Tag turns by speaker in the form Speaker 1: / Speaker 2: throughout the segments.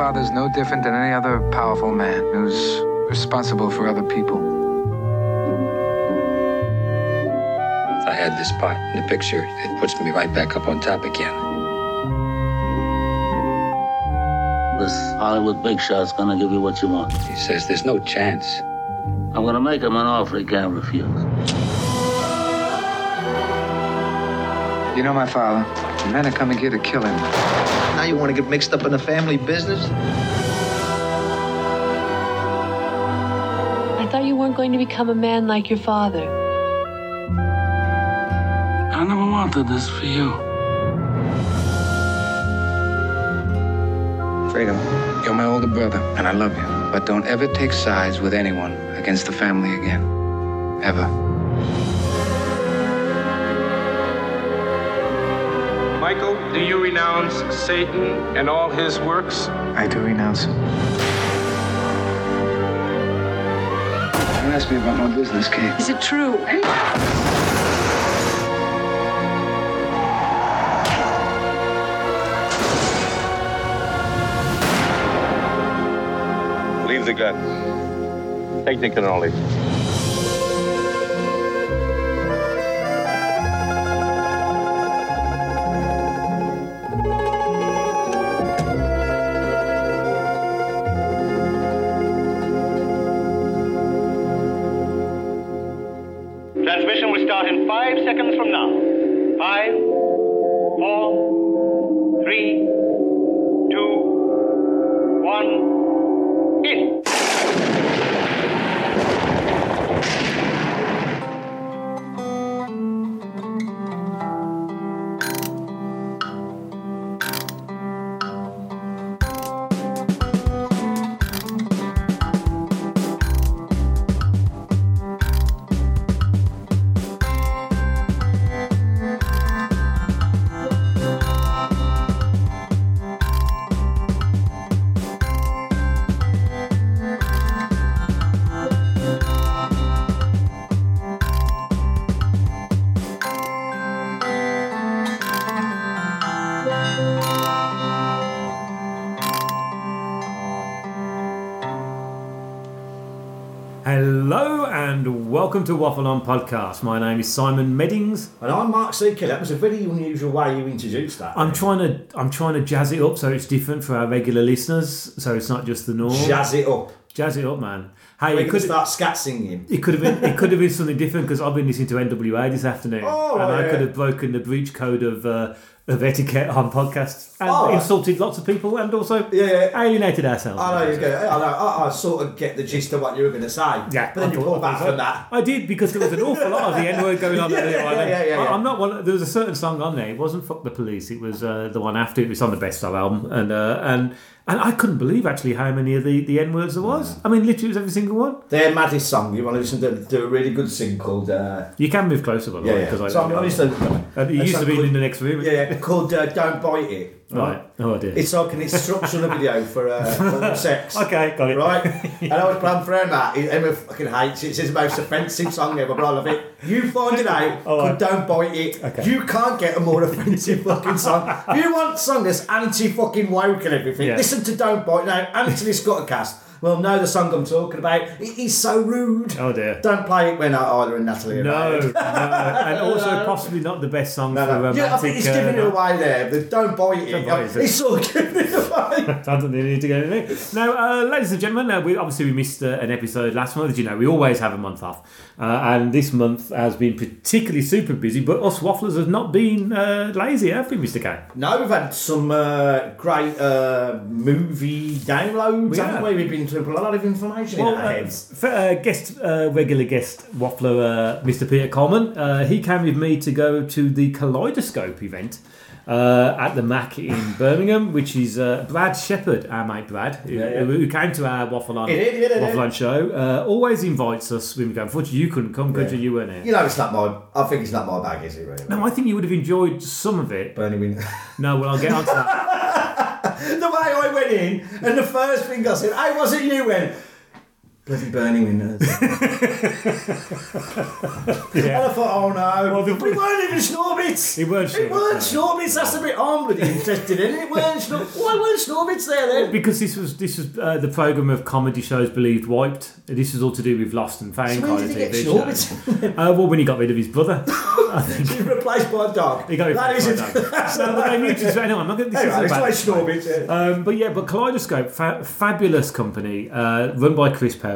Speaker 1: My father's no different than any other powerful man who's responsible for other people.
Speaker 2: If I had this part in the picture, it puts me right back up on top again.
Speaker 3: This Hollywood big shot's gonna give you what you want.
Speaker 2: He says there's no chance.
Speaker 3: I'm gonna make him an offer he can't refuse.
Speaker 1: You know my father. The men are coming here to kill him.
Speaker 4: Now you want to get mixed up in the family business?
Speaker 5: I thought you weren't going to become a man like your father.
Speaker 3: I never wanted this for you.
Speaker 1: Freedom, you're my older brother, and I love you. But don't ever take sides with anyone against the family again. Ever.
Speaker 6: Michael, do you renounce Satan and all his works?
Speaker 1: I do renounce him. Don't ask me about my business, Kate.
Speaker 5: Is it true?
Speaker 6: Leave the gun. Take the cannoli.
Speaker 7: Hello and welcome to Waffle On Podcast. My name is Simon Meddings.
Speaker 8: And I'm Mark Seeker. That was a very unusual way you introduced that.
Speaker 7: I'm trying to I'm trying to jazz it up so it's different for our regular listeners, so it's not just the norm.
Speaker 8: Jazz it up.
Speaker 7: Jazz it up, man. Hey,
Speaker 8: We
Speaker 7: it
Speaker 8: could start scat singing.
Speaker 7: it could have been it could have been something different because I've been listening to NWA this afternoon,
Speaker 8: Oh,
Speaker 7: and I
Speaker 8: yeah.
Speaker 7: could have broken the breach code of uh, of etiquette on podcasts and
Speaker 8: Oh,
Speaker 7: insulted lots of people and also
Speaker 8: Yeah, yeah.
Speaker 7: alienated ourselves.
Speaker 8: I know you go. I know. I, I sort of get the gist of what you were going to say.
Speaker 7: Yeah,
Speaker 8: but then
Speaker 7: I
Speaker 8: you pull back from that.
Speaker 7: I did because there was an awful lot of the N word going on.
Speaker 8: Yeah,
Speaker 7: on.
Speaker 8: yeah, yeah, yeah.
Speaker 7: I, am not one. There was a certain song on there. It wasn't "Fuck the Police." It was uh, the one after. It was on the Best of album, and uh, and and I couldn't believe actually how many of the, the N words there was. I mean, literally, it was every single one.
Speaker 8: Their maddest song. You want to listen to, to a really good sing called. Uh,
Speaker 7: You can move closer, by the
Speaker 8: yeah,
Speaker 7: way,
Speaker 8: yeah.
Speaker 7: because
Speaker 8: So I'm honest.
Speaker 7: I, uh, you used to be in the next room.
Speaker 8: Yeah, yeah. Called uh, "Don't Bite It."
Speaker 7: Right. Oh dear.
Speaker 8: It's like an instructional video for, uh, for sex.
Speaker 7: okay, got it.
Speaker 8: Right? And I was planning for him Emma. Emma fucking hates it. It's his most offensive song ever, but I love it. You find it out,
Speaker 7: All right.
Speaker 8: but don't bite it.
Speaker 7: Okay.
Speaker 8: You can't get a more offensive fucking song. If you want a song that's anti fucking woke and everything,
Speaker 7: Yeah.
Speaker 8: listen to Don't Bite Now. Anthony Scott cast. Well, know the song I'm talking about. It is so rude.
Speaker 7: Oh dear.
Speaker 8: Don't play it when either and Natalie are
Speaker 7: No,
Speaker 8: married.
Speaker 7: no, and also possibly not the best song
Speaker 8: No,
Speaker 7: for
Speaker 8: no.
Speaker 7: romantic.
Speaker 8: Yeah, I think he's
Speaker 7: uh,
Speaker 8: giving it away there. But don't bite it.
Speaker 7: Don't bite it.
Speaker 8: He's sort of giving it away.
Speaker 7: I don't think they need to in there. Now, uh, ladies and gentlemen, uh, we obviously we missed uh, an episode last month. As you know, we always have a month off, uh, and this month has been particularly super busy. But us wafflers have not been uh, lazy, have we, Mister K?
Speaker 8: No, we've had some uh, great uh, movie downloads,
Speaker 7: We
Speaker 8: haven't
Speaker 7: have.
Speaker 8: we? We've been through a lot of information
Speaker 7: Well,
Speaker 8: in our
Speaker 7: uh,
Speaker 8: heads.
Speaker 7: f- uh, guest, uh, regular guest waffler, uh, Mr. Peter Coleman. Uh, he came with me to go to the Kaleidoscope event. Uh, at the Mac in Birmingham, which is uh, Brad Shepherd, our mate Brad, who,
Speaker 8: Yeah, yeah.
Speaker 7: who came to our Waffle On,
Speaker 8: He did, he did, he did.
Speaker 7: Waffle On show, uh, always invites us when we go. Unfortunately, you couldn't come, could
Speaker 8: Yeah.
Speaker 7: you? You weren't here.
Speaker 8: You know, it's not my. I think it's not my bag, is it? Really?
Speaker 7: No, I think you would have enjoyed some of it.
Speaker 8: Bernie Win.
Speaker 7: No, well, I'll get onto that.
Speaker 8: the way I went in, and the first thing I said, "Hey, was it you?" Went. Bloody Bernie Winters. And I thought, oh no.
Speaker 7: Well, the-
Speaker 8: but it weren't even Schnorbitz.
Speaker 7: It weren't
Speaker 8: It weren't
Speaker 7: Schnorbitz, no.
Speaker 8: That's the bit I'm bloody interested in. It weren't Snor- Why weren't Schnorbitz there then?
Speaker 7: Because this was this was uh, the program of comedy shows believed wiped. This was all to do with Lost and Found
Speaker 8: So
Speaker 7: kind
Speaker 8: when
Speaker 7: of
Speaker 8: did he get
Speaker 7: TV
Speaker 8: Schnorbitz?
Speaker 7: shows. Uh, well, when he got rid of his brother, I think.
Speaker 8: He was replaced by a dog.
Speaker 7: He got it
Speaker 8: That
Speaker 7: from
Speaker 8: isn't.
Speaker 7: my dad. No, but they need to- anyway, I'm not gonna- this
Speaker 8: Anyway, it's
Speaker 7: about-
Speaker 8: like Schnorbitz. yeah.
Speaker 7: Um, but yeah, but Kaleidoscope, fa- fabulous company, uh, run by Chris Perry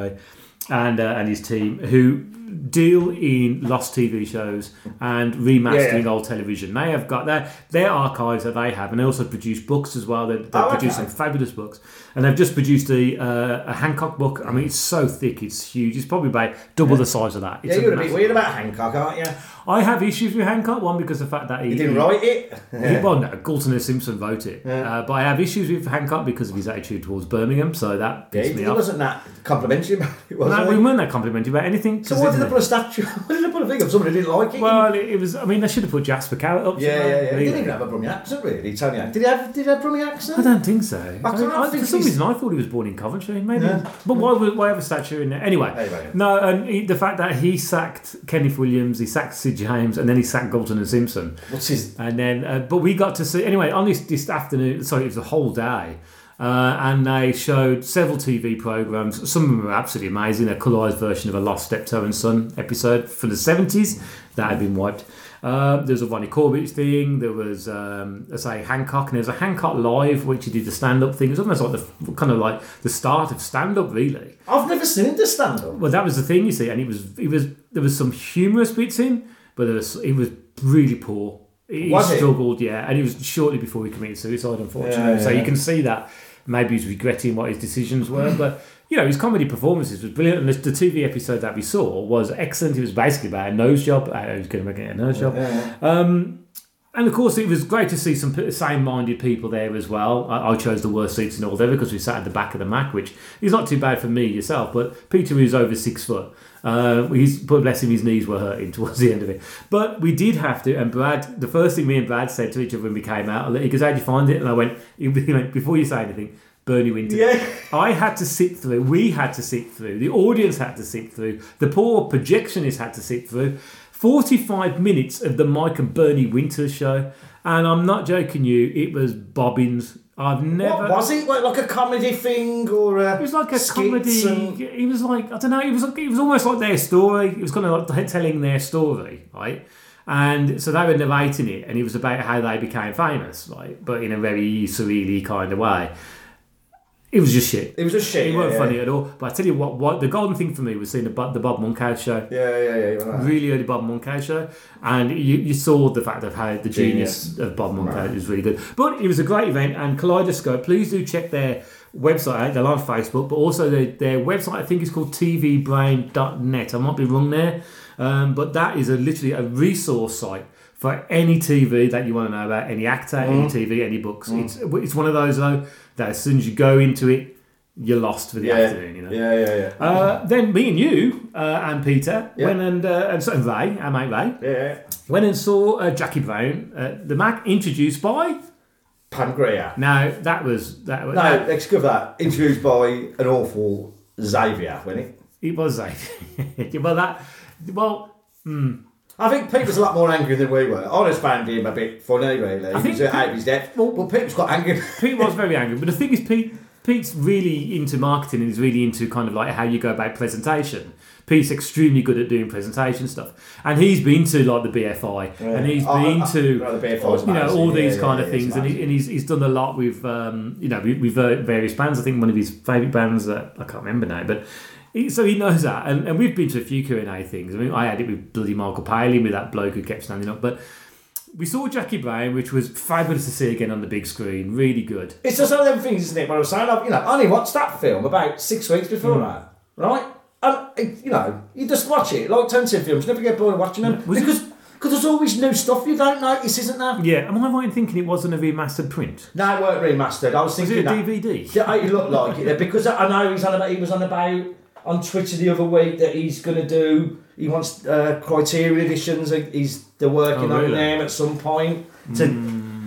Speaker 7: and uh, and his team, who deal in lost TV shows and remastering
Speaker 8: Yeah, yeah.
Speaker 7: old television. They have got their their archives that they have, and they also produce books as well. They, they
Speaker 8: Oh,
Speaker 7: produce
Speaker 8: okay.
Speaker 7: fabulous books, and they've just produced a, uh, a Hancock book. I mean, it's so thick, it's huge. It's probably about double the size of that. It's
Speaker 8: Yeah, you're a bit weird about Hancock, aren't you?
Speaker 7: I have issues with Hancock. One because of the fact that he,
Speaker 8: He didn't write it.
Speaker 7: he- well, no, Galton and Simpson wrote it. Uh, but I have issues with Hancock because of his attitude towards Birmingham, so that
Speaker 8: Yeah,
Speaker 7: pissed
Speaker 8: he,
Speaker 7: me
Speaker 8: he
Speaker 7: off.
Speaker 8: wasn't that complimentary about it, was
Speaker 7: No, we weren't that complimentary about anything.
Speaker 8: So why did they put a statue? Why did they put a thing of somebody didn't like it?
Speaker 7: Well, it, it was. I mean, they should have put Jasper Carrott up.
Speaker 8: yeah, yeah, yeah. He didn't even have a Brummie accent, really. Tony, did he have? Did he have Brummie accent?
Speaker 7: I don't think so. I
Speaker 8: can't
Speaker 7: I-
Speaker 8: think
Speaker 7: for some
Speaker 8: he's-
Speaker 7: reason, I thought he was born in Coventry. Maybe,
Speaker 8: Yeah.
Speaker 7: but why? Why have a statue in there? Anyway,
Speaker 8: Anyway.
Speaker 7: no. And he, the fact that he sacked Kenneth Williams, he sacked Sid James, and then he sacked Galton and Simpson.
Speaker 8: What's his?
Speaker 7: And then, uh, but we got to see anyway on this this afternoon. Sorry, it was the whole day, uh, and they showed several TV programs. Some of them were absolutely amazing. A colorized version of a Lost Steptoe and Son episode from the seventies that had been wiped. Uh, there was a Ronnie Corbett thing. There was, um, I say, Hancock, and there was a Hancock Live, which he did the stand-up thing. It was almost like the kind of like the start of stand-up, really.
Speaker 8: I've never seen the stand up.
Speaker 7: Well, that was the thing, you see, and it was it was there was some humorous bits in, but there was it was really poor. He
Speaker 8: Was it?
Speaker 7: struggled, yeah, and it was shortly before he committed suicide, unfortunately.
Speaker 8: Yeah,
Speaker 7: so you can see that maybe he's regretting what his decisions were, but you know his comedy performances was brilliant, and the, TV episode that we saw was excellent. It was basically about a nose job, uh, was going to get a nose job. Um, and of course, it was great to see some same-minded people there as well. I, I chose the worst seats in all ever because we sat at the back of the Mac, which is not too bad for me yourself. But Peter, who's over six foot, uh, he's bless him, his knees were hurting towards the end of it. But we did have to. And Brad, the first thing me and Brad said to each other when we came out, he goes, "How'd you find it?" And I went, he went before you say anything. Bernie Winter.
Speaker 8: Yeah.
Speaker 7: I had to sit through, we had to sit through, the audience had to sit through, the poor projectionist had to sit through 45 minutes of the Mike and Bernie Winter show. And I'm not joking you, it was bobbins. I've never.
Speaker 8: What was it? Like, like a comedy thing or a
Speaker 7: It was like a comedy.
Speaker 8: and-
Speaker 7: It was like I don't know. It was like, it was almost like their story. It was kind of like telling their story, right? And so they were narrating it, and it was about how they became famous, right? But in a very surreally kind of way. It was just shit.
Speaker 8: It was just shit.
Speaker 7: It
Speaker 8: yeah,
Speaker 7: weren't
Speaker 8: yeah.
Speaker 7: funny at all. But I tell you what, what the golden thing for me was seeing the, Bob- the Bob Monkhouse show.
Speaker 8: Yeah, yeah, yeah. right.
Speaker 7: Really early Bob Monkhouse show, and you, you saw the fact of how the genius, of Bob Monkhouse was really good. But it was a great event, and Kaleidoscope. Please do check their website out. They're on Facebook, but also their, their website. I think is called tvbrain.net. I might be wrong there, um, but that is a literally a resource site for any TV that you want to know about, any actor, any TV, any books. It's it's one of those though that as soon as you go into it, you're lost for the
Speaker 8: Yeah,
Speaker 7: afternoon. You know.
Speaker 8: yeah, yeah, yeah.
Speaker 7: Uh, then me and you uh, and Peter
Speaker 8: Yeah.
Speaker 7: went and uh, and, so, and Ray, our mate Ray,
Speaker 8: yeah.
Speaker 7: went and saw uh, Jackie Brown, uh, the Mac introduced by.
Speaker 8: Pam Grier.
Speaker 7: Now that was that was
Speaker 8: No, let's go that. Introduced by an awful Xavier, wasn't it?
Speaker 7: it was like well that well
Speaker 8: I think Pete was a lot more angry than we were. I just found him a bit funny, really.
Speaker 7: I
Speaker 8: he was out of his depth.
Speaker 7: well-
Speaker 8: but Pete was quite angry.
Speaker 7: Pete was very angry, but the thing is, Pete Pete's really into marketing and he's really into kind of like how you go about presentation. Pete's extremely good at doing presentation stuff, and he's been to like the BFI, and he's
Speaker 8: Oh,
Speaker 7: been
Speaker 8: oh,
Speaker 7: to
Speaker 8: right, the BFI
Speaker 7: you know all these
Speaker 8: Yeah,
Speaker 7: kind
Speaker 8: yeah,
Speaker 7: of things, and, he, and he's, he's done a lot with um, you know with, with uh, various bands. I think one of his favourite bands that I can't remember now, but. He, so he knows that, and, and we've been to a few Q and A things. I mean, I had it with bloody Michael Palin with that bloke who kept standing up, but we saw Jackie Brown, which was fabulous to see again on the big screen. Really good.
Speaker 8: It's just one of them things, isn't it? What I was saying, I've, you know, I only watched that film about six weeks before hmm. that, right? And you know, you just watch it like Tarantino films. You never get bored of watching them
Speaker 7: Was it-
Speaker 8: because because there's always new stuff you don't notice, isn't there?
Speaker 7: Yeah, am I right in thinking it wasn't a remastered print?
Speaker 8: No, it weren't remastered. I was
Speaker 7: Was
Speaker 8: thinking
Speaker 7: it a
Speaker 8: that-
Speaker 7: DVD?
Speaker 8: Yeah, it looked like it because I know he's on about. He was on about on Twitter the other week that he's going to do. He wants uh, Criterion editions. He's they're working
Speaker 7: Oh,
Speaker 8: on them at some point to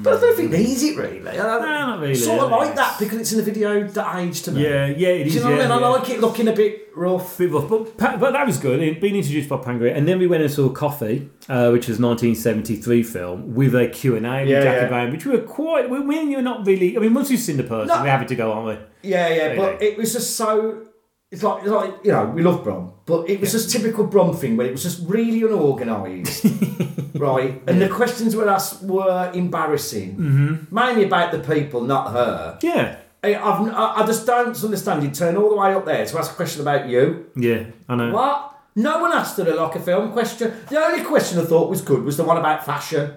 Speaker 8: But I don't think it needs it really. I don't-
Speaker 7: No, not really,
Speaker 8: Sort of like that because it's in the video that age to me.
Speaker 7: Yeah, yeah, it is.
Speaker 8: Do you know
Speaker 7: yeah,
Speaker 8: what I mean?
Speaker 7: yeah.
Speaker 8: I like it looking a bit rough.
Speaker 7: Bit rough, but but that was good. It being introduced by Pam Grier, and then we went and saw Coffy, uh, which was 1973 film with a Q and A with
Speaker 8: Yeah,
Speaker 7: Jackie. Brown, which we were quite. We, we you're not really. I mean, once you've seen the person,
Speaker 8: No.
Speaker 7: we're happy to go, aren't we?
Speaker 8: Yeah, yeah,
Speaker 7: Really?
Speaker 8: but it was just so. It's like, it's like you know, we love Brum, but it was just typical Brum thing where it was just really unorganised, right? And the questions were asked were embarrassing, mm-hmm. mainly about the people, not her.
Speaker 7: Yeah,
Speaker 8: I, I've, I just don't understand. You turn all the way up there to ask a question about you.
Speaker 7: yeah, I know.
Speaker 8: What? No one asked her a like a film question. The only question I thought was good was the one about fashion.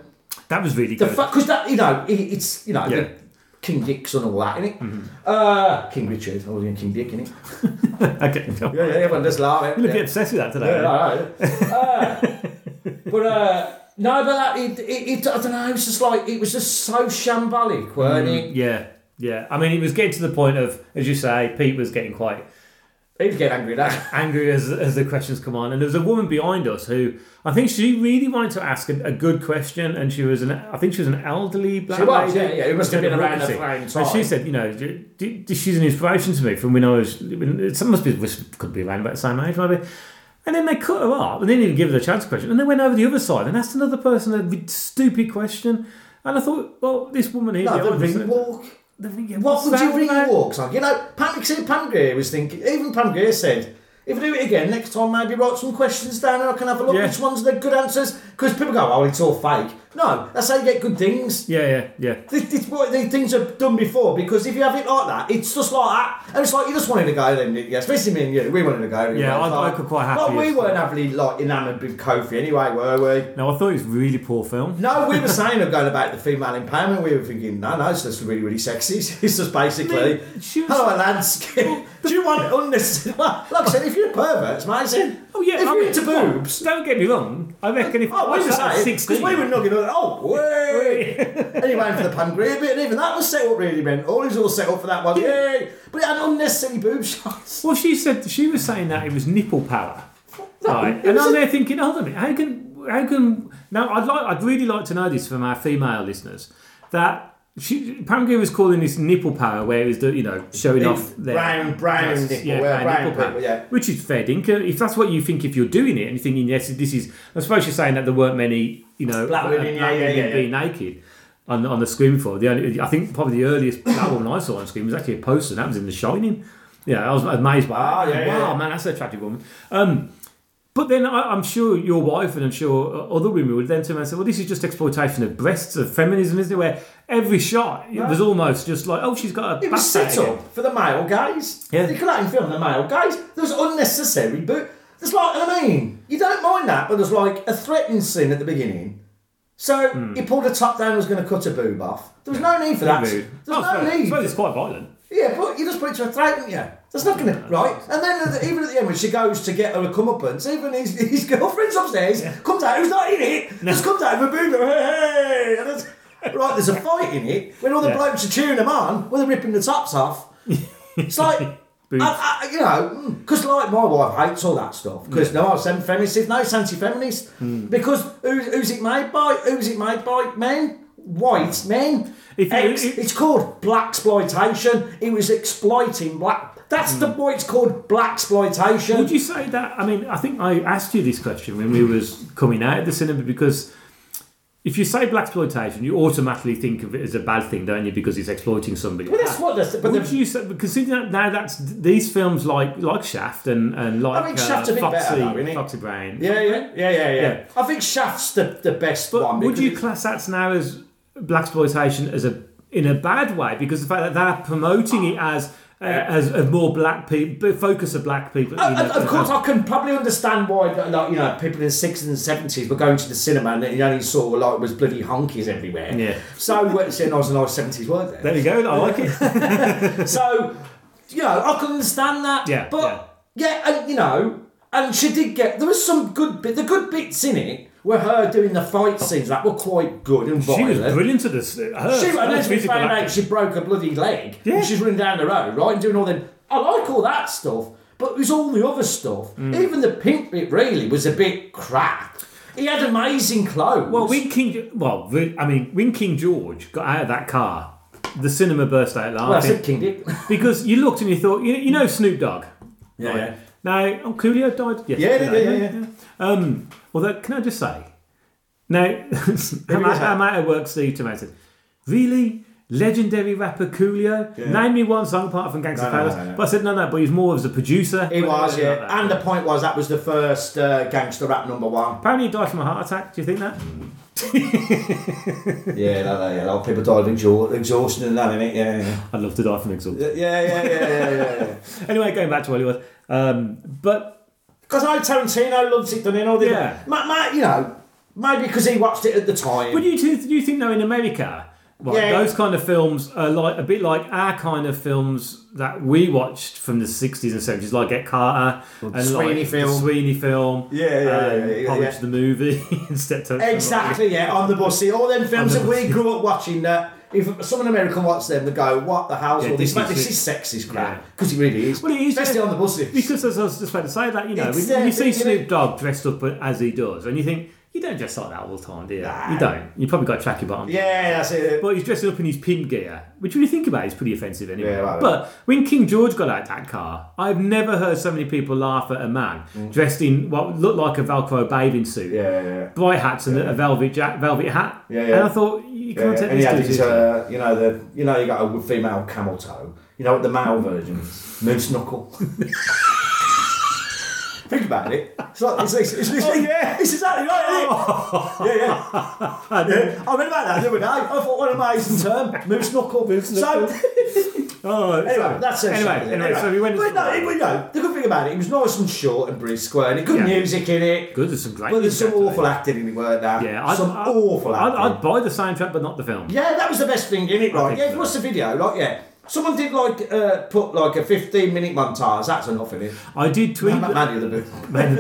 Speaker 7: That was really
Speaker 8: The
Speaker 7: good.
Speaker 8: because that you know it, it's you know
Speaker 7: Yeah.
Speaker 8: the King Dick's and all that, innit? Uh, King Richard, I was in King Dick, innit?
Speaker 7: okay,
Speaker 8: Yeah, yeah, everyone does laugh.
Speaker 7: You're a
Speaker 8: Yeah.
Speaker 7: bit obsessed with that today.
Speaker 8: Yeah. Uh, but uh, no, but that, it, it, it, I don't know. It was just like it was just so shambolic, weren't it?
Speaker 7: Yeah, yeah. I mean, it was getting to the point of, as you say, Pete was getting quite
Speaker 8: Was getting angry now.
Speaker 7: angry as, as the questions come on. And there was a woman behind us who I think she really wanted to ask a, a good question, and she was an I think she was an elderly black
Speaker 8: She was,
Speaker 7: lady.
Speaker 8: yeah, yeah. It must have been around the same
Speaker 7: And she said, you know, d- d- she's an inspiration to me from when I was. It must be could be around about the same age, maybe. And then they cut her up, and they didn't even give her the chance to question. And they went over the other side and asked another person a stupid question. And I thought, well, this woman here,
Speaker 8: No, the ring walk. What would you
Speaker 7: about?
Speaker 8: on? You know, Pam, see, Pam Grier was thinking, even Pam Grier said, if I do it again next time, maybe write some questions down and I can have a look
Speaker 7: Yeah.
Speaker 8: which ones are the good answers. Because people go, oh, it's all fake. No, that's how you get good things.
Speaker 7: Yeah, yeah, yeah.
Speaker 8: This, this, what these things are done before because if you have it like that, it's just like that, and it's like you just wanted to go then, yeah, especially me and you, we wanted to go.
Speaker 7: Yeah, I- I could quite happy
Speaker 8: Like, we weren't heavily like enamoured with Coffy anyway, were we?
Speaker 7: No, I thought it was a really poor film.
Speaker 8: No, we were saying of going about the female empowerment. We were thinking, no, no, it's just really, really sexy. It's just basically,
Speaker 7: she was-
Speaker 8: hello, lads. Do you want unnecessary? Like I said, if you're a pervert, it's amazing.
Speaker 7: Oh yeah,
Speaker 8: if
Speaker 7: I
Speaker 8: you're
Speaker 7: mean,
Speaker 8: into boobs.
Speaker 7: Don't get me wrong. I reckon if
Speaker 8: Oh, we
Speaker 7: I was at
Speaker 8: because
Speaker 7: sixteen,
Speaker 8: we were knocking on, oh, way! and he went for the Pam Grier bit, and even that was set up really mental. All was all set up for that one, yay! But it had unnecessary boob shots.
Speaker 7: well, she said she was saying that it was nipple power, right? And I'm there thinking, hold on a minute, how can how can now? I'd like, I'd really like to know this from our female listeners that. She, Pam Grier was calling this nipple power, where it was the, you know showing off their
Speaker 8: brown- brown
Speaker 7: breasts.
Speaker 8: nipple,
Speaker 7: yeah, brown
Speaker 8: brown
Speaker 7: nipple power,
Speaker 8: yeah.
Speaker 7: which is fair dinkum. If that's what you think, if you're doing it and you're thinking, yes, this is. I suppose you're saying that there weren't many, you know,
Speaker 8: Black women, yeah, yeah, yeah,
Speaker 7: being naked on on the screen before. The only, I think probably the earliest black woman I saw on screen was actually a poster. and That was in The Shining. Yeah, I was amazed by. That.
Speaker 8: yeah,
Speaker 7: wow, man, that's an attractive woman. Um, but then I, I'm sure your wife and I'm sure other women would then turn around and say, well, this is just exploitation of breasts, of feminism, isn't it? Where every shot it was almost just like, oh, she's got a
Speaker 8: It was set up for the male guys.
Speaker 7: Yeah.
Speaker 8: You could let him film the male guys. There was unnecessary, but there's like, I mean, you don't mind that, but there's like a threatening scene at the beginning. So
Speaker 7: Hmm.
Speaker 8: he pulled a top down and was going to cut a boob off. There was no need for that. There's
Speaker 7: Oh, I
Speaker 8: no
Speaker 7: I
Speaker 8: need.
Speaker 7: suppose it's quite violent.
Speaker 8: Yeah, but you just put it to a throat, don't you? There's not going to, right? And then at the, even at the end, when she goes to get her a comeuppance, even his, his girlfriend's upstairs, comes out, who's not in it, just comes out with a boob, hey, hey, and it's- right, there's a fight in it, when all the
Speaker 7: Yeah.
Speaker 8: blokes are cheering them on, when they're ripping the tops off. It's like, I, I, you know, because like my wife hates all that stuff. Because no, I'm semi feminist. No, it's anti-feminist.
Speaker 7: Hmm.
Speaker 8: Because who, who's it made by? Who's it made by? Men, white men.
Speaker 7: If you-
Speaker 8: Ex-
Speaker 7: if-
Speaker 8: it's called black exploitation. It was exploiting black. That's the why it's called black exploitation.
Speaker 7: Hmm. Would you say that? I mean, I think I asked you this question when we was coming out of the cinema because if you say black exploitation, you automatically think of it as a bad thing, don't you? Because it's exploiting somebody.
Speaker 8: Well, that's what. That's, but
Speaker 7: Would
Speaker 8: the,
Speaker 7: you say, considering that now that's these films like like Shaft and and like
Speaker 8: I think
Speaker 7: uh,
Speaker 8: Shaft's a bit
Speaker 7: Foxy,
Speaker 8: better though?
Speaker 7: Foxy Brown.
Speaker 8: yeah, yeah, yeah, yeah, yeah,
Speaker 7: Yeah.
Speaker 8: I think Shaft's the, the best
Speaker 7: But
Speaker 8: one.
Speaker 7: would you class that now as black exploitation as a in a bad way because the fact that they're promoting it as uh, as, as more black people, focus of black people.
Speaker 8: Uh,
Speaker 7: you know,
Speaker 8: of course, I can probably understand why, like you know, people in the sixties and seventies were going to the cinema and you only saw like it was bloody honkies everywhere.
Speaker 7: Yeah.
Speaker 8: So, uh, so nice, nice seventies word there.
Speaker 7: There you go. I like it.
Speaker 8: So, you know, I can understand that.
Speaker 7: Yeah,
Speaker 8: But yeah, and you know, and she did get there was some good bit. The good bits in it were her doing the fight scenes that were quite good and
Speaker 7: She was brilliant at this. Her,
Speaker 8: She, and
Speaker 7: her
Speaker 8: then we found out she broke a bloody leg.
Speaker 7: Yeah.
Speaker 8: She's running down the road, right, and doing all the. I like all that stuff, but it was all the other stuff.
Speaker 7: Mm.
Speaker 8: Even the pink bit really was a bit crap. He had amazing clothes.
Speaker 7: Well, when King, well, I mean, when King George got out of that car, the cinema burst out
Speaker 8: Well, I
Speaker 7: laughing
Speaker 8: said King Dick.
Speaker 7: because you looked and you thought, you, you know, Snoop Dogg.
Speaker 8: Yeah,
Speaker 7: right?
Speaker 8: yeah.
Speaker 7: Now, oh, Coolio died. Yes,
Speaker 8: Yeah,
Speaker 7: today,
Speaker 8: yeah, yeah, yeah.
Speaker 7: Um, although, can I just say, now, I'm,
Speaker 8: is
Speaker 7: out,
Speaker 8: that?
Speaker 7: I'm out of work. Steve Tomato said, really. Legendary rapper Coolio. Name me one song apart from Gangsta
Speaker 8: No,
Speaker 7: Palace.
Speaker 8: no, no.
Speaker 7: But I said no, no. But he's more as a producer.
Speaker 8: He was, yeah.
Speaker 7: that.
Speaker 8: And the point was that was the first uh, gangster rap number one.
Speaker 7: apparently he died from a heart attack. Do you think that?
Speaker 8: Yeah, no, no, yeah. A lot of people died of exhaust- exhaustion and that, innit? Yeah, yeah.
Speaker 7: I'd love to die from exhaustion.
Speaker 8: Yeah, yeah, yeah, yeah, yeah, yeah.
Speaker 7: Anyway, going back to Hollywood. Um, but
Speaker 8: Because I know Tarantino loves it, doesn't he? all the-
Speaker 7: Yeah.
Speaker 8: Ma- ma- you know, maybe because he watched it at the time.
Speaker 7: Would you do you think though in America, right,
Speaker 8: Yeah.
Speaker 7: those kind of films are like a bit like our kind of films that we watched from the sixties and seventies, like Get Carter and
Speaker 8: Sweeney
Speaker 7: like
Speaker 8: film.
Speaker 7: the Sweeney film,
Speaker 8: Yeah, yeah, yeah,
Speaker 7: um,
Speaker 8: yeah, yeah,
Speaker 7: the movie instead of
Speaker 8: Exactly, yeah, on the bus. See, all them films
Speaker 7: On
Speaker 8: that
Speaker 7: the
Speaker 8: we grew up watching that. If someone American watch them, they go, "What the hell's
Speaker 7: Yeah,
Speaker 8: all this?
Speaker 7: this is
Speaker 8: this
Speaker 7: it.
Speaker 8: is sexist crap."
Speaker 7: Yeah.
Speaker 8: Because it really is.
Speaker 7: Well, it is,
Speaker 8: especially
Speaker 7: yeah.
Speaker 8: on the buses.
Speaker 7: Because as I was just about to say that, you know,
Speaker 8: It's,
Speaker 7: when,
Speaker 8: uh,
Speaker 7: you see Snoop Dogg dressed up as he does, and you think you don't dress like that all the time, do you?
Speaker 8: Nah.
Speaker 7: You don't. You probably got a tracky bottom.
Speaker 8: yeah, that's it.
Speaker 7: But he's dressed up in his pimp gear, which when you think about it is pretty offensive anyway.
Speaker 8: Yeah, right,
Speaker 7: but when King George got out that car, I've never heard so many people laugh at a man dressed in what looked like a Velcro bathing suit,
Speaker 8: Mm. yeah, yeah, yeah.
Speaker 7: bright hats and a velvet jack, velvet hat.
Speaker 8: Yeah, yeah.
Speaker 7: And I thought you
Speaker 8: Yeah,
Speaker 7: can't take
Speaker 8: and he had his, uh, you know, the you know, you got a female camel toe. You know what the male version is? Moose knuckle. Think about it. It's like it's, it's, it's, it's,
Speaker 7: Oh, yeah.
Speaker 8: it's exactly right, isn't it? Oh. yeah, yeah. yeah. I read about that the other day. I thought what an amazing term, moose knuckle. So
Speaker 7: Oh,
Speaker 8: anyway,
Speaker 7: so-
Speaker 8: that's it.
Speaker 7: anyway, anyway, so we went.
Speaker 8: But no, it, but no, the good thing about it, it was nice and short and brisk, and it good
Speaker 7: Yeah.
Speaker 8: music in it.
Speaker 7: Good, there's some great.
Speaker 8: Well, there's some awful
Speaker 7: actually.
Speaker 8: acting in it, weren't there?
Speaker 7: Yeah, I'd,
Speaker 8: some
Speaker 7: I'd,
Speaker 8: awful
Speaker 7: I'd,
Speaker 8: acting.
Speaker 7: I'd buy the soundtrack, but not the film.
Speaker 8: Yeah, that was the best thing in it, right? Yeah,
Speaker 7: so.
Speaker 8: watch the video, like, yeah. Someone did like uh, put like a 15 minute montage, that's enough in it.
Speaker 7: I did tweet.
Speaker 8: Man, man, the booth.
Speaker 7: Man,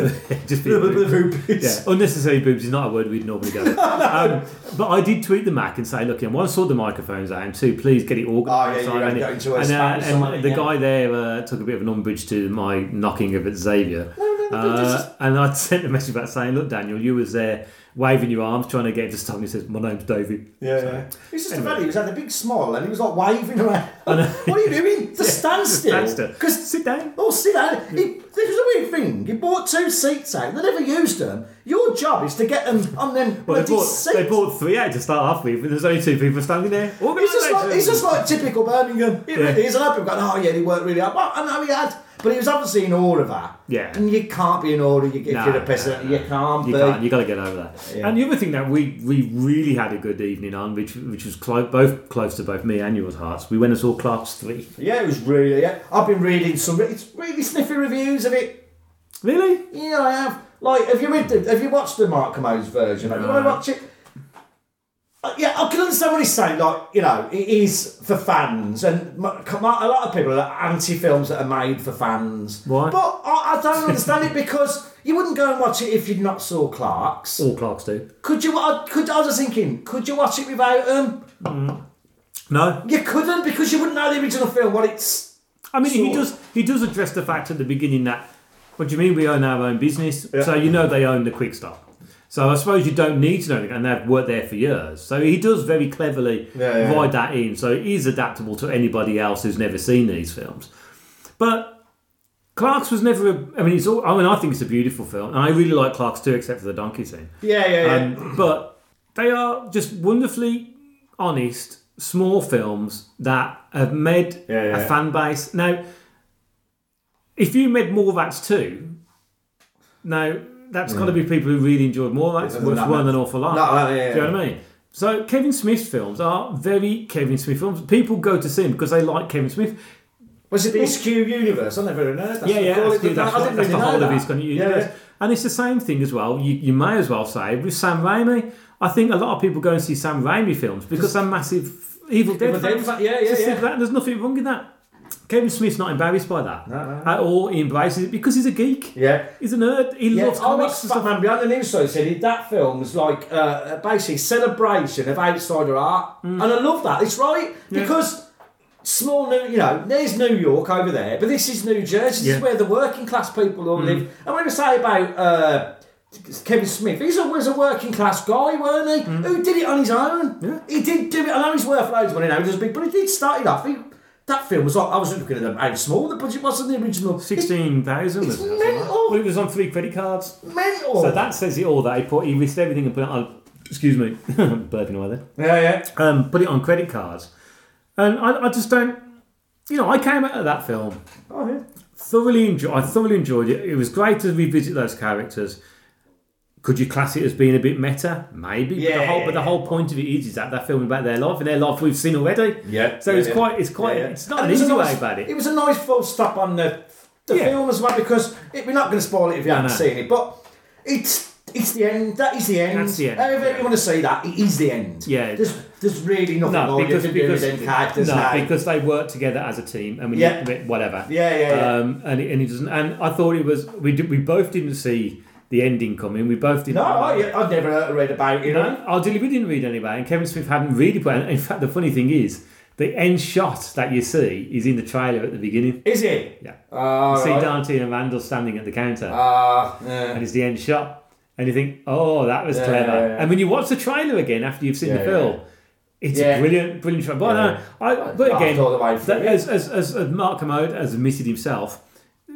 Speaker 7: just be
Speaker 8: The- the boobies.
Speaker 7: Yeah, unnecessary boobs is not a word we'd normally go. with. um, but I did tweet the Mac and say, look, one, sort the microphones out, and two, please get it organised.
Speaker 8: Oh, yeah,
Speaker 7: and
Speaker 8: to a
Speaker 7: and,
Speaker 8: or
Speaker 7: and the
Speaker 8: yeah.
Speaker 7: guy there uh, took a bit of an umbrage to my knocking of at Xavier.
Speaker 8: no,
Speaker 7: Uh, and I'd sent a message back saying, look, Daniel, you was there waving your arms, trying to get him to stop. And he says, my name's David.
Speaker 8: Yeah, yeah. It's just
Speaker 7: Anyway.
Speaker 8: a funny, he was had a big smile and he was like waving around. what are you doing? To stand still.
Speaker 7: stand still.
Speaker 8: Because
Speaker 7: Sit down.
Speaker 8: Oh, sit down. He, this was a weird thing. He bought two seats out. They never used them. Your job is to get them on them
Speaker 7: Well, they bought,
Speaker 8: seats.
Speaker 7: they bought three out to start off with, but there's only two people standing there.
Speaker 8: It's just like it's just like typical Birmingham. It
Speaker 7: Yeah.
Speaker 8: really is. And I've going, oh yeah, he worked really hard. Well, I know he had, but he was obviously in awe of that.
Speaker 7: Yeah.
Speaker 8: And you can't be in awe if
Speaker 7: No,
Speaker 8: you're president.
Speaker 7: no, no.
Speaker 8: You can't
Speaker 7: You
Speaker 8: be.
Speaker 7: can't. You got to get over that.
Speaker 8: Yeah.
Speaker 7: And the other thing that we we really had a good evening on, which which was clo- both close to both me and yours hearts. We went and saw Clerks Three.
Speaker 8: Yeah, it was really. Yeah, I've been reading some. It's really sniffy reviews of it.
Speaker 7: Really?
Speaker 8: Yeah, I have. Like, have you read the, Have you watched the Mark Kermode's version? Have you want to watch it? Uh, yeah, I can understand what he's saying. Like, you know, it is for fans, and a lot of people are anti films that are made for fans.
Speaker 7: Why?
Speaker 8: But I, I don't understand it because you wouldn't go and watch it if you'd not saw Clerks.
Speaker 7: All Clerks do.
Speaker 8: Could you? I, could I was just thinking? Could you watch it without them?
Speaker 7: No,
Speaker 8: You couldn't because you wouldn't know the original film. What it's
Speaker 7: I mean he does he does address the fact at the beginning that what do you mean we own our own business? So you know they own the Quick Stop. So I suppose you don't need to know, anything, and they've worked there for years. So he does very cleverly
Speaker 8: Yeah, yeah.
Speaker 7: ride that in. So it is adaptable to anybody else who's never seen these films. But Clerks was never. A, I mean, it's all. I mean, I think it's a beautiful film, and I really like Clerks too, except for the donkey scene.
Speaker 8: yeah, yeah, yeah.
Speaker 7: Um, but they are just wonderfully honest, small films that have made
Speaker 8: Yeah, yeah.
Speaker 7: a fan base. Now, if you made Mallrats too, now that's got to be people who really enjoyed Mallrats,
Speaker 8: Yeah,
Speaker 7: which
Speaker 8: no,
Speaker 7: weren't an awful lot.
Speaker 8: No, no, yeah,
Speaker 7: Do you know what I mean? So Kevin Smith's films are very Kevin Smith films. People go to see them because they like Kevin Smith.
Speaker 8: Was it the Askew universe? I never heard that.
Speaker 7: yeah, yeah, that's, that's, what- that's the whole of
Speaker 8: that.
Speaker 7: his kind of
Speaker 8: Yeah,
Speaker 7: universe.
Speaker 8: yeah.
Speaker 7: And it's the same thing as well. You, you may as well say with Sam Raimi. I think a lot of people go and see Sam Raimi films because they're massive Evil Dead
Speaker 8: Evil
Speaker 7: fans.
Speaker 8: fan- yeah, yeah, yeah.
Speaker 7: That, there's nothing wrong with that. Kevin Smith's not embarrassed by that
Speaker 8: No, no.
Speaker 7: at all. He embraces it because he's a geek.
Speaker 8: Yeah.
Speaker 7: He's a nerd. He
Speaker 8: Yeah,
Speaker 7: loves
Speaker 8: I
Speaker 7: comics
Speaker 8: watched
Speaker 7: and stuff.
Speaker 8: Batman Beyond the News Story said that film's like uh, basically celebration of outsider art, and I love that. It's right
Speaker 7: Mm. Yeah.
Speaker 8: because small New, you know, there's New York over there, but this is New Jersey. This
Speaker 7: Yeah. Mm.
Speaker 8: is where the working class people all live. And when we say about uh, Kevin Smith. He's always a working class guy, weren't he? Who did it on his own?
Speaker 7: Mm. Yeah.
Speaker 8: He did do it. I know he's worth loads of money now, he does big, but he did start it off. He, that film was like, I was looking at them, how small the budget was in the original.
Speaker 7: Sixteen thousand.
Speaker 8: It's mental.
Speaker 7: Well, it was on three credit cards.
Speaker 8: Mental.
Speaker 7: So that says it all. That he put, he listed everything and put it on. Excuse me, burping away there.
Speaker 8: yeah, yeah.
Speaker 7: Um, put it on credit cards, and I, I just don't. You know, I came out of that film
Speaker 8: Oh, yeah.
Speaker 7: thoroughly enjoy. I thoroughly enjoyed it. It was great to revisit those characters. Could you class it as being a bit meta? Maybe. But the
Speaker 8: Yeah.
Speaker 7: whole but the whole point of it is, is that they're filming about their life, and their life we've seen already.
Speaker 8: Yeah,
Speaker 7: So
Speaker 8: yeah,
Speaker 7: it's
Speaker 8: yeah.
Speaker 7: quite. It's quite.
Speaker 8: Yeah, yeah.
Speaker 7: It's not
Speaker 8: And
Speaker 7: an
Speaker 8: it was a
Speaker 7: way
Speaker 8: nice-
Speaker 7: about it.
Speaker 8: It was a nice full stop on the, the
Speaker 7: Yeah.
Speaker 8: film as well because it, we're not going to spoil it if you haven't
Speaker 7: no.
Speaker 8: seen it, but it's it's the end. That is the end.
Speaker 7: That's the end,
Speaker 8: However
Speaker 7: yeah.
Speaker 8: you want to see that, it is the end.
Speaker 7: Yeah.
Speaker 8: There's there's really nothing
Speaker 7: no,
Speaker 8: more
Speaker 7: because
Speaker 8: you can do
Speaker 7: because
Speaker 8: with them characters
Speaker 7: no,
Speaker 8: now.
Speaker 7: because they work together as a team, and we
Speaker 8: Yeah.
Speaker 7: whatever.
Speaker 8: Yeah, yeah, yeah.
Speaker 7: Um, and it, and it doesn't. And I thought it was. We did, we both didn't see the ending coming. We both didn't.
Speaker 8: no, I, I've never read about it.
Speaker 7: You know, I didn't- we didn't read anyway, and Kevin Smith hadn't really put. In fact, the funny thing is, the end shot that you see is in the trailer at the beginning.
Speaker 8: Is it?
Speaker 7: Yeah,
Speaker 8: Uh,
Speaker 7: you see
Speaker 8: right.
Speaker 7: Dante and Randall standing at the counter,
Speaker 8: Uh, yeah.
Speaker 7: and it's the end shot, and you think, "Oh, that was
Speaker 8: Yeah,
Speaker 7: clever."
Speaker 8: yeah.
Speaker 7: And when you watch the trailer again after you've seen the film. It's a brilliant, brilliant shot. But, no, I, but again,
Speaker 8: all the way through
Speaker 7: that,
Speaker 8: it.
Speaker 7: as, as, as, as Mark Kermode has admitted himself,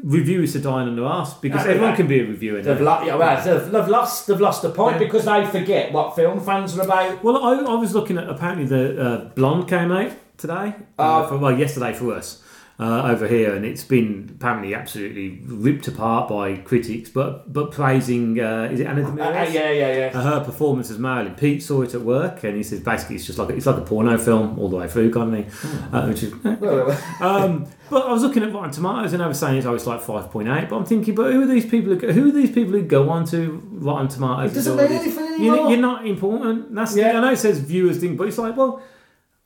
Speaker 7: reviewers are dying on their ass because everyone can be a reviewer.
Speaker 8: They've, lo- yeah, well, they've, they've lost they've lost the point
Speaker 7: Yeah.
Speaker 8: because they forget what film fans are about.
Speaker 7: Well, I, I was looking at apparently the uh, Blonde came out today. Uh,
Speaker 8: Uh,
Speaker 7: for, well, yesterday for us uh, over here, and it's been apparently absolutely ripped apart by critics. But but praising uh, is it Anna
Speaker 8: Uh, yeah, yeah, yeah.
Speaker 7: Uh, her performance as Marilyn. Pete saw it at work, and he says basically it's just like it's like a porno film all the way through, kind of thing. Uh, which is,
Speaker 8: well,
Speaker 7: um, but I was looking at Rotten Tomatoes, and I was saying it's always like five point eight. But I'm thinking, but who are these people? Who, go- who are these people who go on to Rotten Tomatoes?
Speaker 8: It doesn't mean anything
Speaker 7: You're,
Speaker 8: anymore.
Speaker 7: you're not important. That's
Speaker 8: Yeah.
Speaker 7: I know it says viewers thing, but it's like, well,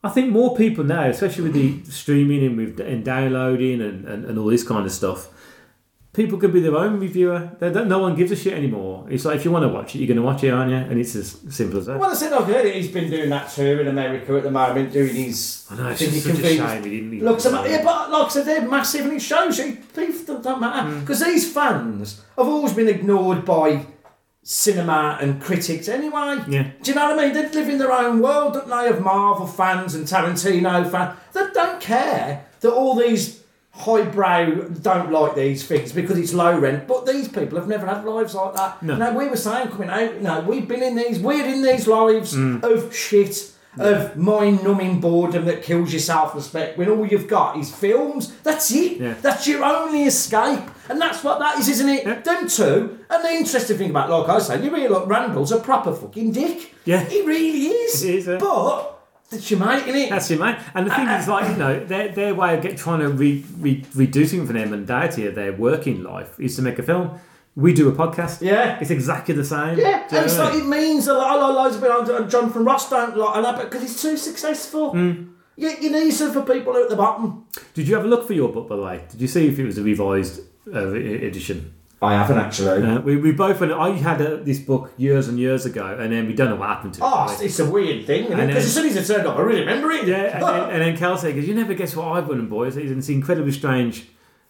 Speaker 7: I think more people now, especially with the streaming and with and downloading and, and, and all this kind of stuff. People can be their own reviewer. No one gives a shit anymore. It's like if you want to watch it, you're going to watch it, aren't you? And it's as simple as that.
Speaker 8: well, I said I've heard it. He's been doing that too in America at the moment, doing his.
Speaker 7: I know it's just such a shame he didn't. even-
Speaker 8: Looks ama- yeah, but like I said, they're massive, and it shows you. Beef don't matter
Speaker 7: Mm.
Speaker 8: because these fans have always been ignored by cinema and critics anyway.
Speaker 7: Yeah.
Speaker 8: Do you know what I mean? They live in their own world, don't they? Of Marvel fans and Tarantino fans that don't care that all these highbrow don't like these things because it's low rent. But these people have never had lives like that.
Speaker 7: No.
Speaker 8: You know, we were saying coming out, you know, we've been in these, we're in these lives
Speaker 7: Mm.
Speaker 8: of shit. Of mind-numbing boredom that kills your self-respect when all you've got is films. That's it.
Speaker 7: Yeah.
Speaker 8: That's your only escape, and that's what that is, isn't it?
Speaker 7: Yeah.
Speaker 8: Them two. And the interesting thing about, like I say, you really look. Randall's a proper fucking dick.
Speaker 7: Yeah.
Speaker 8: he really is.
Speaker 7: He is, yeah.
Speaker 8: But that's your mate, innit?
Speaker 7: That's it, mate. And the thing uh, is, like you know, their their way of get trying to re, re, reducing from their mundanity of their working life is to make a film. We do a podcast.
Speaker 8: Yeah.
Speaker 7: it's exactly the same.
Speaker 8: Yeah, and it's like it means a lot. A lot of people, and Jonathan Ross don't like, and that because he's too successful.
Speaker 7: Hmm.
Speaker 8: You, you need some for people at the bottom.
Speaker 7: Did you have a look for your book, by the way? Did you see if it was a revised uh, edition?
Speaker 8: I haven't actually.
Speaker 7: Uh, we, we both went. I had uh, this book years and years ago, and then we don't know what happened to it.
Speaker 8: Oh,
Speaker 7: by
Speaker 8: it's,
Speaker 7: the way.
Speaker 8: it's a weird thing, because as soon as it turned up, I really remember it.
Speaker 7: yeah, and then, and then Kelsey goes, "You never guess what I've won, boys." It's incredibly strange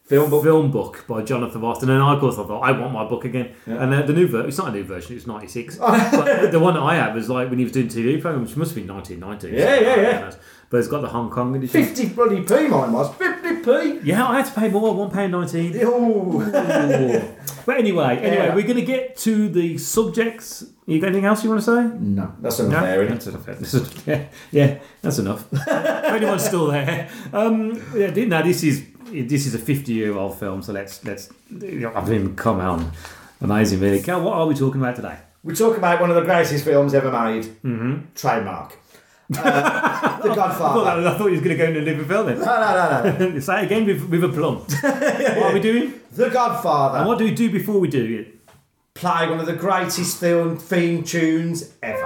Speaker 8: Film book.
Speaker 7: film book by Jonathan Ross. And of course, I thought, I want my book again. And uh, the new version, it's not a new version, it's 96. but the one that I have is like when he was doing TV programs, which must have been 1990.
Speaker 8: Yeah, yeah, yeah.
Speaker 7: But it's got the Hong Kong edition.
Speaker 8: 50 bloody p mine was. 50p.
Speaker 7: Yeah, I had to pay more, £1.19.
Speaker 8: Oh.
Speaker 7: But anyway, anyway,
Speaker 8: Yeah.
Speaker 7: we're going to get to the subjects. You got anything else you want to say?
Speaker 8: no, that's enough there, isn't
Speaker 7: that's enough. That's enough. Yeah, yeah, that's enough. if anyone's still there, um, yeah, no, this is this is a fifty-year-old film. So let's let's. I mean, come on, amazing, really. Cal, what are we talking about today?
Speaker 8: We talk about one of the greatest films ever made. Mm-hmm. Trademark. Uh, the
Speaker 7: I
Speaker 8: Godfather.
Speaker 7: thought, I thought he was going to go into a different film then.
Speaker 8: No, no, no, no.
Speaker 7: Say it again with, with a plum. what are we doing?
Speaker 8: The Godfather.
Speaker 7: And what do we do before we do it?
Speaker 8: Play one of the greatest film theme tunes ever.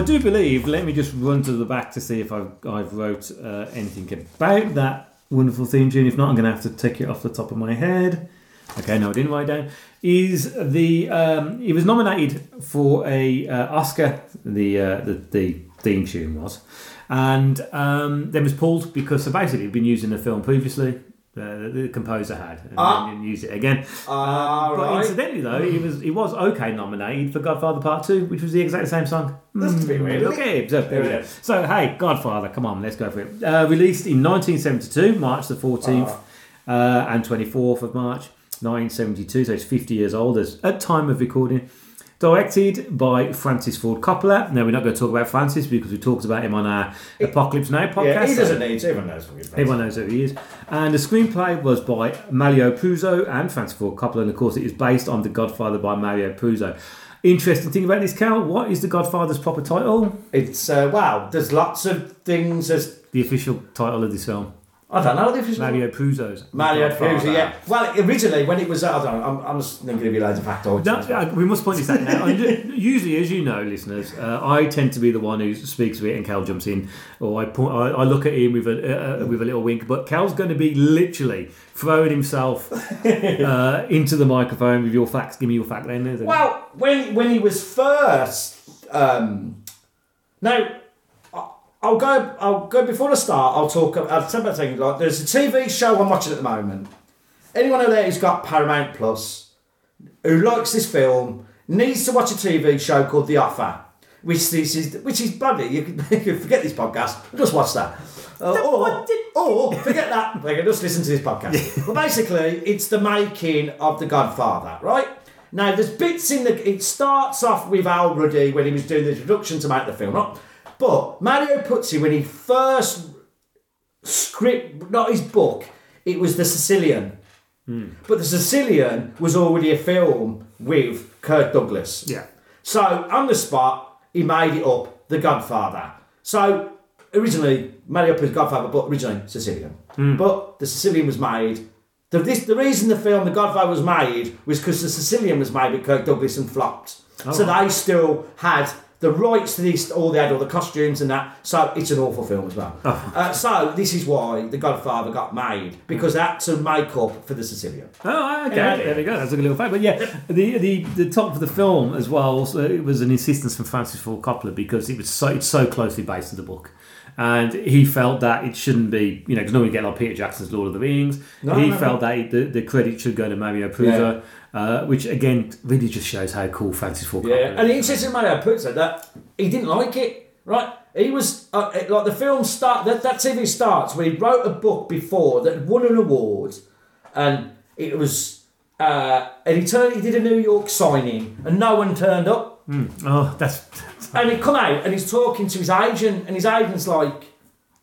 Speaker 7: I do believe, let me just run to the back to see if I've, I've wrote uh, anything about that wonderful theme tune. If not, I'm going to have to take it off the top of my head. Okay, no, I didn't write it down. Is the um, he was nominated for a uh, Oscar? The, uh, the the theme tune was, and um, then was pulled because so basically it'd been used in the film previously. Uh, the composer had and,
Speaker 8: Ah.
Speaker 7: and used it again.
Speaker 8: Ah,
Speaker 7: but
Speaker 8: right.
Speaker 7: incidentally, though, he was he was okay nominated for Godfather Part Two, which was the exact same song.
Speaker 8: That's a bit weird.
Speaker 7: Look
Speaker 8: isn't
Speaker 7: at
Speaker 8: it?
Speaker 7: him. So, there we. So, hey, Godfather, come on, let's go for it. Uh, released in 1972, March the 14th uh, and 24th of March 1972, so it's 50 years old as, at time of recording. Directed by Francis Ford Coppola. Now, we're not going to talk about Francis because we talked about him on our Apocalypse Now podcast.
Speaker 8: Yeah, he doesn't need to. Everyone knows what he's
Speaker 7: Everyone knows who he is. And the screenplay was by Mario Puzo and Francis Ford Coppola, and of course, it is based on The Godfather by Mario Puzo. Interesting thing about this, Cal, what is The Godfather's proper title?
Speaker 8: It's uh, wow. There's lots of things as
Speaker 7: The official title of this film.
Speaker 8: I don't know the official.
Speaker 7: Mario Puzo's.
Speaker 8: Mario Puzo, yeah. Well, originally when it was, uh, I don't know. I'm, I'm just going to give you loads of factoids.
Speaker 7: No, uh, we must point this out now. And usually, as you know, listeners, uh, I tend to be the one who speaks of it, and Cal jumps in, or I point, I, I look at him with a uh, with a little wink. But Cal's going to be literally throwing himself uh, into the microphone with your facts. Give me your fact, then.
Speaker 8: Well, when when he was first, um, now I- I'll go. I'll go before the start. I'll talk. I'll talk about things like there's a TV show I'm watching at the moment. Anyone out there who's got Paramount Plus, who likes this film, needs to watch a TV show called The Offer. Which this is, which is bloody. You can, you can forget this podcast. Just watch that. Uh, or, or forget that. They can just listen to this podcast. but basically, it's the making of The Godfather, right? Now, there's bits in the. It starts off with Al Ruddy when he was doing the introduction to make the film, right? But Mario Puzo, when he first script, not his book, it was The Sicilian. Hmm. But The Sicilian was already a film with Kirk Douglas.
Speaker 7: Yeah.
Speaker 8: So on the spot, he made it up, The Godfather. So originally, Mario Puzo's Godfather, but originally Sicilian. Hmm. But The Sicilian was made. The, this, the reason the film The Godfather was made was because The Sicilian was made with Kirk Douglas and flopped. Oh, so they still had the rights to this, all they had all the costumes and that. So it's an awful film as well. Uh, so this is why The Godfather got made because they had to make up for The Sicilian.
Speaker 7: Oh, okay.
Speaker 8: Yeah.
Speaker 7: There we go. That's a good little fact. But yeah, the the the top of the film as well. So it was an insistence from Francis Ford Coppola because it was so it's so closely based on the book, and he felt that it shouldn't be. You know, because normally you get like Peter Jackson's Lord of the Rings.
Speaker 8: No,
Speaker 7: he
Speaker 8: no,
Speaker 7: felt that it, the the credit should go to Mario Puzo, uh, which again really just shows how cool Francis Ford Coppola.
Speaker 8: Yeah,
Speaker 7: is.
Speaker 8: and the interesting Mario puts it that he didn't like it. Right, he was uh, like the film start that that TV starts when he wrote a book before that won an award, and it was. Uh, and he turned. He did a New York signing, and no one turned up.
Speaker 7: Oh, that's
Speaker 8: And he come out, and he's talking to his agent, and his agent's like,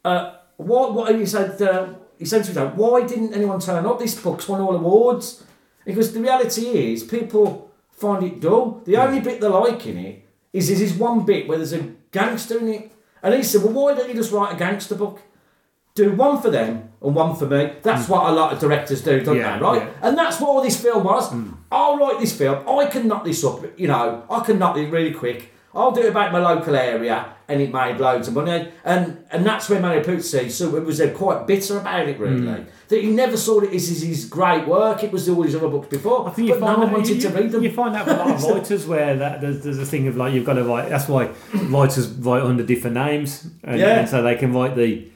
Speaker 8: uh, "What? What?" And he said, uh, "He said to him, why didn't anyone turn up? This book's won all awards." Because the reality is, people find it dull. The only bit they like in it is is this one bit where there's a gangster in it, and he said, "Well, why don't you just write a gangster book? Do one for them and one for me. That's mm. what a lot of directors do, don't
Speaker 7: Yeah,
Speaker 8: they? Right?
Speaker 7: yeah.
Speaker 8: And that's what all this film was. Mm. I'll write this film. I can knock this up. You know, I can knock it really quick. I'll do it about my local area, and it made loads of money. And and that's where Mario Puzo, so it was uh, quite bitter about it, really. That he never saw it as his, his great work. It was all his other books before.
Speaker 7: I think you
Speaker 8: but
Speaker 7: find
Speaker 8: no one
Speaker 7: that,
Speaker 8: wanted
Speaker 7: you,
Speaker 8: to read them.
Speaker 7: You find that with a lot of writers where that there's, there's a thing of like you've got to write. That's why writers write under different names, and,
Speaker 8: Yeah.
Speaker 7: and so they can write the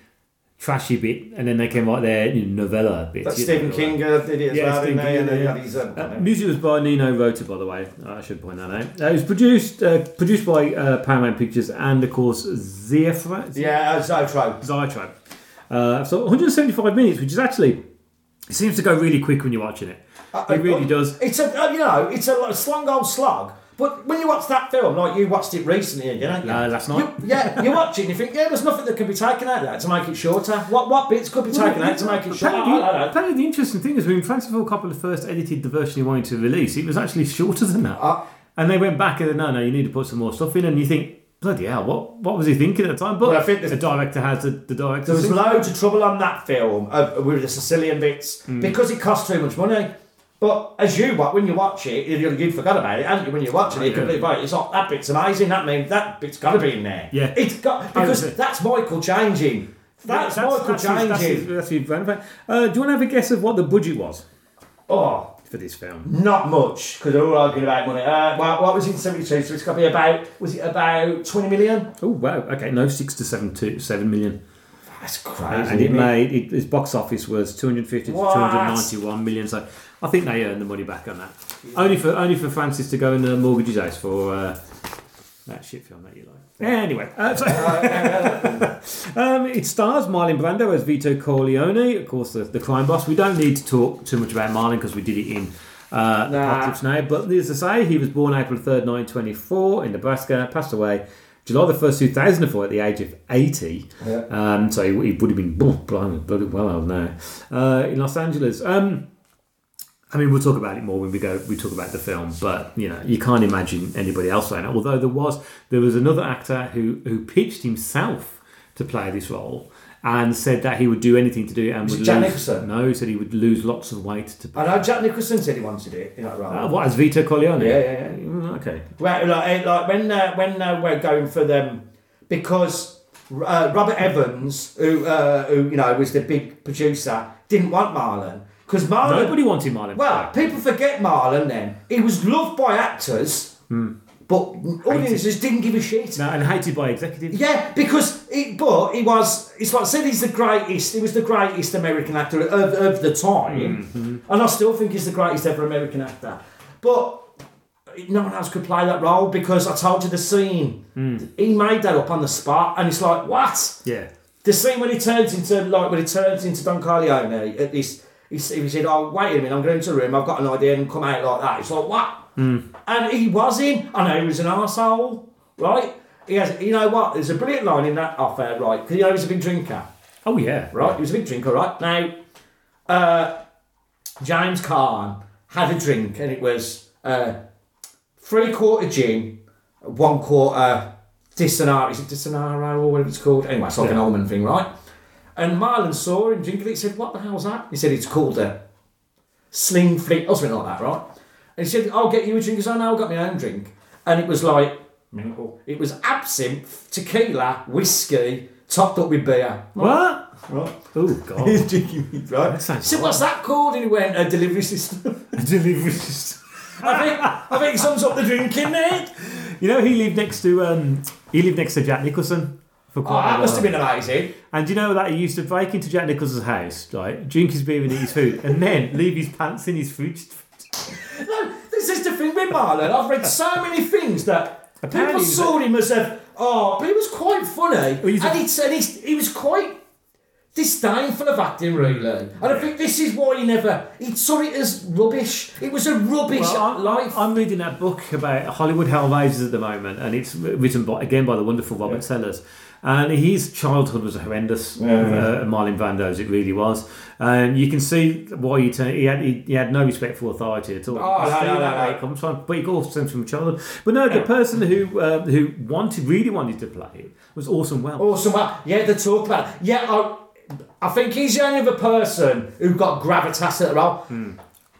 Speaker 7: trashy bit, and then they came out their you know, novella bit.
Speaker 8: But
Speaker 7: you
Speaker 8: Stephen King
Speaker 7: like-
Speaker 8: uh, did it as
Speaker 7: Yeah,
Speaker 8: well,
Speaker 7: Stephen? King,
Speaker 8: then
Speaker 7: yeah.
Speaker 8: uh,
Speaker 7: Uh, music was by Nino Rota, by the way. I should point that out. Uh, it was produced uh, produced by uh, Paramount Pictures and, of course, Zephyr.
Speaker 8: yeah, uh, Zotro.
Speaker 7: Zytro. Uh, so 175 minutes, which is actually it seems to go really quick when you're watching it. it really does.
Speaker 8: It's a uh, you know it's a slung old slog. But when you watch that film, like you watched it recently again, you?
Speaker 7: Uh, last night.
Speaker 8: You, yeah, you watch it and you think, yeah, there's nothing that can be taken out of that to make it shorter. What what bits could be taken out to make it shorter?
Speaker 7: Apparently,
Speaker 8: I don't
Speaker 7: apparently the interesting thing is when Francis Ford Coppola first edited the version he wanted to release, it was actually shorter than that.
Speaker 8: Uh,
Speaker 7: and they went back and said, no, no, you need to put some more stuff in. And you think, bloody hell, what, what was he thinking at the time? But
Speaker 8: Well, I think
Speaker 7: the director has the, the director.
Speaker 8: There was loads of trouble on that film uh, with the Sicilian bits
Speaker 7: Hmm.
Speaker 8: because it cost too much money. But as you watch, when you watch it, you, you forgot about it, haven't you? When you're watching it, you completely right. It's like that bit's amazing. That means that bit's got to be in there.
Speaker 7: Yeah.
Speaker 8: it's got because
Speaker 7: it?
Speaker 8: that's Michael changing. That's, Michael
Speaker 7: that's,
Speaker 8: changing.
Speaker 7: That's, his- that's, his. Uh, do you want to have a guess of what the budget was
Speaker 8: oh,
Speaker 7: for this film?
Speaker 8: not much because they're all arguing about money. Uh, well, what was it in '72? So it's got to be about. Was it about 20 million?
Speaker 7: Oh wow! Okay, no, six to seven to seven million.
Speaker 8: That's
Speaker 7: Uh,
Speaker 8: crazy.
Speaker 7: and it made it, its box office was 250
Speaker 8: What?
Speaker 7: to 291 million. So I think they earned the money back on that. Only for only for Francis to go and uh, mortgage his house for uh, that shit film that you like. Anyway, uh, so, um, it stars Marlon Brando as Vito Corleone, of course, the, the crime boss. We don't need to talk too much about Marlon because we did it in. Uh,
Speaker 8: Nah.
Speaker 7: Apocalypse Now, but needless to say, he was born April 3rd, 1924 in Nebraska, passed away July the 1st, 2004 at the age of 80.
Speaker 8: Yeah.
Speaker 7: Um, so he, he would have been bloody well old now uh, in Los Angeles. Um, I mean, we'll talk about it more when we go. We talk about the film, but you know, you can't imagine anybody else playing it. Although there was there was another actor who who pitched himself to play this role and said that he would do anything to do it and
Speaker 8: Was
Speaker 7: would
Speaker 8: it Jack
Speaker 7: lose.
Speaker 8: Nicholson?
Speaker 7: No, he said he would lose lots of weight to.
Speaker 8: I know Jack Nicholson said he wanted it in that role.
Speaker 7: Uh, what as Vito Corleone?
Speaker 8: Yeah, yeah, yeah.
Speaker 7: Mm, Okay.
Speaker 8: Well, like, eh, like when uh, when uh, we're going for them because uh, Robert Evans, who uh, who you know was the big producer, didn't want Marlon because Marlon.
Speaker 7: Nobody wanted Marlon.
Speaker 8: Well, people forget Marlon. Then he was loved by actors, hmm. but audiences didn't give a shit.
Speaker 7: no, and hated by executives.
Speaker 8: Yeah, because he, but he was. It's like I said, he's the greatest. He was the greatest American actor of, of the time, mm-hmm. and I still think he's the greatest ever American actor. But no one else could play that role because I told you the scene. Hmm. He made that up on the spot, and it's like what
Speaker 7: Yeah.
Speaker 8: the scene when he turns into like when he turns into Don Corleone at this. He, he said, "Oh, wait a minute! I'm going into the room. I've got an idea, and come out like that." It's like what? And he was in. I know he was an arsehole, right? He has. You know what? There's a brilliant line in that off air, right? Because you know he's a big drinker,
Speaker 7: Oh yeah.
Speaker 8: right? He was a big drinker, right? Now, uh, James Caan had a drink, and it was uh, three quarter gin, one quarter Disaronno. Is it Disaronno or whatever it's called? Anyway, it's like an
Speaker 7: Yeah.
Speaker 8: almond thing, right? And Marlon saw him drinking it. He said, "What the hell's that?" He said, "It's called a sling fleet or something like that, right?" And he said, "I'll get you a drink." He said, "Oh, I've got my own drink." And it was like, it was absinthe, tequila, whiskey, topped up with beer.
Speaker 7: What?
Speaker 8: Right.
Speaker 7: Oh god.
Speaker 8: He's drinking right? So what's that called? And he went, a delivery system.
Speaker 7: a Delivery system.
Speaker 8: I think I think it sums up the drinking there.
Speaker 7: You know, he lived next to um, he lived next to Jack Nicholson for
Speaker 8: Oh,
Speaker 7: quite a
Speaker 8: ah,
Speaker 7: that
Speaker 8: must have been amazing.
Speaker 7: And do you know that he used to break into Jack Nicholson's house, right, drink his beer and eat his food, and then leave his pants in his food.
Speaker 8: No, this is the thing with Marlon. I've read so many things that
Speaker 7: Apparently
Speaker 8: people saw him as a oh, but he was quite funny,
Speaker 7: Well, he's a-
Speaker 8: and, it's, and he's, he was quite disdainful of acting, really. And I think this is why he never he saw it as rubbish. It was a rubbish
Speaker 7: Well, I'm,
Speaker 8: life.
Speaker 7: I'm reading that book about Hollywood Hellraisers at the moment, and it's written by, again by the wonderful Robert Sellers. And his childhood was horrendous, uh, Marlon Brando's, it really was. And you can see why he, turned, he, had, he, he had no respect for authority at all.
Speaker 8: Oh, no,
Speaker 7: see
Speaker 8: no,
Speaker 7: that
Speaker 8: no, no.
Speaker 7: comes from, but it all stems from childhood. But no, the person who uh, who wanted, really wanted to play it was Orson Welles.
Speaker 8: Awesome. Well, yeah, they talk about it. Yeah, I, I think he's the only other person who got gravitas at the role.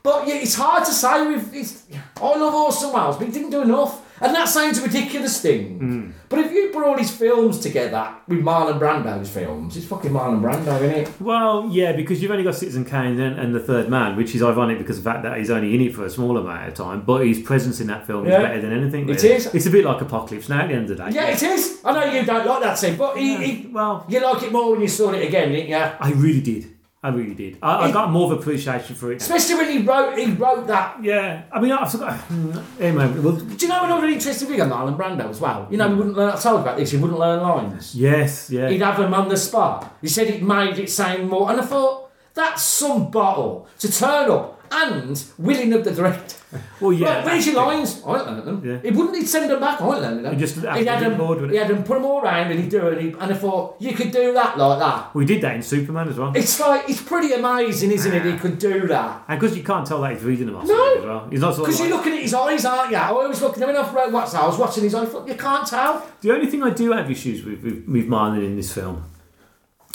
Speaker 8: But yeah, it's hard to say. With it's, I love Orson Welles, but he didn't do enough. And that sounds a ridiculous thing. Hmm. But if you put all his films together with Marlon Brando's films, it's fucking Marlon Brando, isn't it?
Speaker 7: Well, yeah, because you've only got Citizen Kane and, and The Third Man, which is ironic because of the fact that he's only in it for a small amount of time, but his presence in that film
Speaker 8: Yeah.
Speaker 7: is better than anything.
Speaker 8: It
Speaker 7: really.
Speaker 8: is.
Speaker 7: It's a bit like Apocalypse Now at the end of the day.
Speaker 8: Yeah, it is. I know you don't like that scene, but he, he,
Speaker 7: Well,
Speaker 8: you like it more when you saw it again, didn't you?
Speaker 7: I really did. I really did. I, I got more of appreciation for it.
Speaker 8: Especially when he wrote he wrote that.
Speaker 7: Yeah, I mean, I forgot. Anyway, well,
Speaker 8: Do you know another interesting thing on Marlon Brando as well? You know, we wouldn't learn. I told about this. He wouldn't learn lines.
Speaker 7: yes, yeah.
Speaker 8: He'd have them on the spot. He said it made it sound more. And I thought, that's some bottle to turn up and willing of the director.
Speaker 7: Well, yeah.
Speaker 8: Right, where's your lines? I learning them.
Speaker 7: Yeah.
Speaker 8: He wouldn't he'd send them back. I learning them.
Speaker 7: He just
Speaker 8: he'd had them,
Speaker 7: bored with
Speaker 8: he had them put them all around and he'd do it. And, he, and I thought, you could do that like that.
Speaker 7: We did that in Superman as well.
Speaker 8: It's like, it's pretty amazing, isn't it? He could do that.
Speaker 7: And because you can't tell that he's reading them off
Speaker 8: No.
Speaker 7: as well. He's not sort of
Speaker 8: Because
Speaker 7: like,
Speaker 8: you're looking at his eyes, aren't you? I always looking. When I wrote what's I was watching his eyes. I thought, You can't tell.
Speaker 7: The only thing I do have issues with with, with Marlon in this film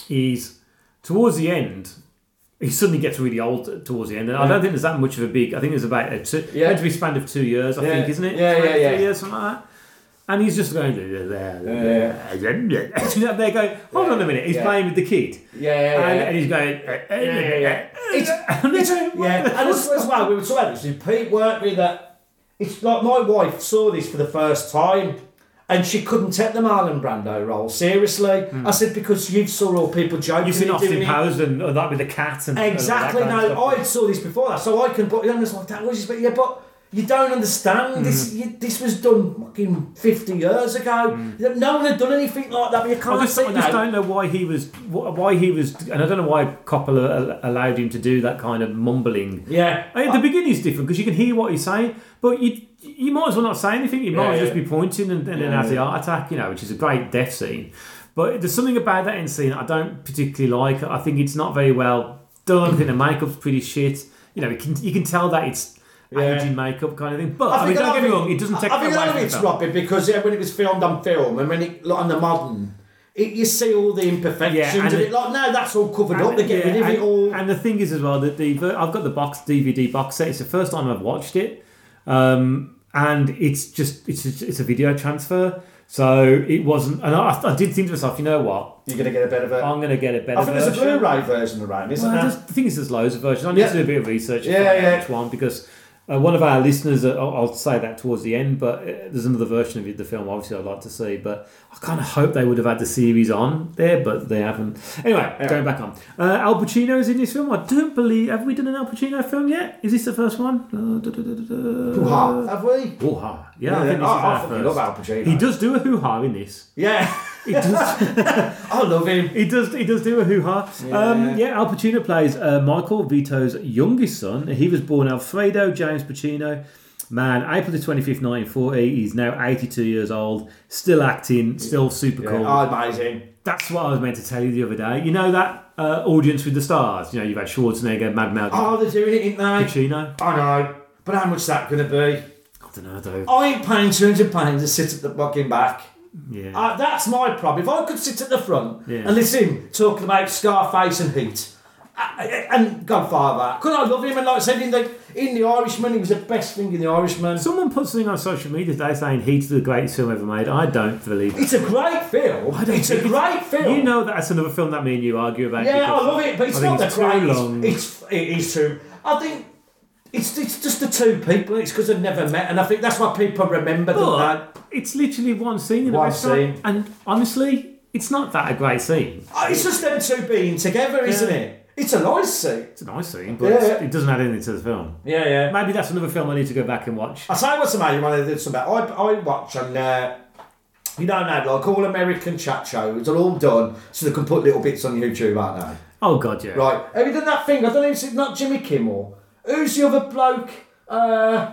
Speaker 7: is towards the end he suddenly gets really old towards the end. And I don't think there's that much of a big. I think there's about a two,
Speaker 8: Yeah.
Speaker 7: meant to be span of two years. I
Speaker 8: Yeah.
Speaker 7: think, isn't it?
Speaker 8: Yeah, yeah,
Speaker 7: Three
Speaker 8: yeah.
Speaker 7: years, something like that. And he's just going there, going. Hold on a minute. He's
Speaker 8: Yeah.
Speaker 7: playing with the kid,
Speaker 8: Yeah, yeah, yeah.
Speaker 7: and, and he's going. "Eh,
Speaker 8: yeah, yeah, yeah. It's, it's, yeah, and as, as well, we were talking about this Pete, weren't we? That it's like my wife saw this for the first time. And she couldn't take the Marlon Brando role seriously. I said because you saw all people joking.
Speaker 7: You've seen Austin. Powers and, and that with the cat and
Speaker 8: Exactly.
Speaker 7: And that kind of
Speaker 8: No. I saw this before that, so I can put it on. It's like that was, but yeah, but you don't understand. This
Speaker 7: Hmm.
Speaker 8: you, this was done fucking fifty years ago. No one had done anything like that. But you can't
Speaker 7: I just, I just don't know why he was why he was, and I don't know why Coppola allowed him to do that kind of mumbling.
Speaker 8: Yeah.
Speaker 7: I mean, the beginning's different because you can hear what he's saying, but you you might as well not say anything. You might
Speaker 8: Yeah,
Speaker 7: just
Speaker 8: yeah.
Speaker 7: be pointing and, and then
Speaker 8: Yeah,
Speaker 7: have the heart attack, you know, which is a great death scene. But there's something about that end scene I don't particularly like. I think it's not very well done. I think the makeup's pretty shit. You know, you can you can tell that it's
Speaker 8: Yeah.
Speaker 7: aging makeup kind of thing. But
Speaker 8: I
Speaker 7: I, mean, don't get me wrong, it doesn't take
Speaker 8: I think a lot of
Speaker 7: from
Speaker 8: it's. Robbie because yeah, when it was filmed on film and when it like, on the modern, it, you see all the imperfections
Speaker 7: Yeah, and
Speaker 8: of
Speaker 7: it-.
Speaker 8: Like no, that's all covered up. They get rid of
Speaker 7: and,
Speaker 8: it all.
Speaker 7: and the thing is as well that the I've got the box DVD box set. It's the first time I've watched it, um, and it's just it's a, it's a video transfer. So it wasn't, and I, I did think to myself, you know what?
Speaker 8: You're gonna get a better version.
Speaker 7: I'm going to get a better
Speaker 8: I think there's a
Speaker 7: version.
Speaker 8: Blu-ray version around, isn't
Speaker 7: Well,
Speaker 8: there?
Speaker 7: the thing is, there's loads of versions. I need
Speaker 8: Yeah.
Speaker 7: to do a bit of research to
Speaker 8: Yeah, yeah.
Speaker 7: which one because uh, one of our listeners, uh, I'll, I'll say that towards the end, but uh, there's another version of it, the film. Obviously, I'd like to see, but I kind of hope they would have had the series on there, but they haven't. Anyway, going back on, uh, Al Pacino is in this film. I don't believe have we done an Al Pacino film yet? Is this the first one? Uh, da, da, da, da, da.
Speaker 8: Hoo ha, have we?
Speaker 7: Hoo ha! Yeah, I
Speaker 8: Yeah,
Speaker 7: think this
Speaker 8: I-
Speaker 7: is
Speaker 8: I
Speaker 7: our first.
Speaker 8: love Al Pacino.
Speaker 7: He does do a hoo ha in this.
Speaker 8: Yeah,
Speaker 7: He does.
Speaker 8: I love him.
Speaker 7: He does. He does do a hoo ha.
Speaker 8: Yeah.
Speaker 7: Um, yeah, Al Pacino plays uh, Michael Vito's youngest son. He was born Alfredo James Pacino. Man, April the twenty fifth, nineteen forty. He's now eighty two years old, still acting, still super
Speaker 8: Yeah,
Speaker 7: cool.
Speaker 8: oh, amazing.
Speaker 7: That's what I was meant to tell you the other day. You know that uh, audience with the stars. You know, you've had Schwarzenegger, Mad Mel,
Speaker 8: Oh, they're doing it, ain't they?
Speaker 7: Pacino.
Speaker 8: I know, but how much is that going to be?
Speaker 7: I don't know though.
Speaker 8: I ain't paying two hundred pounds to sit at the fucking back.
Speaker 7: Yeah.
Speaker 8: Uh, that's my problem. If I could sit at the front
Speaker 7: Yeah.
Speaker 8: and listen talking about Scarface and Heat uh, and Godfather, because I love him, and like I said in the in the Irishman, he was the best thing in the Irishman.
Speaker 7: Someone put something on social media today saying Heat's the greatest film ever made. I don't believe it.
Speaker 8: It's a great film.
Speaker 7: I don't
Speaker 8: It's a great film.
Speaker 7: You know that's another film that me and you argue about.
Speaker 8: Yeah, I love it, but it's not the
Speaker 7: it's too
Speaker 8: greatest.
Speaker 7: long.
Speaker 8: It's it is too. I think it's it's just the two people. It's because they've never met, and I think that's why people remember them.
Speaker 7: But it's literally one scene in a
Speaker 8: One
Speaker 7: restaurant,
Speaker 8: scene.
Speaker 7: and honestly, it's not that a great scene.
Speaker 8: Oh, It's just them two being together, isn't
Speaker 7: Yeah.
Speaker 8: it? It's a nice scene.
Speaker 7: It's a nice scene, but
Speaker 8: Yeah.
Speaker 7: it doesn't add anything to the film.
Speaker 8: Yeah, yeah.
Speaker 7: Maybe that's another film I need to go back and watch.
Speaker 8: Tell you what's amazing when I did some about. I, I watch on, uh, you don't know, like all American chat shows, they're all done so they can put little bits on YouTube, aren't they?
Speaker 7: Oh god, yeah.
Speaker 8: Right. Have you done that thing? I don't know if it's not Jimmy Kimmel. Who's the other bloke? Uh,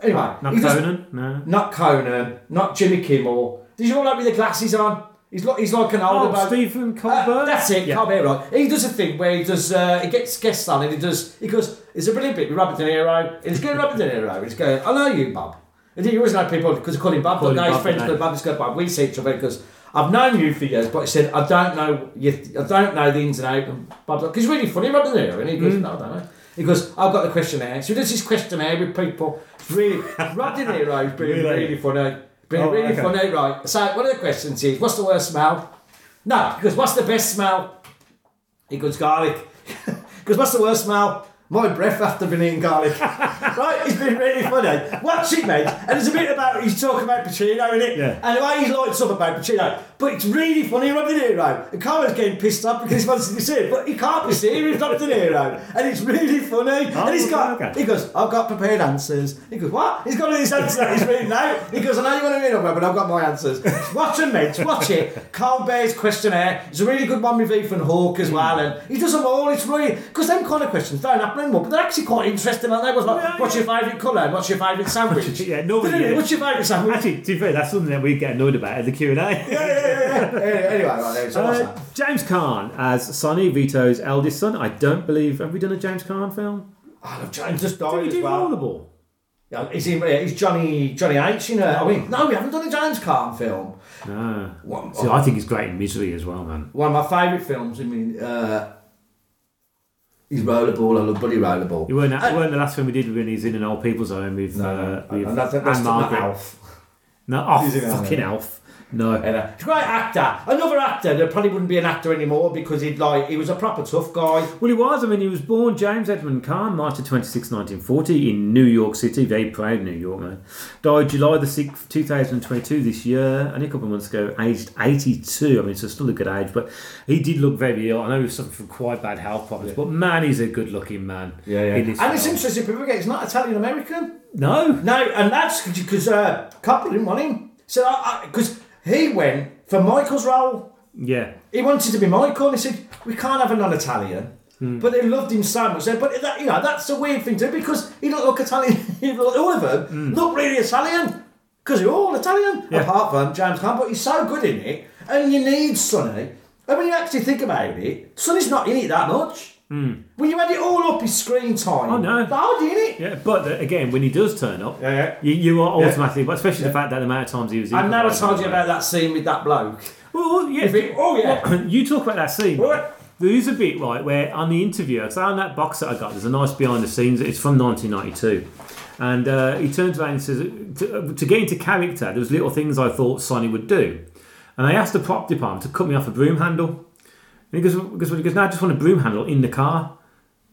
Speaker 8: anyway.
Speaker 7: Not
Speaker 8: he does-
Speaker 7: Conan. No.
Speaker 8: Not Conan, not Jimmy Kimmel. Did you all like with the glasses on? He's like he's like an older
Speaker 7: Oh,
Speaker 8: bloke.
Speaker 7: Stephen
Speaker 8: Uh,
Speaker 7: Colbert.
Speaker 8: that's it,
Speaker 7: Yeah.
Speaker 8: Colbert, right. He does a thing where he does, uh, he gets guests on and he does, he goes, it's a brilliant bit with Robert De Niro, and he's going Robert De Niro, he's going, I know you, Bob. And he always know people, because they call him Bob,
Speaker 7: Call
Speaker 8: but
Speaker 7: him
Speaker 8: now his
Speaker 7: Bob,
Speaker 8: friends call him Bob, he's going, Bob, we see each other, because I've known you for years, but he said, I don't know, you, I don't know the ins and outs, and Bob's like, 'cause he's really funny, Robert De Niro, and he goes,
Speaker 7: Mm.
Speaker 8: no, I don't know. He goes, I've got the questionnaire. So he does this questionnaire with people. It's really, Rob De Niro's been
Speaker 7: Really?
Speaker 8: really, funny. Been
Speaker 7: Oh,
Speaker 8: really
Speaker 7: okay.
Speaker 8: funny, right. So one of the questions is, what's the worst smell? No, because what's the best smell? He goes, garlic. Because what's the worst smell? My breath after been eating garlic. right? It's been really funny. Watch it, mate. And there's a bit about, he's talking about Pacino in it.
Speaker 7: Yeah.
Speaker 8: And the way he lights up about Pacino. But it's really funny, Rob De Niro. And Carmen's getting pissed off because he wants to be serious. But he can't be serious, Rob De Niro. And it's really funny.
Speaker 7: Oh,
Speaker 8: and he's got,
Speaker 7: okay.
Speaker 8: he goes, I've got prepared answers. He goes, what? He's got all these answers that he's reading out. He goes, I know you want to read them, but I've got my answers. Watch them, mate. Watch it. Colbert's questionnaire. It's a really good one with Ethan Hawke as well. And he does them all. It's really, because them kind of questions don't happen anymore, but they're actually quite interesting, aren't they? Was like,
Speaker 7: Yeah,
Speaker 8: what's your favourite colour? What's your favourite sandwich?
Speaker 7: Yeah, normally, yeah.
Speaker 8: What's your favourite sandwich?
Speaker 7: Actually, to be fair, that's something that we get annoyed about at the Q and A.
Speaker 8: yeah, yeah, yeah, yeah. Anyway, right there. So
Speaker 7: Uh? James Caan as Sonny Vito's eldest son. I don't believe. Have we done a James Caan film?
Speaker 8: I love James just
Speaker 7: Did
Speaker 8: died
Speaker 7: we
Speaker 8: as well.
Speaker 7: Rollerball?
Speaker 8: Yeah, is he? Is Johnny Johnny H in a? I mean, no, we haven't done a James Caan film.
Speaker 7: No.
Speaker 8: One,
Speaker 7: See, I think he's great in Misery as well, man.
Speaker 8: one of my favourite films. I mean, uh, He's rollerball. I love Buddy Rollerball.
Speaker 7: You weren't, that,
Speaker 8: Uh,
Speaker 7: it weren't the last one we did when he's in an old people's home with, uh, with
Speaker 8: and that's, that's
Speaker 7: Anne
Speaker 8: not
Speaker 7: Margaret.
Speaker 8: Elf.
Speaker 7: No, oh,
Speaker 8: He's in
Speaker 7: fucking Elf. No.
Speaker 8: And, he's a great actor. Another actor that probably wouldn't be an actor anymore because he'd like he was a proper tough guy.
Speaker 7: Well, he was. I mean, he was born James Edmund Caan, March 26, 1940, in New York City. Very proud New York man. Died July the 6th, 2022, this year, only a couple of months ago, aged 82. I mean, so still a good age, but he did look very ill. I know he was suffering from quite bad health problems, but man, he's a good looking man. in this
Speaker 8: And it's interesting, people forget he's not Italian American.
Speaker 7: No.
Speaker 8: No, and that's because uh, Coppola didn't want him. So because he went for Michael's role.
Speaker 7: Yeah.
Speaker 8: He wanted to be Michael, and he said, "We can't have a non-Italian."
Speaker 7: Hmm.
Speaker 8: But they loved him so much. But that, you know, that's a weird thing too because he don't look Italian. All of them look really Italian because they're all Italian.
Speaker 7: Yeah.
Speaker 8: apart from James Caan. But he's so good in it, and you need Sonny. And when you actually think about it, Sonny's not in it that much. When you add it all up, his screen time.
Speaker 7: Hmm. Oh, no.
Speaker 8: they're hardly it.
Speaker 7: Yeah, but uh, again, when he does turn up,
Speaker 8: Yeah, yeah.
Speaker 7: You, you are automatically, but especially the fact that the amount of times he was.
Speaker 8: I've never told you about that scene with that bloke.
Speaker 7: Well, yeah.
Speaker 8: It- oh, yeah.
Speaker 7: Well, you talk about that scene.
Speaker 8: What?
Speaker 7: There is a bit right where on the interview, because on that box that I got, there's a nice behind the scenes. It's from 1992, and uh, he turns around and says, to, "To get into character, there was little things I thought Sonny would do." And I asked the prop department to cut me off a broom handle. And he goes, because he goes, no, I just want a broom handle in the car.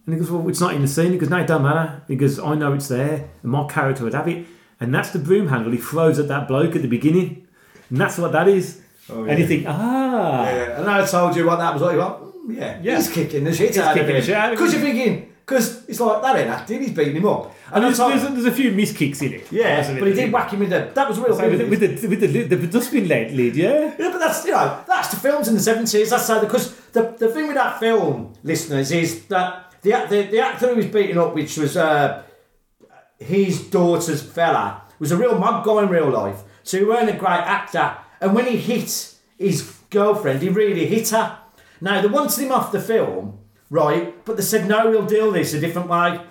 Speaker 7: And he goes, well, it's not in the scene. He goes, no, it don't matter. He goes, I know it's there, and my character would have it. And that's the broom handle he throws at that bloke at the beginning. And that's what that is. And you think, ah.
Speaker 8: Yeah, and I told you what that was. What you went, mm, yeah,
Speaker 7: Yeah.
Speaker 8: he's kicking the shit
Speaker 7: He's
Speaker 8: out of him.
Speaker 7: the shit out of
Speaker 8: Because you're thinking, because it's like that ain't acting. He's beating him up.
Speaker 7: And
Speaker 8: I
Speaker 7: there's,
Speaker 8: told-
Speaker 7: there's, there's a few miss kicks in it.
Speaker 8: yeah, but he did whack him with the. That was real.
Speaker 7: So with, the, with, the, with the, the dustbin lid, lid, yeah?
Speaker 8: Yeah, but that's you know that's the films in the seventies. That's how because the the thing with that film, listeners, is that the the, the actor who was beaten up, which was uh, his daughter's fella, was a real mug guy in real life. So he weren't a great actor, and when he hit his girlfriend, he really hit her. Now they wanted him off the film, right? But they said no, we'll deal this a different way.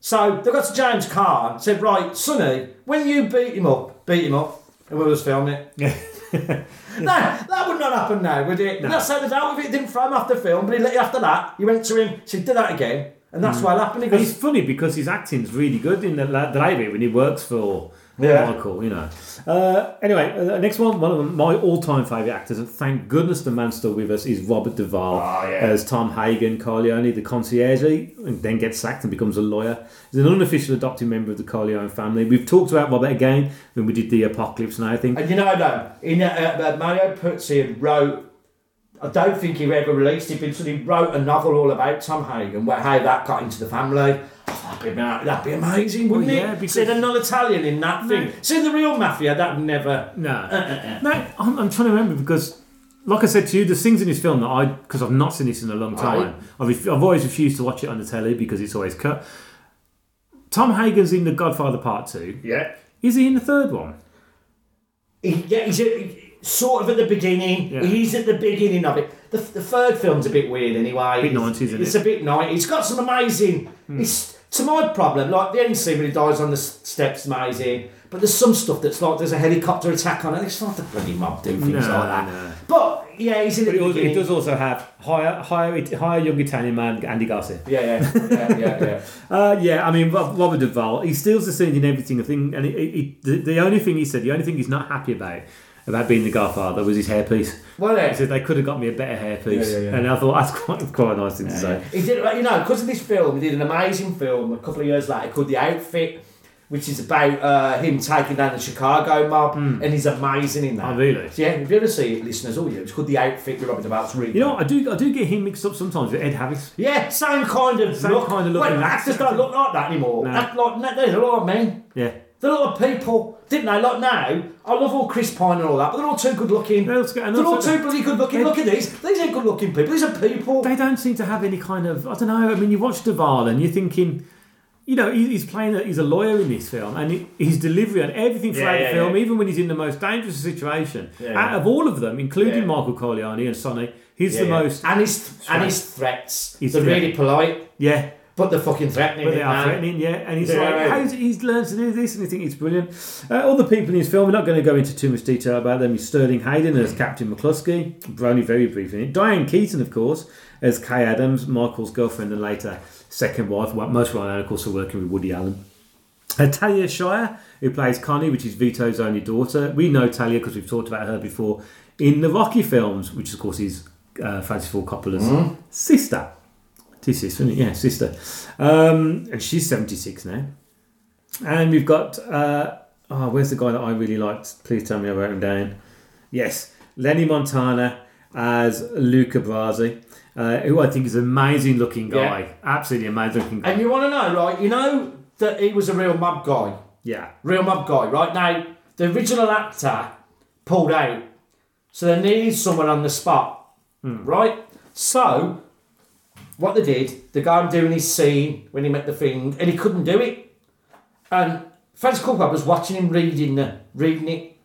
Speaker 8: So they got to James Caan and said, right, Sonny, when you beat him up, beat him up, and we'll just film it. no, that would not happen now, would it? That's how they dealt with it. Didn't throw him off the film, but he let you after that. He went to him, said, do that again. And that's mm. why it happened. He
Speaker 7: And it's funny because his acting's really good in the, the library when he works for
Speaker 8: Yeah.
Speaker 7: Michael, you know. Uh, anyway, uh, next one, one of my all-time favourite actors, and thank goodness the man's still with us, is Robert Duvall as Tom Hagen, Corleone, the concierge, and then gets sacked and becomes a lawyer. He's an unofficial adopted member of the Corleone family. We've talked about Robert again when we did the Apocalypse now, I think.
Speaker 8: and you know, no, in, uh, uh, Mario Puzo wrote, I don't think he ever released it, but he wrote a novel all about Tom Hagen, where how that got into the family. Oh, that'd, be, that'd be amazing, wouldn't oh,
Speaker 7: Well, yeah,
Speaker 8: it?
Speaker 7: because-
Speaker 8: See, they're not Italian in that thing. See, the real mafia, that would never.
Speaker 7: No, uh, uh, uh. no, I'm, I'm trying to remember because, like I said to you, there's things in this film that I, because I've not seen this in a long time,
Speaker 8: Right.
Speaker 7: I've, I've always refused to watch it on the telly because it's always cut. Tom Hagen's in The Godfather Part 2.
Speaker 8: Yeah.
Speaker 7: Is he in the third one?
Speaker 8: He, yeah, he's at, sort of at the beginning.
Speaker 7: Yeah.
Speaker 8: He's at the beginning of it. The, the third film's a bit weird anyway.
Speaker 7: Bit
Speaker 8: It's-
Speaker 7: 90s, isn't
Speaker 8: It's
Speaker 7: it?
Speaker 8: a bit 90s. It's got some amazing. It's to my problem. Like the end scene when he dies on the steps, amazing. But there's some stuff that's like there's a helicopter attack on it. It's not the bloody mob do things
Speaker 7: No,
Speaker 8: like that.
Speaker 7: no.
Speaker 8: But yeah, he's in
Speaker 7: But
Speaker 8: the
Speaker 7: it, also, it does also have higher, higher, higher young Italian man Andy Garcia.
Speaker 8: Yeah, yeah, yeah, yeah, yeah.
Speaker 7: Uh, yeah, I mean Rob- Robert Duvall. He steals the scene in everything. I think, and he, he, the, the only thing he said, the only thing he's not happy about about being the Godfather was his hairpiece.
Speaker 8: Well, yeah.
Speaker 7: He said they could have got me a better hairpiece,
Speaker 8: Yeah, yeah, yeah.
Speaker 7: and I thought that's quite quite a nice thing to say.
Speaker 8: He did, you know, because of this film, he did an amazing film a couple of years later called The Outfit, which is about uh, him taking down the Chicago mob, and he's amazing in that.
Speaker 7: Oh, really?
Speaker 8: So, yeah, if you ever see it, listeners, all you, it's called The Outfit with Robert Duvall. It's really
Speaker 7: You know, what, I do I do get him mixed up sometimes with Ed Harris.
Speaker 8: Yeah, same kind of
Speaker 7: Same
Speaker 8: look.
Speaker 7: kind of look
Speaker 8: Well, actors don't look like that anymore.
Speaker 7: No.
Speaker 8: Act like, there's a lot of men.
Speaker 7: Yeah.
Speaker 8: There are a lot of people, didn't they? Like now, I love all Chris Pine and all that, but they're all too good looking.
Speaker 7: They're all- and
Speaker 8: They're all too bloody good looking. Look at these. These ain't good looking people. These are people.
Speaker 7: They don't seem to have any kind of I don't know. I mean, you watch Duvall and you're thinking, you know, he's playing. A, he's a lawyer in this film, and he- his delivery on everything throughout
Speaker 8: Yeah,
Speaker 7: the film,
Speaker 8: yeah.
Speaker 7: even when he's in the most dangerous situation,
Speaker 8: Yeah,
Speaker 7: out
Speaker 8: yeah.
Speaker 7: of all of them, including
Speaker 8: Yeah.
Speaker 7: Michael Corleone and Sonny, he's
Speaker 8: Yeah,
Speaker 7: the
Speaker 8: yeah.
Speaker 7: most.
Speaker 8: and his and his threats.
Speaker 7: He's
Speaker 8: they're
Speaker 7: threat.
Speaker 8: really polite.
Speaker 7: Yeah.
Speaker 8: But they're fucking threatening.
Speaker 7: But they are
Speaker 8: now.
Speaker 7: threatening, yeah. And he's
Speaker 8: Yeah.
Speaker 7: like, how's he's learned to do this, and he thinks it's brilliant. Uh, all the people in his film, we're not going to go into too much detail about them. Is Sterling Hayden as Captain McCluskey, only very briefly. Diane Keaton, of course, as Kay Adams, Michael's girlfriend and later second wife. Well, most well known, of course, for working with Woody Allen. Uh, Talia Shire, who plays Connie, which is Vito's only daughter. We know Talia because we've talked about her before in the Rocky films, which of course is uh, Francis Ford Coppola's sister. Sister, isn't it? Yeah, sister. Um, and she's 76 now. And we've got, uh, oh, where's the guy that I really liked? Please tell me I wrote him down. Yes, Lenny Montana as Luca Brasi, uh, who I think is an amazing looking guy.
Speaker 8: Yeah.
Speaker 7: Absolutely amazing looking guy.
Speaker 8: And you want to know, right? You know that he was a real mob guy.
Speaker 7: yeah.
Speaker 8: Real mob guy, right? Now, the original actor pulled out. So they needed someone on the spot, right? So, what they did, the guy doing his scene when he met the thing, and he couldn't do it. And Francis Coppola was watching him reading the, reading it.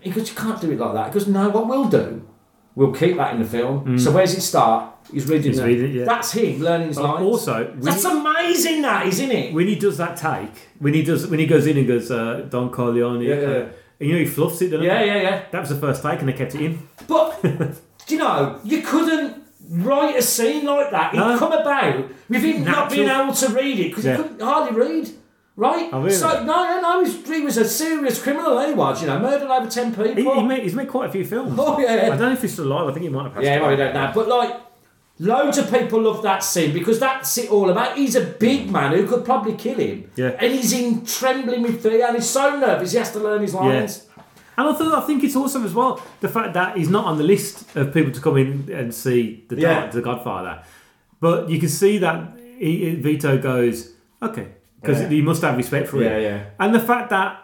Speaker 8: He goes, You can't do it like that. He goes, No, what we'll do, we'll keep that in the film. So, where's it start? He's reading
Speaker 7: He's reading it, yeah.
Speaker 8: That's him learning his lines.
Speaker 7: also,
Speaker 8: that's
Speaker 7: he-
Speaker 8: amazing, that, isn't it?
Speaker 7: when he does that take, when he does, when he goes in and goes, uh, Don Corleone,
Speaker 8: Yeah, yeah,
Speaker 7: uh, and you know he fluffs it, doesn't
Speaker 8: Yeah,
Speaker 7: he?
Speaker 8: yeah, yeah.
Speaker 7: That was the first take, and they kept it in.
Speaker 8: But do you know, you couldn't write a scene like that. It
Speaker 7: No.
Speaker 8: come about with him not being able to read it because
Speaker 7: Yeah.
Speaker 8: he couldn't hardly read. Right?
Speaker 7: Oh, really?
Speaker 8: So no, no, no. He was, a serious criminal. He was, you know, murdered over ten people.
Speaker 7: He, he made, he's made quite a few films.
Speaker 8: Oh, yeah.
Speaker 7: I don't know if he's still alive. I think he might have passed
Speaker 8: yeah,
Speaker 7: away.
Speaker 8: we don't know. But like, loads of people love that scene because that's it all about. He's a big man who could probably kill him.
Speaker 7: Yeah.
Speaker 8: And he's in trembling with fear and he's so nervous he has to learn his lines.
Speaker 7: And I, th- I think it's awesome as well the fact that he's not on the list of people to come in and see the,
Speaker 8: Yeah.
Speaker 7: the Godfather, but you can see that he, Vito goes okay because
Speaker 8: Yeah.
Speaker 7: he must have respect for
Speaker 8: Yeah,
Speaker 7: it.
Speaker 8: yeah.
Speaker 7: And the fact that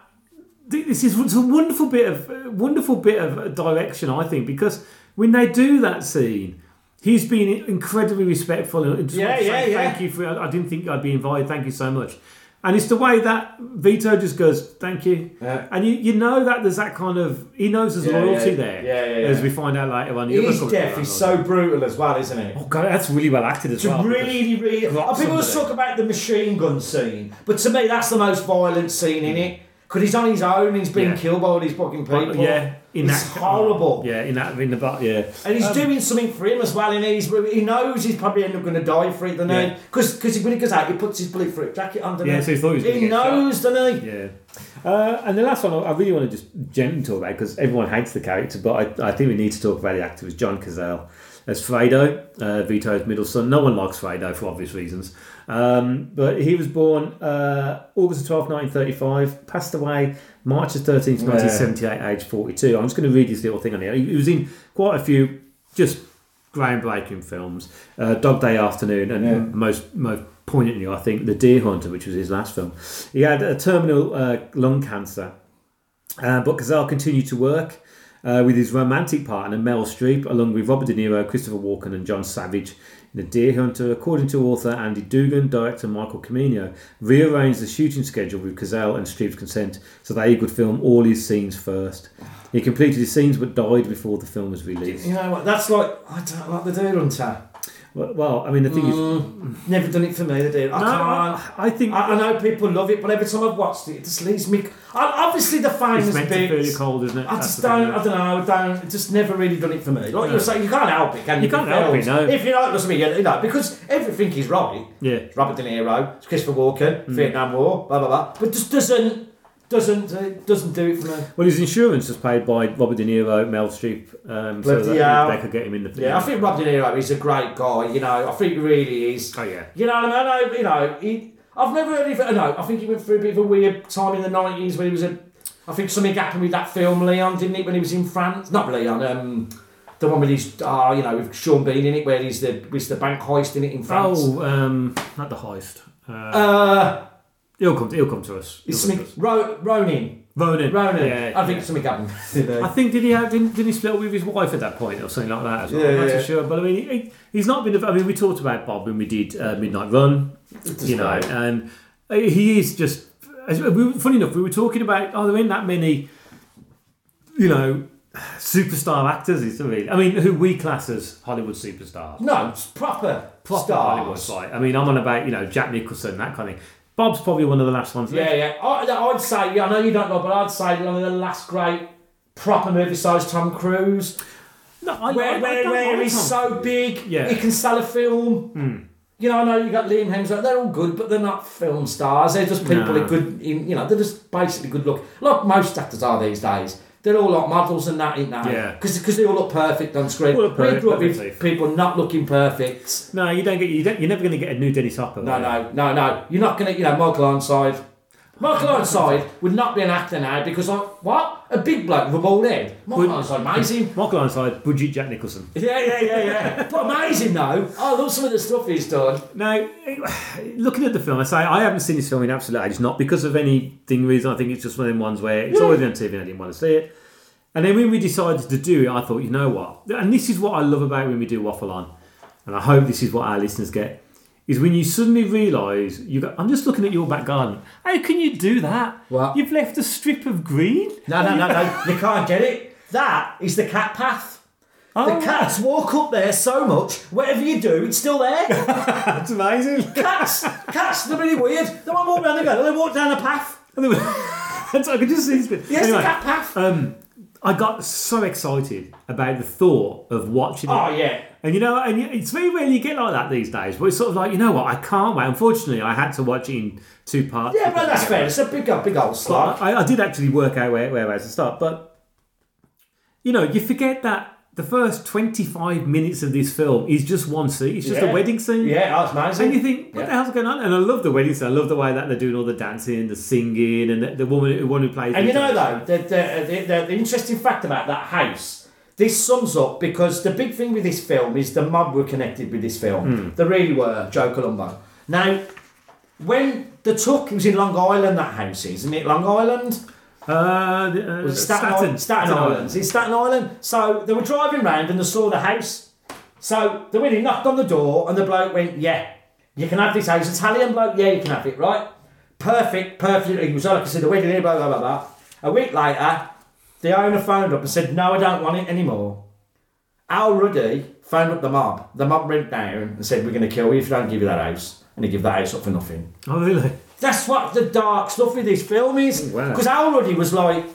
Speaker 7: this is a wonderful bit of wonderful bit of direction, I think, because when they do that scene. He's been incredibly respectful and
Speaker 8: Yeah,
Speaker 7: wants to say
Speaker 8: yeah, yeah.
Speaker 7: thank you for. I didn't think I'd be invited. Thank you so much. And it's the way that Vito just goes, "Thank you,"
Speaker 8: Yeah.
Speaker 7: and you, you know that there's that kind of he knows there's
Speaker 8: Yeah,
Speaker 7: loyalty
Speaker 8: yeah.
Speaker 7: there.
Speaker 8: Yeah, yeah,
Speaker 7: As we find out later on, the other
Speaker 8: His death is so brutal as well, isn't it?
Speaker 7: Oh god, that's really well acted as
Speaker 8: It's
Speaker 7: well.
Speaker 8: really, really. People always talk about the machine gun scene, but to me, that's the most violent scene in it. Because he's on his own, he's being killed by all these fucking people.
Speaker 7: But, yeah, in
Speaker 8: it's
Speaker 7: that
Speaker 8: horrible.
Speaker 7: Yeah, in that in the back, yeah.
Speaker 8: And he's
Speaker 7: Um,
Speaker 8: doing something for him as well. And he's, he knows he's probably end up going to die for it, doesn't
Speaker 7: Yeah.
Speaker 8: he? Because when he goes out, he puts his bulletproof jacket on, doesn't
Speaker 7: Yeah,
Speaker 8: he?
Speaker 7: so he thought he was
Speaker 8: He
Speaker 7: get shot.
Speaker 8: knows, doesn't he?
Speaker 7: Yeah. Uh, and the last one I really want to just gently talk about because everyone hates the character, but I, I think we need to talk about the actor was John Cazale as Fredo, uh, Vito's middle son. No one likes Fredo for obvious reasons. Um, but he was born uh, August 12, 1935, passed away March the 13th, 1978, age 42. I'm just going to read this little thing on here. He he was in quite a few just groundbreaking films. Uh, Dog Day Afternoon, and most most poignantly, I think, The Deer Hunter, which was his last film. He had a terminal uh, lung cancer, uh, but Cazale continued to work uh, with his romantic partner Meryl Streep, along with Robert De Niro, Christopher Walken, and John Savage. The Deer Hunter, according to author Andy Dougan, director Michael Cimino rearranged the shooting schedule with Cazale and Streep's consent so that he could film all his scenes first. He completed his scenes but died before the film was released.
Speaker 8: You know what? That's like, I don't like the Deer Hunter.
Speaker 7: Well, well I mean, the thing is,
Speaker 8: Never done it for me, the Deer I
Speaker 7: no,
Speaker 8: can't.
Speaker 7: I think
Speaker 8: I, I know people love it, but every time I've watched it, it just leaves me. I, obviously, the famous
Speaker 7: it's meant to feel
Speaker 8: bits.
Speaker 7: you cold, isn't it?
Speaker 8: I just
Speaker 7: the
Speaker 8: don't. I don't know. I don't. It just never really done it for me. Like
Speaker 7: No.
Speaker 8: you were saying, you can't help it, can you?
Speaker 7: You can't
Speaker 8: with
Speaker 7: help it, no.
Speaker 8: If you like, doesn't me, you know because everything is right.
Speaker 7: Yeah.
Speaker 8: It's Robert De Niro, it's Christopher Walken,
Speaker 7: Mm.
Speaker 8: Vietnam War, blah blah blah. But just doesn't doesn't uh, doesn't do it for me.
Speaker 7: Well, his insurance was paid by Robert De Niro, Meryl Streep, um, so
Speaker 8: Bloody
Speaker 7: that
Speaker 8: hell.
Speaker 7: they could get him in the film.
Speaker 8: Yeah, I think Rob De Niro is a great guy. You know, I think he really is.
Speaker 7: Oh yeah.
Speaker 8: You know, what I mean, I know. You know, he. I've never heard of. No, I think he went through a bit of a weird time in the nineties when he was a. I think something happened with that film Leon, didn't it? When he was in France, not Leon. Um, the one with his, uh, you know, with Sean Bean in it, where he's the, he's the bank heist in it in France.
Speaker 7: Oh, um, not the heist. Uh,
Speaker 8: Uh,
Speaker 7: he'll come. He'll come to us. He'll
Speaker 8: it's
Speaker 7: come
Speaker 8: something.
Speaker 7: to us.
Speaker 8: Ro- Ronin.
Speaker 7: Ronan.
Speaker 8: Ronin.
Speaker 7: Yeah,
Speaker 8: I think
Speaker 7: yeah.
Speaker 8: something happened.
Speaker 7: I think did he have didn't, didn't he split up with his wife at that point or something like that as well?
Speaker 8: Yeah,
Speaker 7: I'm not
Speaker 8: yeah.
Speaker 7: too sure, but I mean, he, he's not been. I mean, we talked about Bob when we did uh, Midnight Run, you know, and uh, he is just. As, we, were- funny enough, we were talking about oh, there ain't that many, you know, superstar actors. Is really, I mean, who we class as Hollywood superstars.
Speaker 8: No, it's proper,
Speaker 7: Proper Hollywood
Speaker 8: stars.
Speaker 7: fight. I mean, I'm on about you know Jack Nicholson that kind of thing. Bob's probably one of the last ones.
Speaker 8: Yeah, yeah. I, I'd say, yeah, I know you don't know, but I'd say one of the last great proper movie stars, Tom Cruise.
Speaker 7: No, I,
Speaker 8: where
Speaker 7: I- I
Speaker 8: where,
Speaker 7: don't
Speaker 8: where
Speaker 7: mind
Speaker 8: he's
Speaker 7: Tom.
Speaker 8: so big,
Speaker 7: Yeah.
Speaker 8: He can sell a film. Hmm. You know, I know you got Liam Hemsworth. They're all good, but they're not film stars. They're just people
Speaker 7: No.
Speaker 8: who good. You know, they're just basically good look. Like most actors are these days. They're all like models and that, ain't they?
Speaker 7: Yeah.
Speaker 8: Because they all look perfect on screen.
Speaker 7: All look
Speaker 8: we
Speaker 7: perfect,
Speaker 8: grew up with people not looking perfect.
Speaker 7: No, you don't get. You don't, you're never going to get a new Dennis Hopper.
Speaker 8: No, no, no, no. You're not gonna. You know, Michael Ironside. Michael Ironside would not be an actor now because like what a big bloke with a bald head. Michael
Speaker 7: Would-
Speaker 8: Ironside, amazing.
Speaker 7: Michael Ironside, budget Jack Nicholson.
Speaker 8: Yeah, yeah, yeah, yeah. but amazing though. I love some of the stuff he's done.
Speaker 7: Now, looking at the film, I say I haven't seen this film in absolute ages, not because of anything reason. I think it's just one of them ones where it's always on TV and I didn't want to see it. And then when we decided to do it, I thought, you know what? And this is what I love about when we do Waffle On, and I hope this is what our listeners get, is when you suddenly realise you go, I'm just looking at your back garden. How can you do that?
Speaker 8: What?
Speaker 7: You've left a strip of green?
Speaker 8: No, no, no, no. You can't get it. That is the cat path.
Speaker 7: Oh,
Speaker 8: The cats walk up there so much. Whatever you do, it's still there.
Speaker 7: That's amazing.
Speaker 8: cats, cats, they're really weird. They won't walk down the garden. They walk down a path.
Speaker 7: I could just see this bit.
Speaker 8: Yes,
Speaker 7: Anyway,
Speaker 8: the cat path.
Speaker 7: um, I got so excited about the thought of watching it.
Speaker 8: oh yeah.
Speaker 7: And you know, and it's very rare you get like that these days. But it's sort of like, you know what, I can't wait. Unfortunately, I had to watch it in two parts.
Speaker 8: Yeah, but that's fair. It's a big, big old slog.
Speaker 7: I, I did actually work out where, where I was to start. But, you know, you forget that the first 25 minutes of this film is just one scene. It's just
Speaker 8: Yeah.
Speaker 7: a wedding scene.
Speaker 8: Yeah, oh, that's amazing.
Speaker 7: And you think, what
Speaker 8: Yeah.
Speaker 7: the hell's going on? And I love the wedding scene. I love the way that they're doing all the dancing, the singing, and the, the woman, the one who plays.
Speaker 8: And you know though, the, the, the, interesting fact about that house, this sums up because the big thing with this film is the mob were connected with this film. Hmm. They really were, Joe Colombo. Now, when the Tuck was in Long Island, that house is, isn't it? Long Island?
Speaker 7: Uh, the, uh,
Speaker 8: Staten, Island? Staten Island. It's in Staten Island. So they were driving round and they saw the house. So they went in, knocked on the door, and the bloke went, Yeah, you can have this house. Italian bloke, yeah, you can have it, right? Perfect, perfect. He was like I said, the wedding here, blah, blah, blah, blah. A week later, the owner phoned up and said, No, I don't want it anymore. Al Ruddy phoned up the mob. The mob went down and said, We're going to kill you if you don't give you that house. And he give that house up for nothing.
Speaker 7: Oh, really?
Speaker 8: That's what the dark stuff with this film is. Because Al Ruddy was like,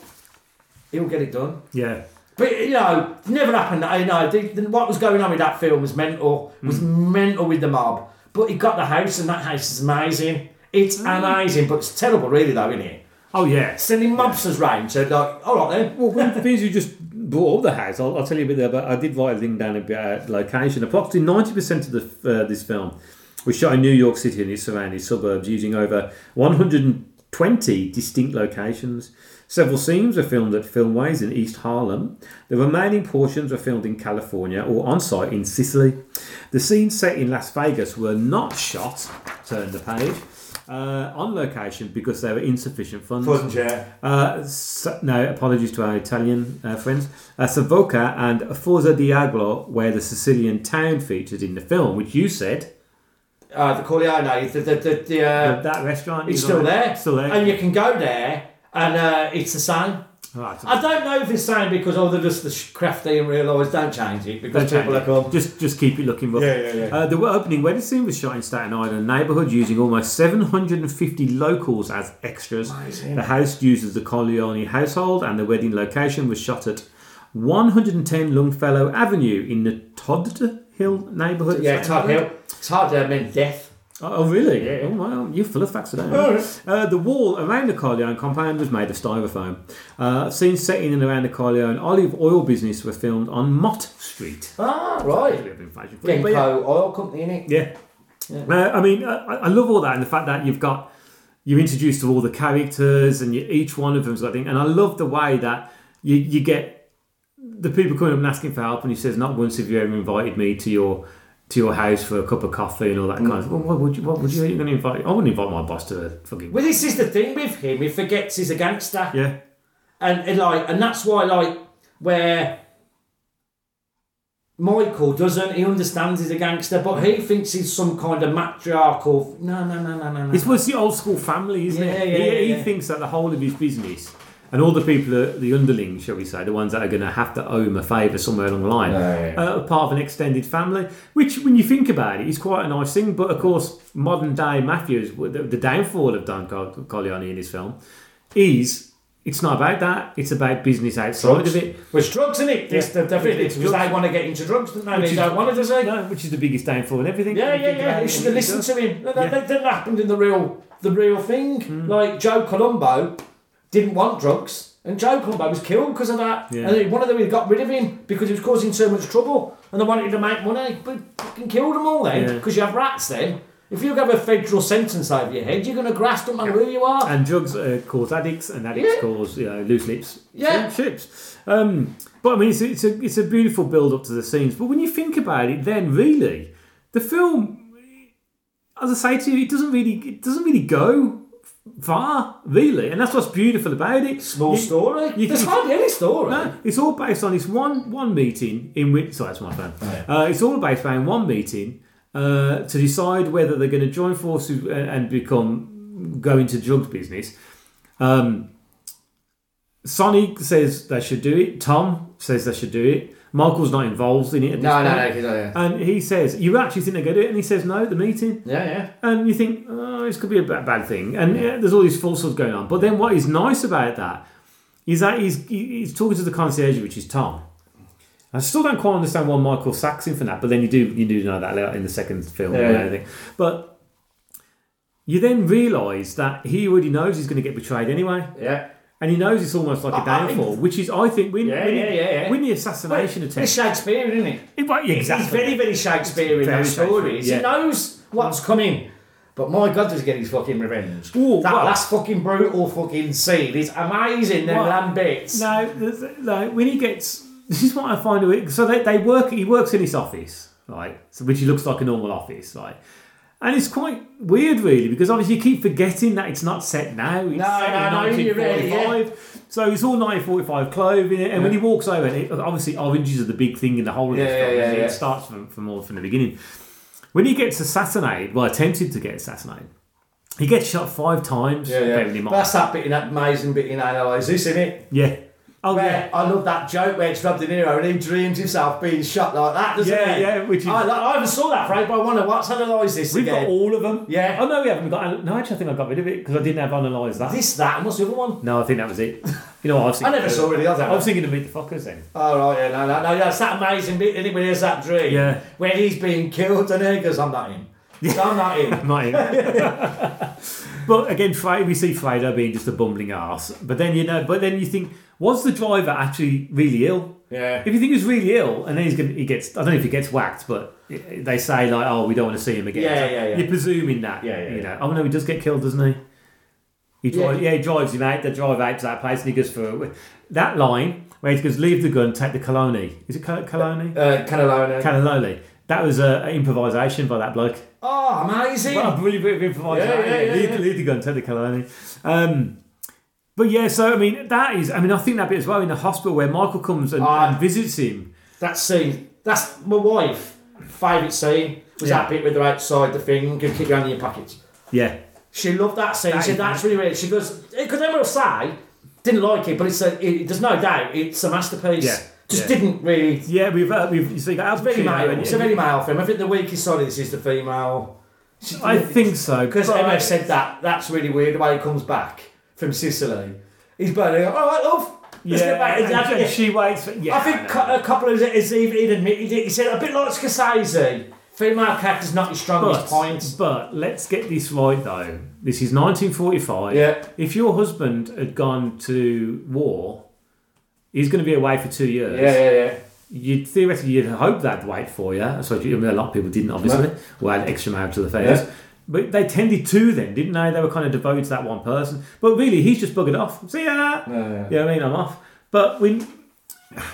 Speaker 8: he'll get it done.
Speaker 7: Yeah.
Speaker 8: But you know, never happened. You know, the, the, what was going on with that film was mental. Was mental with the mob. But he got the house, and that house is amazing. It's amazing, but it's terrible, really, though, isn't it?
Speaker 7: Oh, yeah.
Speaker 8: Sending mobsters round to like, all right then.
Speaker 7: Well, one of the things you just brought up the house, I'll, I'll tell you a bit there, but I did write a thing down about location. Approximately 90% of the, uh, this film was shot in New York City and its surrounding suburbs using over 120 distinct locations. Several scenes were filmed at Filmways in East Harlem. The remaining portions were filmed in California or on site in Sicily. The scenes set in Las Vegas were not shot, turn the page, uh, on location because there were insufficient funds.
Speaker 8: yeah.
Speaker 7: Uh, so, no, apologies to our Italian uh, friends. Uh, Savoca and Forza d'Agrò, where the Sicilian town featured in the film, which you said
Speaker 8: Uh, the Corleone, the, the, the, the uh,
Speaker 7: that restaurant
Speaker 8: it's
Speaker 7: is
Speaker 8: still
Speaker 7: on-
Speaker 8: there.
Speaker 7: Still there.
Speaker 8: And you can go there, and uh, it's the same.
Speaker 7: right,
Speaker 8: I don't know if it's saying because oh they're just the crafty and realise don't change it because
Speaker 7: Don't
Speaker 8: people
Speaker 7: change
Speaker 8: are
Speaker 7: it.
Speaker 8: come.
Speaker 7: Just, just keep it looking rough.
Speaker 8: Yeah, yeah, yeah.
Speaker 7: Uh, the opening wedding scene was shot in Staten Island neighbourhood using almost 750 locals as extras.
Speaker 8: Amazing.
Speaker 7: The house uses the Corleone household, and the wedding location was shot at 110 Longfellow Avenue in the Todt Hill neighbourhood.
Speaker 8: Yeah,
Speaker 7: Staten
Speaker 8: Todt
Speaker 7: Island.
Speaker 8: Hill. Todt uh, meant death.
Speaker 7: Oh, really? Yeah. Oh, wow. You're full of facts today. Uh, the wall around the Corleone compound was made of styrofoam. Uh, scenes set in and around the Corleone olive oil business were filmed on Mott Street.
Speaker 8: Ah, right.
Speaker 7: bit of information for you, but
Speaker 8: Genco
Speaker 7: yeah.
Speaker 8: Oil Company, innit?
Speaker 7: Yeah. Uh, I mean, I, I love all that and the fact that you've got you're introduced to all the characters and you, each one of them's a thing. And I love the way that you, you get the people coming up and asking for help, and he says, "Not once have you ever invited me to your to your house for a cup of coffee and all that kind of. Mm. Well, what would you? What would you? You're going to invite? I wouldn't invite my boss to a fucking.
Speaker 8: Well, this is the thing with him. He forgets he's a gangster,
Speaker 7: Yeah.
Speaker 8: and, and like, and that's why, like, where Michael doesn't. He understands he's a gangster, but he mm. thinks he's some kind of matriarchal. No, no, no, no, no, no.
Speaker 7: It's was the old school family, isn't
Speaker 8: Yeah,
Speaker 7: it?
Speaker 8: yeah,
Speaker 7: he,
Speaker 8: yeah,
Speaker 7: he
Speaker 8: yeah.
Speaker 7: thinks that the whole of his business and all the people, are, the underlings, shall we say, the ones that are going to have to owe him a favour somewhere along the line,
Speaker 8: Yeah, yeah.
Speaker 7: uh, are part of an extended family. Which, when you think about it, is quite a nice thing. But of course, modern day Matthews, the, downfall of Don Cor- Corleone in this film is it's not about that. It's about business outside
Speaker 8: Drugs.
Speaker 7: of it.
Speaker 8: Which drugs in it?
Speaker 7: Yeah.
Speaker 8: the definitely
Speaker 7: It's
Speaker 8: because they want to get into drugs, don't they?
Speaker 7: Which
Speaker 8: They
Speaker 7: is-
Speaker 8: don't want to, does they?
Speaker 7: No, which is the biggest downfall in everything.
Speaker 8: Yeah, yeah, yeah. You should have listened to him. That,
Speaker 7: Yeah.
Speaker 8: that, that happened in the real, the real thing.
Speaker 7: Hmm.
Speaker 8: Like Joe Colombo didn't want drugs, and Joe Colombo was killed because of that.
Speaker 7: Yeah.
Speaker 8: And one of them got rid of him because he was causing so much trouble, and they wanted to make money, but fucking killed them all then
Speaker 7: Yeah.
Speaker 8: because you have rats then. If you have a federal sentence over your head, you're going to grasp them matter who you are.
Speaker 7: And drugs uh, cause addicts, and addicts
Speaker 8: Yeah.
Speaker 7: cause you know loose lips.
Speaker 8: Yeah.
Speaker 7: ships. Um, but I mean, it's, it's a it's a beautiful build up to the scenes. But when you think about it, then really, the film, as I say to you, it doesn't really it doesn't really go far, really, and that's what's beautiful about it.
Speaker 8: Small
Speaker 7: You-
Speaker 8: story.
Speaker 7: you
Speaker 8: There's
Speaker 7: can-
Speaker 8: hardly any story.
Speaker 7: No, it's all based on this one one meeting in which. Sorry, that's my phone. Uh, it's all based on one meeting uh, to decide whether they're going to join forces and, and become go into drugs business. Um, Sonny says they should do it. Tom says they should do it. Michael's not involved in it. At this
Speaker 8: No, no, no, he's not, yeah.
Speaker 7: And he says, "You actually think they're going to do it?" And he says, "No." The meeting.
Speaker 8: Yeah, yeah.
Speaker 7: And you think, oh, this could be a bad, bad thing. And yeah, there's all these falsehoods going on. But then what is nice about that is that he's, he's talking to the concierge, which is Tom. I still don't quite understand why Michael sacks him for that, but then you do you do know that later in the second film
Speaker 8: Yeah,
Speaker 7: and everything. But you then realise that he already knows he's going to get betrayed anyway.
Speaker 8: Yeah.
Speaker 7: And he knows it's almost like a
Speaker 8: I- I-
Speaker 7: downfall, which is, I think, when,
Speaker 8: Yeah,
Speaker 7: when,
Speaker 8: yeah, yeah, yeah.
Speaker 7: when the assassination attempt. It's.
Speaker 8: Shakespeare, isn't it?
Speaker 7: It- well, yeah,
Speaker 8: He's
Speaker 7: exactly.
Speaker 8: very, very Shakespeare in
Speaker 7: Very
Speaker 8: those stories.
Speaker 7: Yeah.
Speaker 8: He knows what's coming. But my God, does he get his fucking revenge?
Speaker 7: Ooh,
Speaker 8: that
Speaker 7: well-
Speaker 8: last fucking brutal fucking scene is amazing. Them
Speaker 7: Well,
Speaker 8: lamb bits.
Speaker 7: No, there's- no, when he gets, this is what I find. So they, they work. He works in his office, right? So which looks like a normal office, right? And it's quite weird, really, because obviously you keep forgetting that it's not set now. It's
Speaker 8: No,
Speaker 7: set in
Speaker 8: no, no, really,
Speaker 7: 1945. So it's all 1945 clothing, and when he walks over, and it, obviously oranges are the big thing in the whole of this
Speaker 8: Yeah,
Speaker 7: film.
Speaker 8: yeah,
Speaker 7: it?
Speaker 8: yeah,
Speaker 7: It starts from from all from the beginning. When he gets assassinated, well, attempted to get assassinated, he gets shot five times.
Speaker 8: Yeah, yeah. That's that bit in that amazing bit in Analyze This, isn't it?
Speaker 7: Yeah. Oh,
Speaker 8: where
Speaker 7: yeah.
Speaker 8: I love that joke where it's Rob De Niro and he dreams himself being shot like that, doesn't
Speaker 7: Yeah,
Speaker 8: he?
Speaker 7: yeah, which is-
Speaker 8: I, I haven't saw that, Frank, but I wonder what's Analyze This
Speaker 7: We've
Speaker 8: again.
Speaker 7: got all of them.
Speaker 8: Yeah.
Speaker 7: Oh no, we haven't. We got. No, actually, I think I got rid of it because I didn't have analysed that.
Speaker 8: This, that, and what's the other one?
Speaker 7: No, I think that was it. You know what I was
Speaker 8: I never saw any of that.
Speaker 7: I was thinking of Meet the Fuckers then.
Speaker 8: Oh, right, yeah, no, no, no, that's that amazing bit, isn't it, when he has that dream?
Speaker 7: Yeah.
Speaker 8: When he's being killed and he goes, I'm not him. I'm not him.
Speaker 7: Not him. but again, we see Fredo being just a bumbling ass. But then you know, but then you think, was the driver actually really ill?
Speaker 8: Yeah.
Speaker 7: If you think he's really ill, and then he's gonna, he gets, I don't know if he gets whacked, but they say like, oh, we don't want to see him again.
Speaker 8: Yeah, yeah, yeah.
Speaker 7: You're presuming that.
Speaker 8: Yeah, yeah,
Speaker 7: You
Speaker 8: yeah.
Speaker 7: know, oh no, he does get killed, doesn't he? He
Speaker 8: Yeah.
Speaker 7: drives, yeah. he drives him out. They drive out to that place, and he goes for that line where he goes, "Leave the gun, take the coloni." Is it Col-?
Speaker 8: Uh, Cannelloni.
Speaker 7: Cannelloni. That was a, a improvisation by that bloke.
Speaker 8: oh, amazing.
Speaker 7: What a brilliant bit of improvisation.
Speaker 8: Yeah, yeah, yeah,
Speaker 7: leave,
Speaker 8: yeah.
Speaker 7: leave the gun, take the coloni. Um, but yeah, so I mean, that is. I mean, I think that bit as well in the hospital where Michael comes and,
Speaker 8: Ah.
Speaker 7: and visits him.
Speaker 8: That scene, that's my wife favourite scene, was
Speaker 7: Yeah.
Speaker 8: that bit with they're outside the thing and keep your hand in your pockets.
Speaker 7: Yeah,
Speaker 8: She loved that scene.
Speaker 7: That
Speaker 8: she said that's really weird. She goes because everyone will say didn't like it, but it's a it, there's no doubt it's a masterpiece.
Speaker 7: Yeah,
Speaker 8: Just
Speaker 7: yeah.
Speaker 8: didn't really.
Speaker 7: yeah. We've uh, we've so you got Al
Speaker 8: It's very
Speaker 7: Pacino
Speaker 8: male.
Speaker 7: and-
Speaker 8: It's a very male film. I think the weakest side of this is the female.
Speaker 7: I think so
Speaker 8: because
Speaker 7: but-
Speaker 8: Emma said that that's really weird the way he comes back from Sicily. He's burning. All right, love. Let's
Speaker 7: Yeah,
Speaker 8: get back.
Speaker 7: and,
Speaker 8: It's-
Speaker 7: and she waits. For, yeah,
Speaker 8: I think a couple of has even admitted it. He said a bit like Scorsese. Female character's not your strongest point.
Speaker 7: but let's get this right though. This is 1945.
Speaker 8: Yeah.
Speaker 7: If your husband had gone to war, he's going to be away for two years.
Speaker 8: Yeah, yeah, yeah.
Speaker 7: You'd theoretically you'd hope that'd wait for you. So I mean, a lot of people didn't, obviously,
Speaker 8: No.
Speaker 7: or had extra marital affairs.
Speaker 8: Yeah.
Speaker 7: But they tended to then, didn't they? They were kind of devoted to that one person. But really, he's just buggered off. See ya.
Speaker 8: Yeah, yeah.
Speaker 7: You know what I mean? I'm off. But when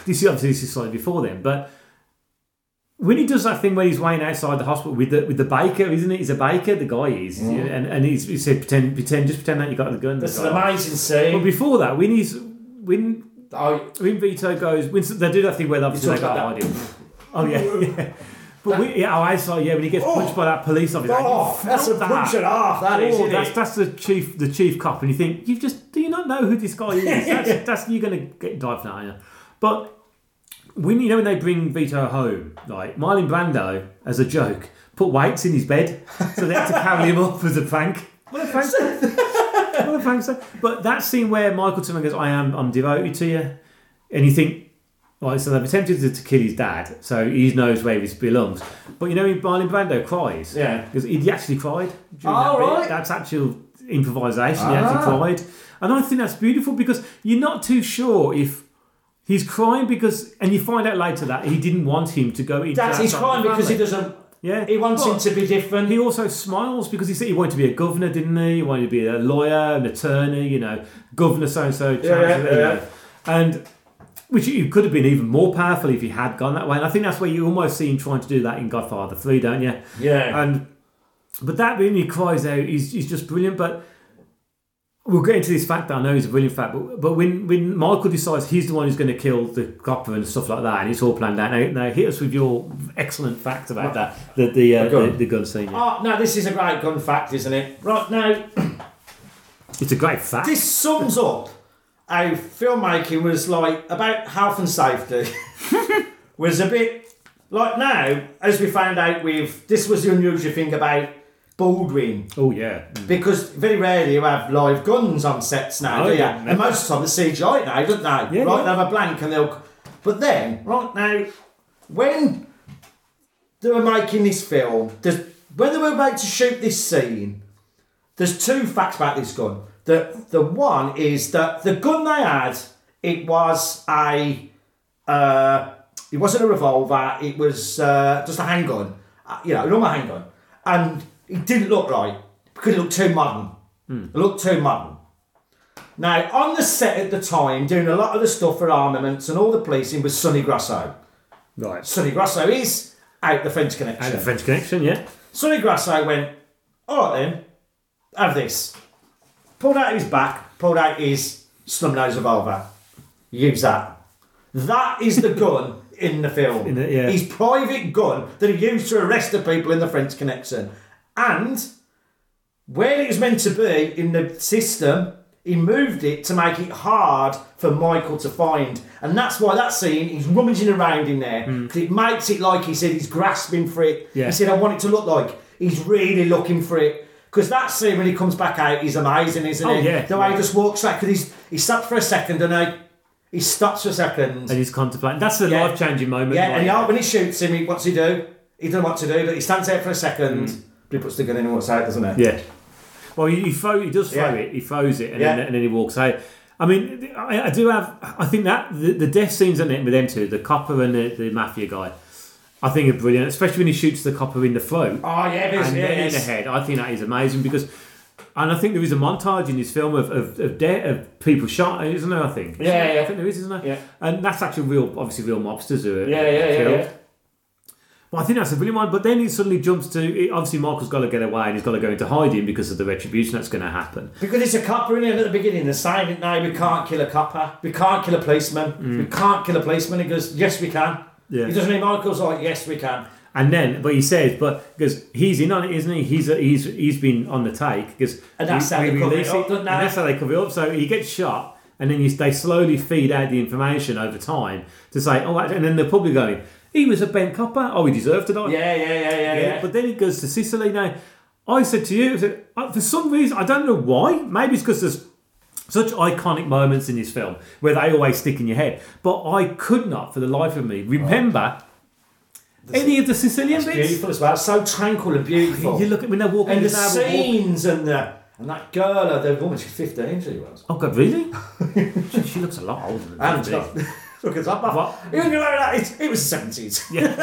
Speaker 7: this is obviously this is slightly before then, but when he does that thing where he's waiting outside the hospital with the with the baker, isn't it? He's a baker. The guy is, and and he's, he said pretend pretend just pretend that you got the gun.
Speaker 8: That's an amazing scene.
Speaker 7: But before that, when he's when
Speaker 8: Oh,
Speaker 7: when Vito goes, when they do that thing where obviously they got hide him. Oh yeah, yeah. But we, yeah, oh, I saw, yeah, when he gets punched oh. by that police officer.
Speaker 8: Oh,
Speaker 7: you
Speaker 8: that's a
Speaker 7: that.
Speaker 8: punch and a half, that is,
Speaker 7: oh, that's,
Speaker 8: it?
Speaker 7: that's the chief, the chief cop, and you think you've just do you not know who this guy is? That's, that's you're gonna get dived now, yeah. But when you know when they bring Vito home, like Marlon Brando, as a joke, put weights in his bed, so they had to carry him up as a prank. What a prank! what a prank! But that scene where Michael Turner goes, "I am, I'm devoted to you," and you think. Right, so they've attempted to, to kill his dad, so he knows where he belongs. But you know, Marlon Brando cries,
Speaker 8: Yeah.
Speaker 7: because he actually cried. during
Speaker 8: Oh,
Speaker 7: that bit.
Speaker 8: right.
Speaker 7: That's actual improvisation. He actually
Speaker 8: Ah.
Speaker 7: cried, and I think that's beautiful because you're not too sure if he's crying because, and you find out later that he didn't want him to go into.
Speaker 8: That's
Speaker 7: that
Speaker 8: he's
Speaker 7: side of
Speaker 8: crying
Speaker 7: the
Speaker 8: because he
Speaker 7: family.
Speaker 8: doesn't.
Speaker 7: Yeah,
Speaker 8: He wants
Speaker 7: But
Speaker 8: him to be different.
Speaker 7: He also smiles because he said he wanted to be a governor, didn't he? He wanted to be a lawyer, an attorney, you know, governor so and so,
Speaker 8: Yeah, yeah, yeah.
Speaker 7: and which you could have been even more powerful if he had gone that way. And I think that's where you almost see him trying to do that in Godfather Three, don't you?
Speaker 8: Yeah.
Speaker 7: And but that when he cries out, he's, he's just brilliant. But we'll get into this fact that I know is a brilliant fact. But, but when, when Michael decides he's the one who's going to kill the copper and stuff like that, and it's all planned out. Now, now hit us with your excellent fact about that the the, uh,
Speaker 8: The gun.
Speaker 7: the, the gun scene. yeah.
Speaker 8: Oh, no, this is a great gun fact, isn't it? Right, now,
Speaker 7: It's a great fact.
Speaker 8: this sums up how filmmaking was like about health and safety. was a bit like now, as we found out with this was the unusual thing about Baldwin.
Speaker 7: oh yeah,
Speaker 8: Because very rarely you have live guns on sets now, do you?
Speaker 7: yeah,
Speaker 8: And most of the time it's CGI now, don't they?
Speaker 7: Yeah,
Speaker 8: right,
Speaker 7: yeah.
Speaker 8: they have a blank and they'll. But then, right now, when they were making this film, there's, when they were about to shoot this scene, there's two facts about this gun. The the one is that the gun they had, it was a, uh, it wasn't a revolver. It was uh, just a handgun. Uh, you know, a normal handgun, and it didn't look right because it looked too modern. It looked too modern. Now, on the set at the time, doing a lot of the stuff for armaments and all the policing was Sonny Grosso.
Speaker 7: right.
Speaker 8: Sonny Grosso is out the French Connection.
Speaker 7: And the French Connection, yeah.
Speaker 8: Sonny Grosso went, all right then, have this. Pulled out his back, pulled out his snub nose revolver. Use that. That is the gun in the film.
Speaker 7: In the- yeah.
Speaker 8: His private gun that he used to arrest the people in the French Connection. And where it was meant to be in the system, he moved it to make it hard for Michael to find. And that's why that scene, he's rummaging around in there. 'cause it makes it like he said he's grasping for it.
Speaker 7: Hmm. Yeah.
Speaker 8: He said, I want it to look like he's really looking for it. Because that scene when he comes back out is amazing, isn't
Speaker 7: Oh,
Speaker 8: it?
Speaker 7: yeah.
Speaker 8: The way he just walks back, because he's he stops for a second and he, he stops for a second.
Speaker 7: And he's contemplating. That's the
Speaker 8: Yeah.
Speaker 7: life changing moment.
Speaker 8: Yeah,
Speaker 7: like-
Speaker 8: and he, when he shoots him, he, what's he do? He doesn't know what to do, but he stands there for a second,
Speaker 7: Mm.
Speaker 8: but he puts the gun in and walks out, doesn't he?
Speaker 7: Yeah. Well, he, he, throw, he does throw
Speaker 8: Yeah.
Speaker 7: it. He throws it, and,
Speaker 8: Yeah.
Speaker 7: then, and then he walks out. I mean, I, I do have. I think that the, the death scenes in it with them two, the copper and the, the mafia guy, I think are brilliant. Especially when he shoots the copper in the throat
Speaker 8: Oh, yeah, it is,
Speaker 7: and
Speaker 8: yeah,
Speaker 7: then in the head. I think that is amazing because. And I think there is a montage in this film of of, of, de- of people shot, isn't there? I think.
Speaker 8: Yeah, yeah.
Speaker 7: I think there is, isn't there?
Speaker 8: Yeah.
Speaker 7: And that's actually real, obviously real mobsters who are
Speaker 8: Yeah, yeah, yeah,
Speaker 7: killed.
Speaker 8: yeah.
Speaker 7: Well, I think that's a brilliant one. But then he suddenly jumps to it- obviously Michael's got to get away and he's got to go into hiding because of the retribution that's going to happen.
Speaker 8: Because it's a copper in it at the beginning. They're saying it now, we can't kill a copper. We can't kill a policeman. We mm. can't kill a policeman. He goes, yes, we can.
Speaker 7: Yeah.
Speaker 8: He doesn't mean Michael's like, yes, we can.
Speaker 7: And then, but he says, but because he's in on it, isn't he? He's he's he's been on the take because
Speaker 8: And that's how they cover it up, don't
Speaker 7: and that's how they cover it up. So he gets shot, and then you, they slowly feed out the information over time to say, oh, and then they're probably going, he was a bent copper. Oh, he deserved to die.
Speaker 8: Yeah, yeah, yeah, yeah, yeah.
Speaker 7: But then he goes to Sicily. Now, I said to you, I said, uh, for some reason, I don't know why. Maybe it's because there's such iconic moments in this film where they always stick in your head. But I could not, for the life of me, remember any of the Sicilian
Speaker 8: It's
Speaker 7: bits.
Speaker 8: beautiful as well. So tranquil and beautiful.
Speaker 7: You look at when they're walking
Speaker 8: and the
Speaker 7: the narrow walk-
Speaker 8: scenes and the and that girl, uh, the woman, she's 15, she was.
Speaker 7: Oh God, really? she, she looks a lot older than
Speaker 8: And
Speaker 7: me.
Speaker 8: look at that.
Speaker 7: What?
Speaker 8: You know that it, it was 70s.
Speaker 7: Yeah.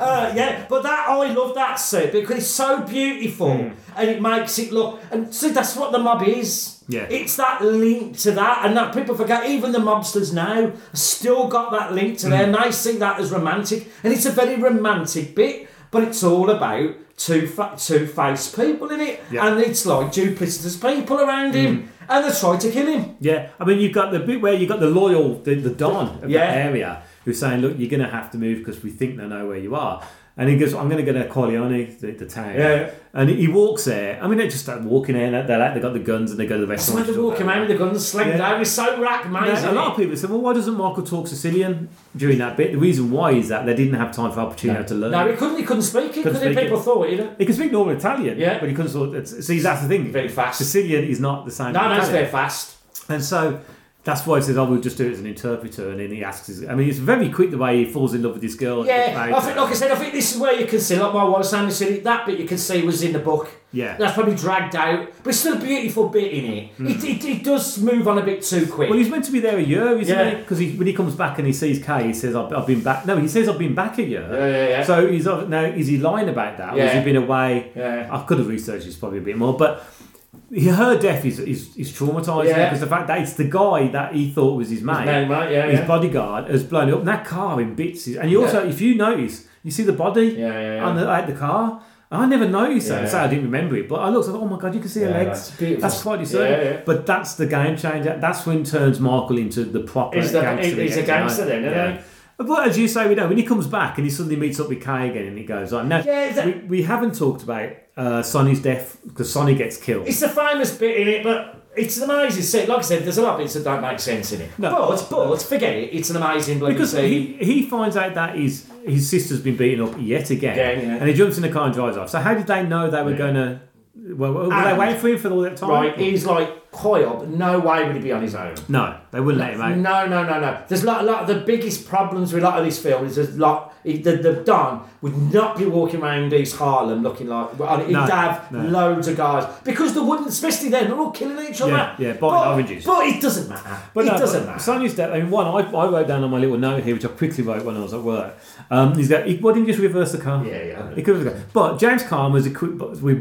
Speaker 8: Uh, yeah, but that I love that suit because it's so beautiful
Speaker 7: Hmm.
Speaker 8: and it makes it look. And see, that's what the mob is.
Speaker 7: Yeah.
Speaker 8: it's that link to that, and that people forget. Even the mobsters now still got that link to
Speaker 7: Hmm.
Speaker 8: there, and they see that as romantic, and it's a very romantic bit. But it's all about two fa- two faced people in it,
Speaker 7: Yeah.
Speaker 8: And it's like duplicitous people around him, and they try to kill him.
Speaker 7: Yeah, I mean, you've got the bit where you've got the loyal, the, the Don of
Speaker 8: Yeah.
Speaker 7: that area, who's saying, "Look, you're going to have to move because we think they know where you are." And he goes, "I'm going to go to Corleone, the, the town."
Speaker 8: Yeah.
Speaker 7: And he walks there. I mean, they just start walking in. They're like, they got the guns and they go to the
Speaker 8: That's
Speaker 7: restaurant.
Speaker 8: why they're walking around with the guns slinged
Speaker 7: Yeah.
Speaker 8: down. It's so rack,
Speaker 7: Now,
Speaker 8: amazing.
Speaker 7: a lot of people say, well, why doesn't Michael talk Sicilian during that bit? The reason why is that they didn't have time for opportunity to learn.
Speaker 8: No, he couldn't. He couldn't speak it.
Speaker 7: Speak
Speaker 8: people
Speaker 7: it.
Speaker 8: thought you know.
Speaker 7: he can speak normal Italian,
Speaker 8: Yeah.
Speaker 7: but he couldn't sort of, see, that's the thing.
Speaker 8: Very fast.
Speaker 7: Sicilian is not the same.
Speaker 8: No, no, it's very fast.
Speaker 7: And so that's why he says, oh, "I will just do it as an interpreter." And then he asks, his, I mean, it's very quick the way he falls in love with this girl.
Speaker 8: Yeah, I think, like I said, I think this is where you can see, like my wife saying, silly, that bit you can see was in the book.
Speaker 7: Yeah.
Speaker 8: That's probably dragged out, but it's still a beautiful bit in it. Hmm. It, it, it does move on a bit too quick.
Speaker 7: Well, he's meant to be there a year, isn't
Speaker 8: Yeah.
Speaker 7: he? Because when he comes back and he sees Kay, he says, I've, "I've been back." No, he says, "I've been back a year."
Speaker 8: Yeah, yeah, yeah.
Speaker 7: So he's of- now is he lying about that, or has
Speaker 8: Yeah.
Speaker 7: he been away?
Speaker 8: Yeah.
Speaker 7: I could have researched this probably a bit more, but her death is is, is traumatizing
Speaker 8: Yeah.
Speaker 7: because the fact that it's the guy that he thought was his mate,
Speaker 8: name, right? Yeah,
Speaker 7: his
Speaker 8: yeah.
Speaker 7: bodyguard, has blown up. And that car in bits. is- And you also, if you notice, you see the body
Speaker 8: Yeah, yeah,
Speaker 7: the, at the car. I never noticed that.
Speaker 8: Yeah.
Speaker 7: So I didn't remember it, but I looked. I thought, oh my god, you can see her
Speaker 8: Yeah,
Speaker 7: legs.
Speaker 8: that's.
Speaker 7: That's quite disturbing.
Speaker 8: Yeah.
Speaker 7: But that's the game changer. That's when turns Michael into the proper
Speaker 8: He's the-
Speaker 7: gangster.
Speaker 8: he's
Speaker 7: he
Speaker 8: a
Speaker 7: gets, you know?
Speaker 8: gangster then, isn't
Speaker 7: yeah. But as you say, we know when he comes back and he suddenly meets up with Kay again, and he goes
Speaker 8: Yeah, that-
Speaker 7: we, we haven't talked about uh, Sonny's death because Sonny gets killed.
Speaker 8: It's the famous bit in it, but it's an amazing scene. Like I said, there's a lot of bits that don't make sense in it.
Speaker 7: No.
Speaker 8: but, but forget it. It's an amazing bloody
Speaker 7: because
Speaker 8: scene.
Speaker 7: he, he finds out that his his sister's been beaten up yet again,
Speaker 8: yeah.
Speaker 7: and he jumps in the car and drives off. So how did they know they were going to? Well, they
Speaker 8: And-
Speaker 7: waiting for him for all that time?
Speaker 8: Right, he's like Coyle. No way would he be on his own.
Speaker 7: No, they wouldn't let him out.
Speaker 8: No, no, no, no. There's a lot, a lot of the biggest problems with a lot of this film is there's a lot. he- The, the Don would not be walking around East Harlem looking like. Well, he'd
Speaker 7: No,
Speaker 8: have
Speaker 7: no.
Speaker 8: loads of guys because they wouldn't, especially then, they're all killing each other.
Speaker 7: Yeah, yeah, biting
Speaker 8: but,
Speaker 7: oranges.
Speaker 8: But it doesn't matter.
Speaker 7: But
Speaker 8: it
Speaker 7: no,
Speaker 8: doesn't
Speaker 7: but
Speaker 8: matter.
Speaker 7: Sonny's death. I mean, one I, I wrote down on my little note here, which I quickly wrote when I was at work. Um, is that he, why didn't he just reverse the car?
Speaker 8: Yeah, yeah.
Speaker 7: He could have. But James Caan was equipped with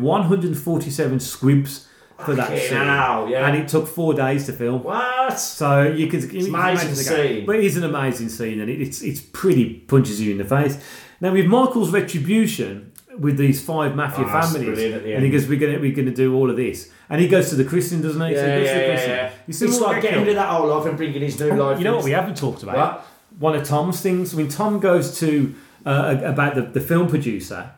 Speaker 7: 147 squibs for that
Speaker 8: Fucking
Speaker 7: scene,
Speaker 8: hell, yeah.
Speaker 7: and it took four days to film.
Speaker 8: What?
Speaker 7: So you can, you can
Speaker 8: amazing
Speaker 7: imagine the
Speaker 8: scene.
Speaker 7: but it is an amazing scene, and it, it's it's pretty punches you in the face. Now with Michael's retribution with these five mafia
Speaker 8: Oh, that's
Speaker 7: families,
Speaker 8: brilliant at the
Speaker 7: and he
Speaker 8: end.
Speaker 7: goes, "We're gonna we're gonna do all of this," and he goes to the christening, doesn't he? So
Speaker 8: Yeah,
Speaker 7: he goes
Speaker 8: yeah,
Speaker 7: to the
Speaker 8: yeah,
Speaker 7: christening.
Speaker 8: yeah.
Speaker 7: You see
Speaker 8: It's
Speaker 7: what
Speaker 8: like getting rid of that old life and bringing his new life.
Speaker 7: You know what we haven't talked about?
Speaker 8: What?
Speaker 7: One of Tom's things. When Tom goes to uh, about the, the film producer,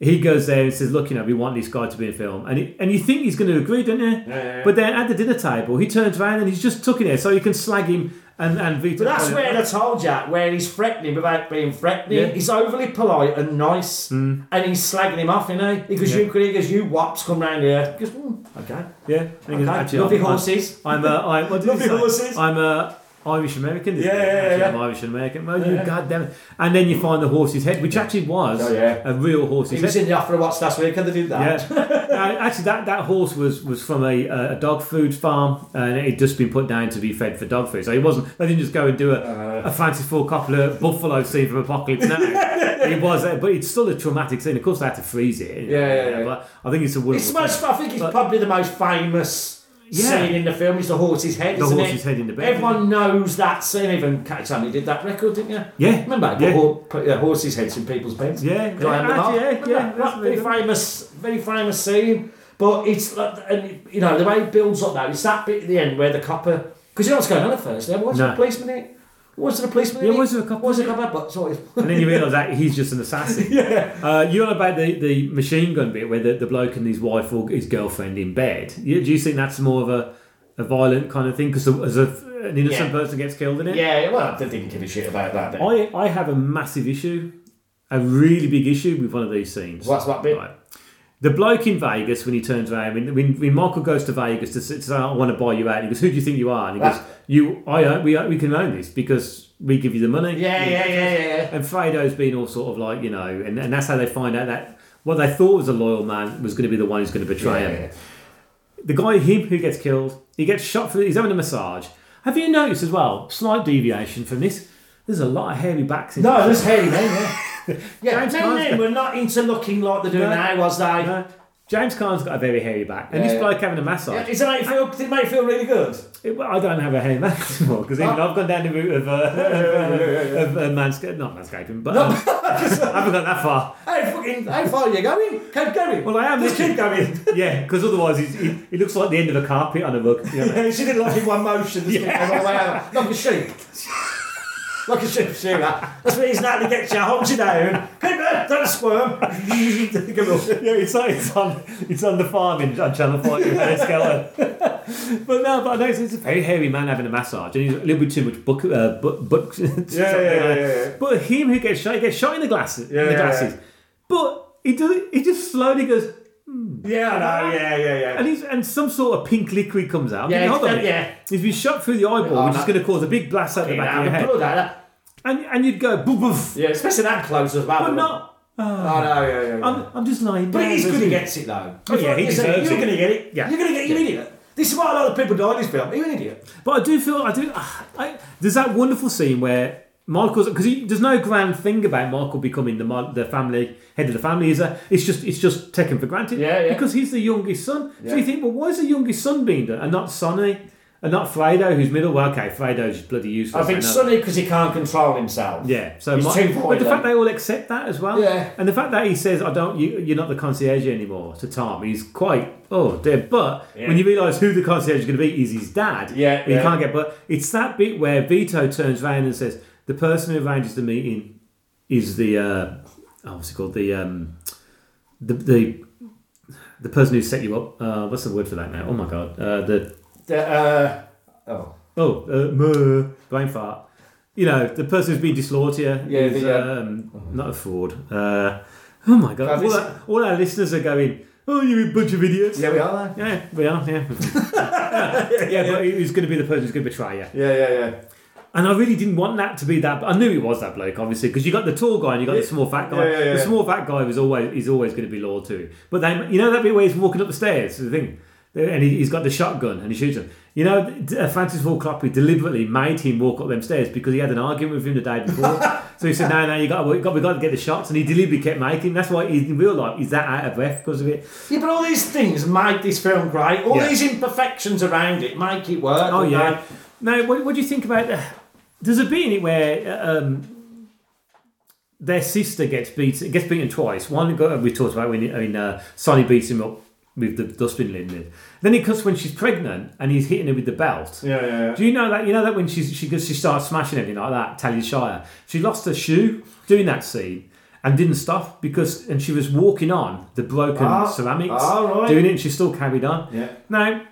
Speaker 7: he goes there and says, "Look, you know, we want this guy to be in film," and he, and you think he's going to agree, don't you?
Speaker 8: yeah.
Speaker 7: But then at the dinner table, he turns around and he's just tucking there, so you can slag him and and veto.
Speaker 8: But that's where I told you, where he's threatening without being threatening.
Speaker 7: Yeah.
Speaker 8: He's overly polite and nice, and he's slagging him off, you know. He goes,
Speaker 7: Yeah.
Speaker 8: you, he goes, you wops, come round here. He goes, mm, okay.
Speaker 7: Yeah, he goes, "Actually,
Speaker 8: lovely
Speaker 7: I'm-
Speaker 8: horses."
Speaker 7: I'm, uh, I'm what did
Speaker 8: Lovely horses.
Speaker 7: I'm uh, Irish American.
Speaker 8: Yeah, yeah, yeah.
Speaker 7: I'm Irish American. Well, you goddamn it! And then you find the horse's head, which actually was
Speaker 8: Oh, yeah.
Speaker 7: a real horse's
Speaker 8: He
Speaker 7: head.
Speaker 8: was in the offer of last week, and they did that.
Speaker 7: Yeah, actually, that, that horse was, was from a, a dog food farm, and it had just been put down to be fed for dog food. So he wasn't. They didn't just go and do a,
Speaker 8: Uh.
Speaker 7: a Francis Ford Coppola buffalo scene from Apocalypse Now. it was, uh, but it's still a traumatic scene. Of course, they had to freeze it.
Speaker 8: Yeah, yeah, yeah.
Speaker 7: But I think it's a
Speaker 8: It's
Speaker 7: wonderful.
Speaker 8: most, I think it's
Speaker 7: But-
Speaker 8: probably the most famous
Speaker 7: Yeah.
Speaker 8: scene in the film is the horse's head,
Speaker 7: The
Speaker 8: isn't
Speaker 7: horse's
Speaker 8: it?
Speaker 7: head in the bed,
Speaker 8: Everyone knows that scene. Even Cat Sammy did that record, didn't you?
Speaker 7: Yeah.
Speaker 8: Remember?
Speaker 7: Yeah.
Speaker 8: Put, put uh, horses' heads in people's beds.
Speaker 7: Yeah, yeah, yeah, yeah,
Speaker 8: that? very famous, very famous scene. But it's like, and you know the way it builds up now. It's that bit at the end where the copper, because you know what's going on at first. There was
Speaker 7: No.
Speaker 8: a policeman it. Was there a policeman?
Speaker 7: Yeah, was
Speaker 8: it?
Speaker 7: there a copper?
Speaker 8: Was there a copper? But sorry.
Speaker 7: and then you realise that he's just an assassin.
Speaker 8: yeah.
Speaker 7: Uh, you're on about the, the machine gun bit where the, the bloke and his wife or his girlfriend in bed. You, do you think that's more of a, a violent kind of thing? Because as a, an innocent
Speaker 8: Yeah.
Speaker 7: person gets killed in it?
Speaker 8: Yeah. Well, they didn't give a shit about that. Then.
Speaker 7: I, I have a massive issue, a really big issue with one of these scenes.
Speaker 8: What's that bit?
Speaker 7: Right. The bloke in Vegas, when he turns around, when, when, when Michael goes to Vegas to, to say, I want to buy you out, he goes, Who do you think you are? And he goes. You, I own, we, we can own this because we give you the money.
Speaker 8: Yeah, yeah, yeah, yeah, yeah.
Speaker 7: And Fredo's been all sort of like, you know, and, and that's how they find out that what they thought was a loyal man was going to be the one who's going to betray
Speaker 8: Yeah,
Speaker 7: him.
Speaker 8: yeah.
Speaker 7: The guy, him who gets killed, he gets shot for, he's having a massage. Have you noticed as well, slight deviation from this? There's a lot of hairy backs in
Speaker 8: No, there's hairy men. Yeah. Yeah.
Speaker 7: James
Speaker 8: Men
Speaker 7: got-
Speaker 8: were not into looking like they're doing
Speaker 7: No.
Speaker 8: now, was they?
Speaker 7: No. James Caan's got a very hairy back, and
Speaker 8: Yeah,
Speaker 7: this
Speaker 8: yeah.
Speaker 7: bloke having a massage.
Speaker 8: Does it make you feel? Did it make you feel really good?
Speaker 7: It- well, I don't have a hairy back anymore because even I've gone down the route of, uh, of, of, uh, manscaping, not manscaping, but um, I haven't got that far.
Speaker 8: How fucking how far are you going? Keep going.
Speaker 7: Well, I am
Speaker 8: Just keep going.
Speaker 7: Yeah, because otherwise he looks like the end of a carpet on a rug. You know?
Speaker 8: Yeah, she did like in one motion. Just going all the way over. Like a sheep. Like a sharpshooter. That's what he's now to get you, hold you down. It, don't squirm.
Speaker 7: Yeah, it's on, it's on, it's on the farm in on Channel 5 in Enniskillen. but no, but I noticed it's a very hairy man having a massage and he's a little bit too much book uh, buck, buck yeah,
Speaker 8: yeah, yeah, yeah.
Speaker 7: But him who gets shot, he gets shot in the glasses.
Speaker 8: Yeah,
Speaker 7: in the
Speaker 8: yeah,
Speaker 7: glasses. But he does he just slowly goes,
Speaker 8: Yeah, I know, yeah, yeah, yeah.
Speaker 7: and he's and some sort of pink liquid comes out.
Speaker 8: Yeah,
Speaker 7: thinking, hold on a
Speaker 8: it's-
Speaker 7: minute.
Speaker 8: yeah.
Speaker 7: He's been shot through the eyeball,
Speaker 8: Oh,
Speaker 7: which
Speaker 8: no.
Speaker 7: is going to cause a big blast out the back of your head.
Speaker 8: blood out of that.
Speaker 7: And, and you'd go, boof, boof.
Speaker 8: Yeah, especially that close as well.
Speaker 7: But not.
Speaker 8: Oh, ah. oh no, yeah, yeah, yeah.
Speaker 7: I'm, I'm just lying
Speaker 8: But
Speaker 7: down.
Speaker 8: he's good he gets it though.
Speaker 7: Oh, yeah, he deserves
Speaker 8: You're
Speaker 7: it.
Speaker 8: going to get it.
Speaker 7: Yeah.
Speaker 8: You're going to get. You're an idiot. This is why a lot of people die in this film. You're an idiot.
Speaker 7: But I do feel I do. Ah, I, there's that wonderful scene where Michael's because there's no grand thing about Michael becoming the the family head of the family. Is that it's just it's just taken for granted.
Speaker 8: Yeah, yeah.
Speaker 7: Because he's the youngest son. So
Speaker 8: Yeah.
Speaker 7: you think, well, why is the youngest son being done and not Sonny and not Fredo, who's middle? Well, okay, Fredo's bloody useless.
Speaker 8: I think Sonny because he can't control himself.
Speaker 7: Yeah, so
Speaker 8: He's
Speaker 7: my-
Speaker 8: too
Speaker 7: but the fact they all accept that as well,
Speaker 8: Yeah.
Speaker 7: and the fact that he says, "I don't, you, you're not the concierge anymore" to Tom, he's quite oh dear. But
Speaker 8: Yeah.
Speaker 7: when you realise who the concierge is going to be is his dad,
Speaker 8: Yeah,
Speaker 7: you
Speaker 8: yeah.
Speaker 7: can't get. But it's that bit where Vito turns around and says, "The person who arranges the meeting is the uh, oh, what's it called? The um, the the." The person who set you up, uh, what's the word for that now? Oh my god, uh, the
Speaker 8: The, uh, oh.
Speaker 7: Oh, uh, meh, brain fart. You know, the person who's been disloyal to you
Speaker 8: Yeah,
Speaker 7: is
Speaker 8: the, uh,
Speaker 7: um, not a fraud. Uh, oh my god, all
Speaker 8: this-
Speaker 7: our, all our listeners are going, oh, you a bunch of idiots.
Speaker 8: Yeah, we are. though.
Speaker 7: Yeah, we are, yeah. yeah, but who's going to be the person who's going to betray you?
Speaker 8: Yeah, yeah, yeah.
Speaker 7: And I really didn't want that to be that. I knew it was that bloke, obviously, because you got the tall guy and you got the small fat guy.
Speaker 8: Yeah, yeah,
Speaker 7: The small fat guy was always he's always going to be loyal to him. But then you know that bit where he's walking up the stairs, the thing, and he, he's got the shotgun and he shoots him. You know, uh, Francis Ford Coppola deliberately made him walk up them stairs because he had an argument with him the day before. so he said, "No, no, you got, we got, we got to get the shots," and he deliberately kept making. That's why he's, in real life he's that out of breath because of it.
Speaker 8: Yeah, but all these things make this film great. All
Speaker 7: Yeah.
Speaker 8: these imperfections around it make it work.
Speaker 7: Oh yeah. Now, what, what do you think about? Uh, there's a bit in it where um, their sister gets beaten, gets beaten twice. One we talked about when when uh, Sonny beats him up with the dustbin lid. Then it cuts when she's pregnant and he's hitting her with the belt.
Speaker 8: Yeah, yeah, yeah.
Speaker 7: Do you know that? You know that when she's, she goes, she starts smashing everything like that. Talia Shire, she lost her shoe doing that scene. And didn't stop because, and she was walking on the broken
Speaker 8: Ah,
Speaker 7: ceramics,
Speaker 8: ah, right.
Speaker 7: doing it, and she still carried on.
Speaker 8: Yeah.
Speaker 7: Now,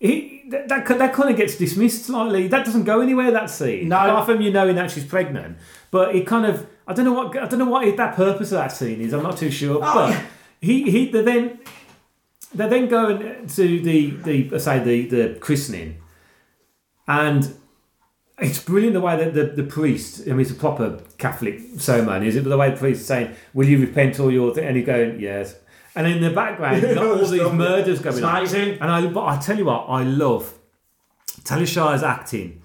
Speaker 7: he, that, that, that kind of gets dismissed slightly. That doesn't go anywhere. That scene.
Speaker 8: No.
Speaker 7: Apart from you knowing that she's pregnant, but it kind of I don't know what I don't know what that purpose of that scene is. I'm not too sure. but
Speaker 8: yeah.
Speaker 7: he he then they then going to the the uh, say the the christening, and it's brilliant the way that the, the priest, I mean, it's a proper Catholic ceremony, is it? But the way the priest is saying, Will you repent all your thing? And he's going, Yes. And in the background, you've got all these murders going
Speaker 8: It's
Speaker 7: on.
Speaker 8: amazing.
Speaker 7: And I, but I tell you what, I love Talia Shire's acting.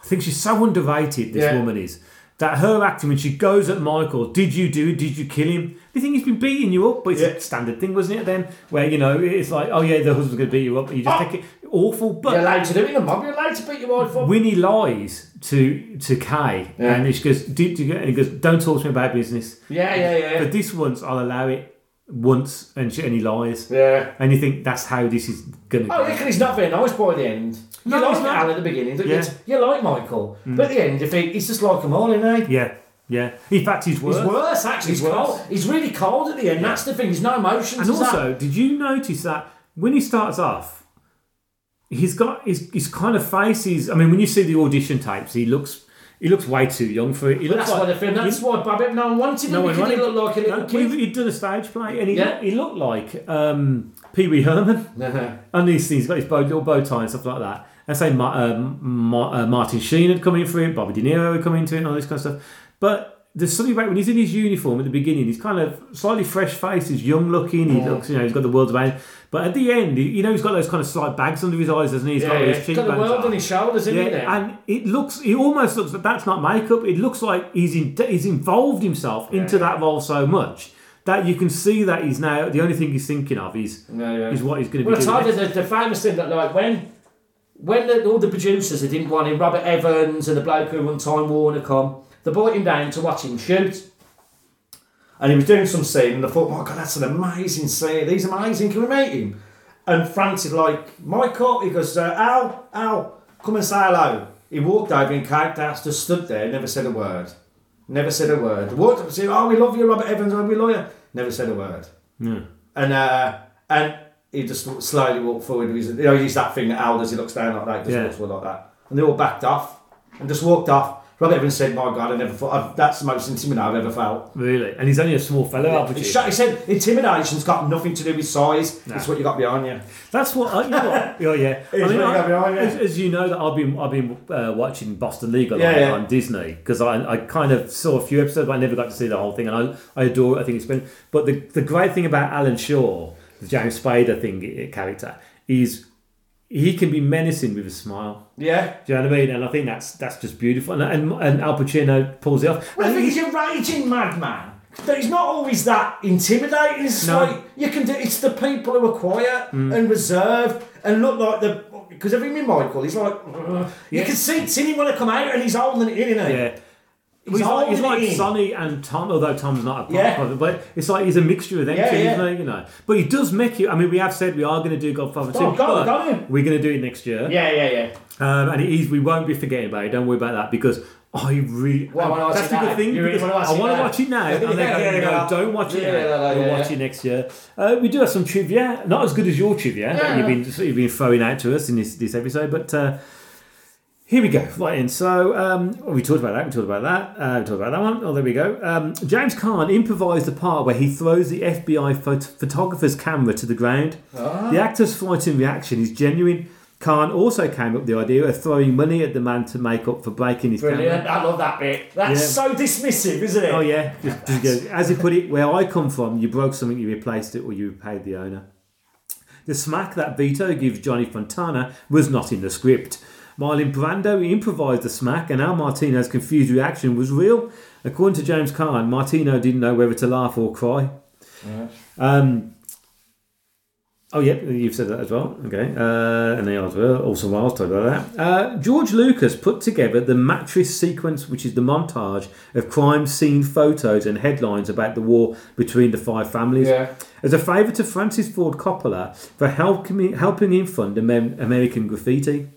Speaker 7: I think she's so underrated, this
Speaker 8: Yeah.
Speaker 7: woman is. That her acting, when she goes at Michael, did you do it? Did you kill him? You think he's been beating you up? But it's
Speaker 8: Yeah.
Speaker 7: a standard thing, wasn't it, then? Where, you know, it's like, oh yeah, the husband's going to beat you up. And you just
Speaker 8: Oh.
Speaker 7: take it awful. But
Speaker 8: You're allowed to do it in a mob. You're allowed to beat your wife up.
Speaker 7: Winnie lies to to Kay,
Speaker 8: Yeah.
Speaker 7: and she goes, "Did you?" And he goes, "Don't talk to me about business."
Speaker 8: Yeah, yeah, yeah.
Speaker 7: But this once, I'll allow it once, and she, and he lies,
Speaker 8: yeah.
Speaker 7: and you think that's how this is going to
Speaker 8: Oh,
Speaker 7: go.
Speaker 8: yeah, he's not very nice by the end. You
Speaker 7: No,
Speaker 8: like
Speaker 7: he's not.
Speaker 8: Al at the beginning, don't you?
Speaker 7: Yeah. Mm.
Speaker 8: You like Michael. But at the end, you think he's just like them all, isn't he?
Speaker 7: Yeah, yeah. In fact, he's worse.
Speaker 8: He's worse, actually.
Speaker 7: He's
Speaker 8: He's,
Speaker 7: worse.
Speaker 8: cold. He's really cold at the end. That's the thing. There's no emotions.
Speaker 7: And
Speaker 8: is that?
Speaker 7: also, did you notice that when he starts off, he's got his, his kind of face is. I mean, when you see the audition tapes, he looks he looks way too young for it. He looks
Speaker 8: that's
Speaker 7: like
Speaker 8: why the film. That's why Babbitt no one wanted him
Speaker 7: No one
Speaker 8: because he looked like a little
Speaker 7: No,
Speaker 8: kid.
Speaker 7: he, he'd done a stage play, and he
Speaker 8: Yeah.
Speaker 7: looked, he looked like um, Pee Wee Herman.
Speaker 8: Uh-huh.
Speaker 7: and these things, he's got his bow, little bow tie and stuff like that. And say um, Ma- uh, Martin Sheen had come in for it, Bobby De Niro had come into it, and all this kind of stuff. But there's something about when he's in his uniform at the beginning, he's kind of slightly fresh faced, he's young looking, he looks, you know, he's got the world's about him. But at the end, you know, he's got those kind of slight bags under his eyes, doesn't he? He's
Speaker 8: Yeah,
Speaker 7: got
Speaker 8: yeah. He's got the world on his shoulders, isn't he?
Speaker 7: Yeah,
Speaker 8: Then?
Speaker 7: and it looks, it almost looks that that's not makeup. It looks like he's in, he's involved himself into that role so much that you can see that he's now the only thing he's thinking of is
Speaker 8: Yeah, yeah.
Speaker 7: is what he's going to
Speaker 8: Well,
Speaker 7: be
Speaker 8: I
Speaker 7: doing.
Speaker 8: told you the, the famous thing that like when when the, all the producers that didn't want him, Robert Evans and the bloke who won Time Warner come, they brought him down to watch him shoot. And he was doing some scene, and I thought, my God, that's an amazing scene. He's amazing. Can we meet him? And Francis like, Michael, he goes, uh, Al, Al, come and say hello. He walked over in character, just stood there, never said a word. Never said a word. Walked up and said, "Oh, we love you, Robert Evans. Oh, we love you." Never said a word.
Speaker 7: Yeah.
Speaker 8: And uh, and he just slowly walked forward. He's, you know, he's that thing that Al does. He looks down like that. He just
Speaker 7: Yeah.
Speaker 8: walks forward like that. And they all backed off and just walked off. Robert Evans said, "My God, I never thought I've, that's the most intimate I've ever felt."
Speaker 7: Really? And he's only a small fellow, Al
Speaker 8: He said, "Intimidation's got nothing to do with size.
Speaker 7: Nah.
Speaker 8: It's what you got behind you."
Speaker 7: That's what I, you know what? Yeah, yeah.
Speaker 8: You got you.
Speaker 7: as, as you know, that I've been I've been uh, watching Boston Legal
Speaker 8: Yeah,
Speaker 7: on,
Speaker 8: yeah.
Speaker 7: on Disney because I, I kind of saw a few episodes, but I never got to see the whole thing, and I, I adore it. I think it's been. But the the great thing about Alan Shore, the James Spader thing character, is he can be menacing with a smile.
Speaker 8: Yeah.
Speaker 7: Do you know what I mean? And I think that's that's just beautiful. And and, and Al Pacino pulls it off.
Speaker 8: Well, I think
Speaker 7: he-
Speaker 8: he's a raging madman. But he's not always that intimidating. It's
Speaker 7: No.
Speaker 8: like you can do. It's the people who are quiet mm. and reserved and look like the. Because every me Michael, he's like. "Ugh." You can see, see him want to come out and he's holding it in, isn't he?
Speaker 7: Yeah.
Speaker 8: He's
Speaker 7: He's, like, he's like. Sonny and Tom, although Tom's not a part
Speaker 8: Yeah.
Speaker 7: of it, but it's like he's a mixture of them
Speaker 8: Yeah,
Speaker 7: two,
Speaker 8: yeah.
Speaker 7: You know, but he does make you. I mean, we have said we are going to do Godfather two.
Speaker 8: God,
Speaker 7: but
Speaker 8: don't
Speaker 7: we're going to do it next year.
Speaker 8: Yeah, yeah, yeah.
Speaker 7: Um, and it is, we won't be forgetting about it. Don't worry about that because I really.
Speaker 8: Well, I
Speaker 7: that's
Speaker 8: it
Speaker 7: the
Speaker 8: now.
Speaker 7: good thing.
Speaker 8: Really wanna
Speaker 7: I want to watch it now. And
Speaker 8: Yeah, yeah,
Speaker 7: no, don't watch it
Speaker 8: Yeah,
Speaker 7: now. we'll watch it next year. Uh, we do have some trivia, not as good as your trivia that you've been you've been throwing out to us in this, this episode, but. Uh, here we go. Right in. So um, well, we talked about that. We talked about that. Uh, we talked about that one. Oh, there we go. Um, James Caan improvised the part where he throws the FBI phot- photographer's camera to the ground.
Speaker 8: Ah.
Speaker 7: The actor's frightened reaction is genuine. Caan also came up with the idea of throwing money at the man to make up for breaking his
Speaker 8: Brilliant.
Speaker 7: camera.
Speaker 8: I love that bit. That's
Speaker 7: Yeah.
Speaker 8: so dismissive, isn't it?
Speaker 7: Oh yeah, as he put it, where I come from, you broke something, you replaced it, or you paid the owner. The smack that Vito gives Johnny Fontana was not in the script. Marlon Brando improvised the smack, and Al Martino's confused reaction was real. According to James Caan, Martino didn't know whether to laugh or cry. Um, oh, yeah, you've said that as well. Okay. Uh, and Neil as well. Also, Miles talked about that. Uh, George Lucas put together the mattress sequence, which is the montage of crime scene photos and headlines about the war between the five families.
Speaker 8: Yeah.
Speaker 7: As a favour to Francis Ford Coppola for helping, helping him fund American graffiti,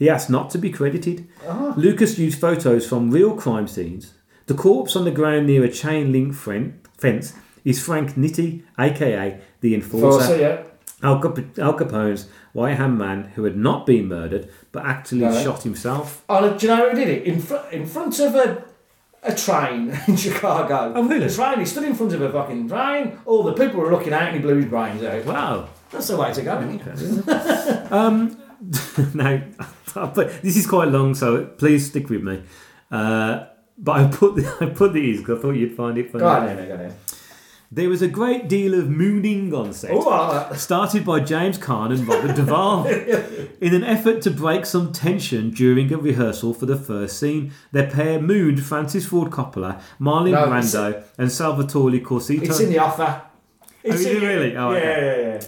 Speaker 7: he asked not to be credited. Uh-huh. Lucas used photos from real crime scenes. The corpse on the ground near a chain link fence is Frank Nitti, aka the Enforcer.
Speaker 8: Forza, yeah.
Speaker 7: Al, Cap- Al Capone's right hand man who had not been murdered but actually
Speaker 8: No.
Speaker 7: shot himself.
Speaker 8: Oh, do you know who did it? In, fr- in front of a, a train in Chicago.
Speaker 7: Oh, really?
Speaker 8: The train, he stood in front of a fucking train. All the people were looking out and he blew his brains out.
Speaker 7: Wow.
Speaker 8: That's the way to go. isn't it?
Speaker 7: now, but this is quite long, so please stick with me. Uh, but I put I put these because I thought you'd find it funny.
Speaker 8: Go on go on.
Speaker 7: There was a great deal of mooning on set.
Speaker 8: Oh, uh,
Speaker 7: started by James Caan and Robert Duvall. In an effort to break some tension during a rehearsal for the first scene, their pair mooned Francis Ford Coppola, Marlon
Speaker 8: No,
Speaker 7: Brando, and Salvatore Corsitto.
Speaker 8: it's in the offer. It's
Speaker 7: is
Speaker 8: in
Speaker 7: really? Oh,
Speaker 8: yeah,
Speaker 7: okay.
Speaker 8: yeah, yeah.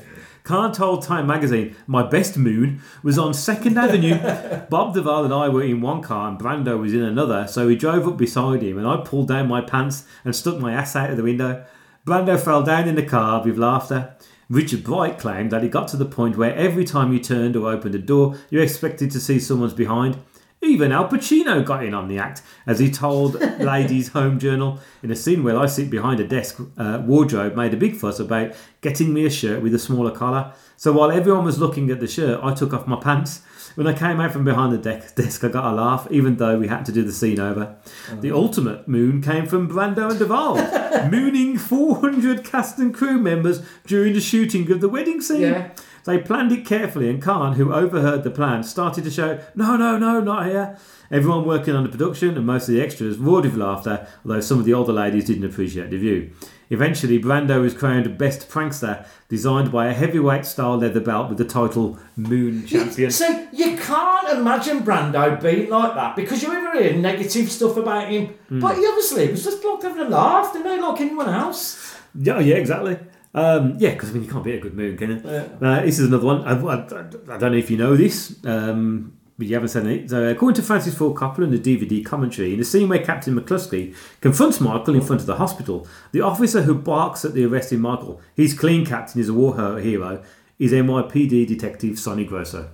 Speaker 7: Caan told Time magazine, My best moon was on 2nd Avenue. Bob Duvall and I were in one car and Brando was in another, so he drove up beside him and I pulled down my pants and stuck my ass out of the window. Brando fell down in the car with laughter. Richard Bright claimed that it got to the point where every time you turned or opened a door, you expected to see someone's behind. Even Al Pacino got in on the act, as he told Ladies Home Journal in a scene where I sit behind a desk. Uh, wardrobe made a big fuss about getting me a shirt with a smaller collar. So while everyone was looking at the shirt, I took off my pants. When I came out from behind the deck, desk, I got a laugh, even though we had to do the scene over. The ultimate moon came from Brando and Duvall, mooning 400 cast and crew members during the shooting of the wedding scene.
Speaker 8: Yeah.
Speaker 7: They planned it carefully, and Caan, who overheard the plan, started to shout, No, no, no, not here. Everyone working on the production and most of the extras roared with laughter, although some of the older ladies didn't appreciate the view. Eventually, Brando was crowned Best Prankster, designed by a heavyweight style leather belt with the title Moon Champion.
Speaker 8: So you can't imagine Brando being like that because you ever hear negative stuff about him.
Speaker 7: Hmm.
Speaker 8: But he obviously was just like having a laugh, didn't he? Like anyone else.
Speaker 7: Yeah, yeah, exactly. Um, yeah, because I mean, you can't beat a good moon, can you? Uh, this is another one. I, I, I don't know if you know this, um, but you haven't said it. So, according to Francis Ford Coppola in the DVD commentary, in the scene where Captain McCluskey confronts Michael in front of the hospital, the officer who barks at the arresting Michael, he's clean captain is a war hero, is NYPD detective Sonny Grosso.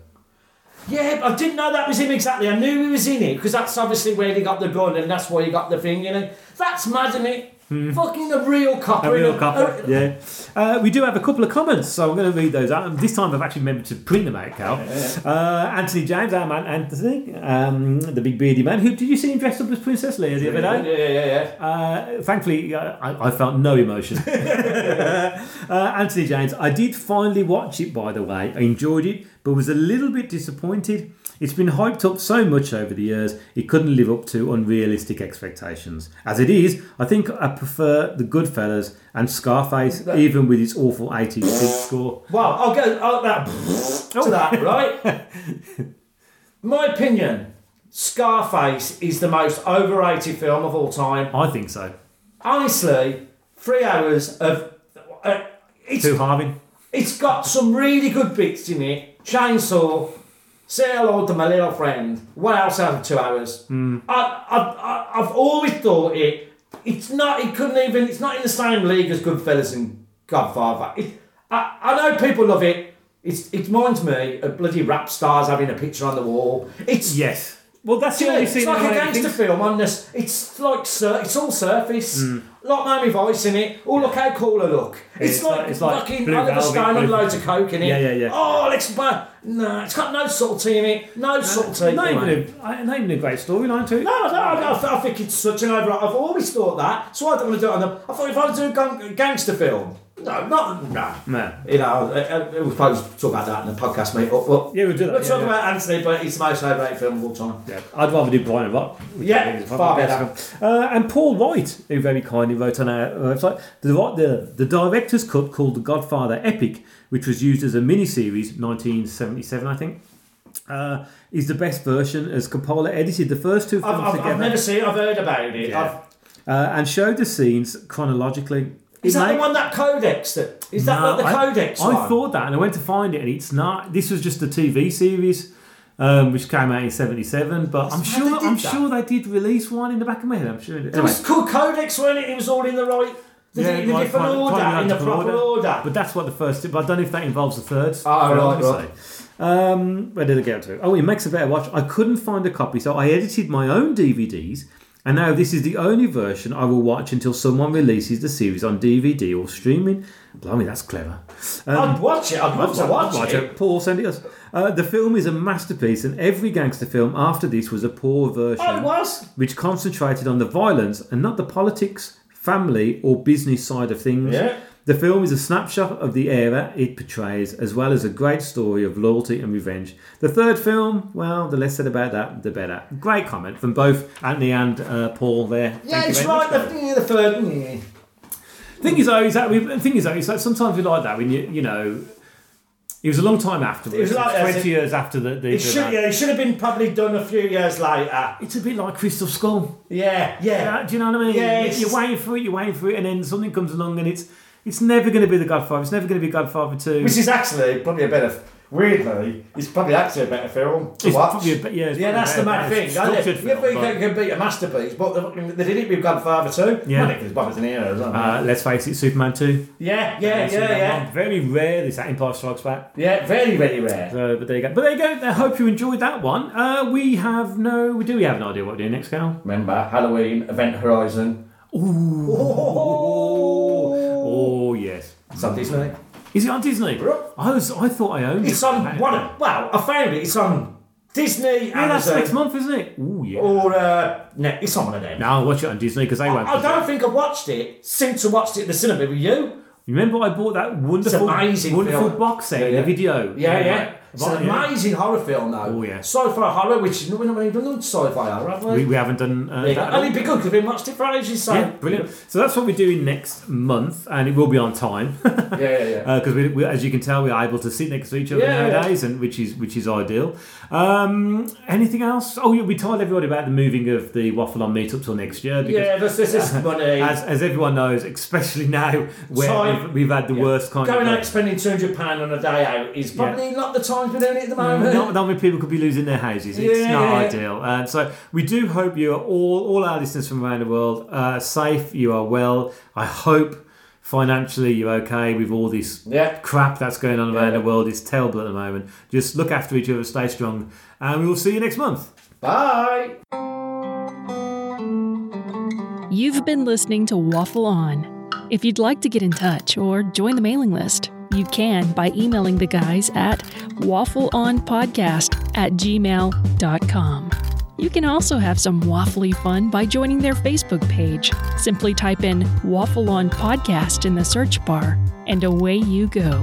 Speaker 8: Yeah, I didn't know that was him exactly. I knew he was in it because that's obviously where he got the gun and that's why he got the thing, you know. That's mad, isn't it? Fucking a real copper.
Speaker 7: A real couple,
Speaker 8: a-
Speaker 7: yeah. Uh, we do have a couple of comments, so I'm going to read those out. And This time I've actually remembered to print them out, Cal. Uh, Anthony James, our man Anthony, um, the big beardy man. Who did you see him dressed up as Princess Leia the other
Speaker 8: Yeah,
Speaker 7: day?
Speaker 8: yeah, yeah, yeah.
Speaker 7: Uh, thankfully, uh, I, I felt no emotion. uh, Anthony James, I did finally watch it, by the way. I enjoyed it, but was a little bit disappointed. It's been hyped up so much over the years, it couldn't live up to unrealistic expectations. As it is, I think I prefer The Goodfellas and Scarface, even with its awful 80s score.
Speaker 8: Well, I'll go I'll, that, to that, right? My opinion Scarface is the most overrated film of all time.
Speaker 7: I think so.
Speaker 8: Honestly, three hours of. Uh, it's,
Speaker 7: Too Harvin.
Speaker 8: it's got some really good bits in it. Chainsaw, say hello to my little friend. What else out of two hours? Hmm. I, I, I, I've always thought it. It's not. It couldn't even. It's not in the same league as Goodfellas and Godfather. It, I, I know people love it. It's, it reminds me of bloody rap stars having a picture on the wall. It's
Speaker 7: Yes. Well, that's the only
Speaker 8: it's
Speaker 7: scene
Speaker 8: like
Speaker 7: that
Speaker 8: a
Speaker 7: I
Speaker 8: gangster
Speaker 7: think-
Speaker 8: film on this. It's like sur- it's all surface.
Speaker 7: Mm.
Speaker 8: Like Miami Vice in it. Oh look how cool I look. It's,
Speaker 7: It's
Speaker 8: like,
Speaker 7: like- it's like
Speaker 8: fucking
Speaker 7: Blue
Speaker 8: Oliver
Speaker 7: Velvet,
Speaker 8: Stone and
Speaker 7: Blue-
Speaker 8: loads of coke in it.
Speaker 7: Yeah, yeah, yeah.
Speaker 8: Oh, let's buy. No, it's got no subtlety in it. No subtlety.
Speaker 7: Not even,
Speaker 8: mate.
Speaker 7: a, I- not even a great storyline to it.
Speaker 8: No, no, no, I th- I think it's such an over. I've always thought that. So I don't want to do it on the. I thought if I was to do a gang- gangster film, no, not no.
Speaker 7: No.
Speaker 8: You know, uh, uh, we'll probably talk about that in the podcast, mate. But, but
Speaker 7: Yeah, we'll do that,
Speaker 8: We'll
Speaker 7: yeah,
Speaker 8: talk
Speaker 7: yeah.
Speaker 8: about Anthony, but it's the most overrated film of all time.
Speaker 7: Yeah, I'd rather do Brighton Rock. which
Speaker 8: Yeah,
Speaker 7: think is
Speaker 8: far
Speaker 7: probably
Speaker 8: better.
Speaker 7: best. Uh, and Paul White, who very kindly wrote on our website, the, the, the director's cut called The Godfather Epic, which was used as a miniseries, 1977, I think, uh, is the best version as Coppola edited the first two
Speaker 8: I've,
Speaker 7: films
Speaker 8: I've,
Speaker 7: together
Speaker 8: I've never seen. I've heard about it.
Speaker 7: Yeah.
Speaker 8: I've,
Speaker 7: uh, and showed the scenes chronologically.
Speaker 8: Is
Speaker 7: It
Speaker 8: that the one that Codex? That is that
Speaker 7: No,
Speaker 8: like the
Speaker 7: I-
Speaker 8: Codex
Speaker 7: I,
Speaker 8: one?
Speaker 7: thought that, and I went to find it, and it's not. This was just a TV series, um, which came out in '77. But I'm sure,
Speaker 8: they did
Speaker 7: I'm
Speaker 8: that.
Speaker 7: sure they did release one in the back of my head. I'm sure. It,
Speaker 8: it was called Codex, wasn't it? It was all in the right. The,
Speaker 7: Yeah,
Speaker 8: in the
Speaker 7: like
Speaker 8: different
Speaker 7: chron-
Speaker 8: order, in the proper order.
Speaker 7: But that's what the first. But I don't know if that involves the third.
Speaker 8: Ah,
Speaker 7: film,
Speaker 8: right.
Speaker 7: Um, where did I get to? Oh, it makes a better watch. I couldn't find a copy, so I edited my own DVDs, and now this is the only version I will watch until someone releases the series on DVD or streaming. Blimey, that's clever. Um,
Speaker 8: I'd watch it. I'd love to watch,
Speaker 7: watch
Speaker 8: it.
Speaker 7: it. Paul, send it us. Uh, the film is a masterpiece, and every gangster film after this was a poor version,
Speaker 8: Oh, it was.
Speaker 7: which concentrated on the violence and not the politics, family, or business side of things.
Speaker 8: Yeah.
Speaker 7: The film is a snapshot of the era it portrays, as well as a great story of loyalty and revenge. The third film, well, the less said about that, the better. Great comment from both Anthony and uh, Paul there.
Speaker 8: Yeah,
Speaker 7: Thank
Speaker 8: it's right.
Speaker 7: much,
Speaker 8: The, yeah, the third. Yeah.
Speaker 7: Thing is, though, is that we, the thing is, though, is that sometimes we like that when you, you know, it was a long time afterwards.
Speaker 8: It was like-
Speaker 7: twenty
Speaker 8: it.
Speaker 7: years after the. the,
Speaker 8: It should. Yeah, it should have been probably done a few years later.
Speaker 7: It's a bit like Crystal Skull.
Speaker 8: Yeah, yeah.
Speaker 7: Yeah, do you know what I mean?
Speaker 8: Yeah,
Speaker 7: You're waiting for it, you're waiting for it, and then something comes along, and it's it's never going to be the Godfather. It's never going to be Godfather Two.
Speaker 8: Which is actually probably a better. Weirdly, it's probably actually a better film to
Speaker 7: It's
Speaker 8: watch.
Speaker 7: probably a yeah,
Speaker 8: yeah, that's the
Speaker 7: better
Speaker 8: thing.
Speaker 7: structured
Speaker 8: You
Speaker 7: film,
Speaker 8: think
Speaker 7: but-
Speaker 8: it can beat a masterpiece, but they, they did it with Godfather 2.
Speaker 7: Yeah.
Speaker 8: Well, because hero, isn't
Speaker 7: Uh, let's face it, Superman Two.
Speaker 8: Yeah, yeah, yeah, yeah.
Speaker 7: one. Very rare. This Empire Strikes Back.
Speaker 8: Yeah, very, very rare.
Speaker 7: So, but there you go. But there you go. I hope you enjoyed that one. Uh, we have no. We do. We have an idea what we're doing next, Cal.
Speaker 8: Remember Halloween Event Horizon?
Speaker 7: Oh yes.
Speaker 8: It's on Disney.
Speaker 7: Is it on Disney? I was. I thought I owned
Speaker 8: It's
Speaker 7: it.
Speaker 8: on one. of- Well, I found it. It's on Disney.
Speaker 7: Yeah, that's
Speaker 8: Amazon,
Speaker 7: next month, isn't it? Oh yeah.
Speaker 8: Or uh, no, it's on one of them.
Speaker 7: No, I'll watch it on Disney because they won't.
Speaker 8: I don't think I've watched it since I watched it in the cinema with you.
Speaker 7: Remember, I bought that wonderful,
Speaker 8: amazing
Speaker 7: wonderful
Speaker 8: film.
Speaker 7: box set
Speaker 8: Yeah,
Speaker 7: in the
Speaker 8: yeah.
Speaker 7: video.
Speaker 8: Yeah, yeah. It's
Speaker 7: Right,
Speaker 8: an
Speaker 7: yeah.
Speaker 8: amazing horror film, though.
Speaker 7: Oh, yeah.
Speaker 8: Sci-fi horror, which we're not really done sci-fi horror, have we?
Speaker 7: We, we haven't done uh,
Speaker 8: Yeah,
Speaker 7: that. at
Speaker 8: and it'd be good because we've watched it for ages. So
Speaker 7: Yeah, brilliant. So that's what we're doing next month, and it will be on time.
Speaker 8: Yeah, yeah, yeah.
Speaker 7: Because we, we, as you can tell, we're able to sit next to each other
Speaker 8: Yeah,
Speaker 7: nowadays, and which is which is ideal. Um, anything else? Oh, yeah, we told everybody about the moving of the waffle on meetup till next year. Because
Speaker 8: yeah, there's this money.
Speaker 7: as, as everyone knows, especially now where
Speaker 8: Time.
Speaker 7: we've, we've had the worst kind
Speaker 8: Going
Speaker 7: of Going
Speaker 8: out spending two hundred pound on a day out is probably not the time we're doing it at the moment.
Speaker 7: not, not many people could be losing their houses. It's
Speaker 8: Yeah,
Speaker 7: not
Speaker 8: yeah.
Speaker 7: ideal. And so we do hope you are all, all our listeners from around the world, uh, safe. You are well. I hope financially you're okay with all this
Speaker 8: Yeah.
Speaker 7: crap that's going on around the world. It's terrible at the moment. Just look after each other, stay strong, and we will see you next month.
Speaker 8: Bye.
Speaker 9: You've been listening to Waffle On. If you'd like to get in touch or join the mailing list, you can by emailing the guys at waffleonpodcast at gmail.com. You can also have some waffly fun by joining their Facebook page. Simply type in Waffle On Podcast in the search bar, and away you go.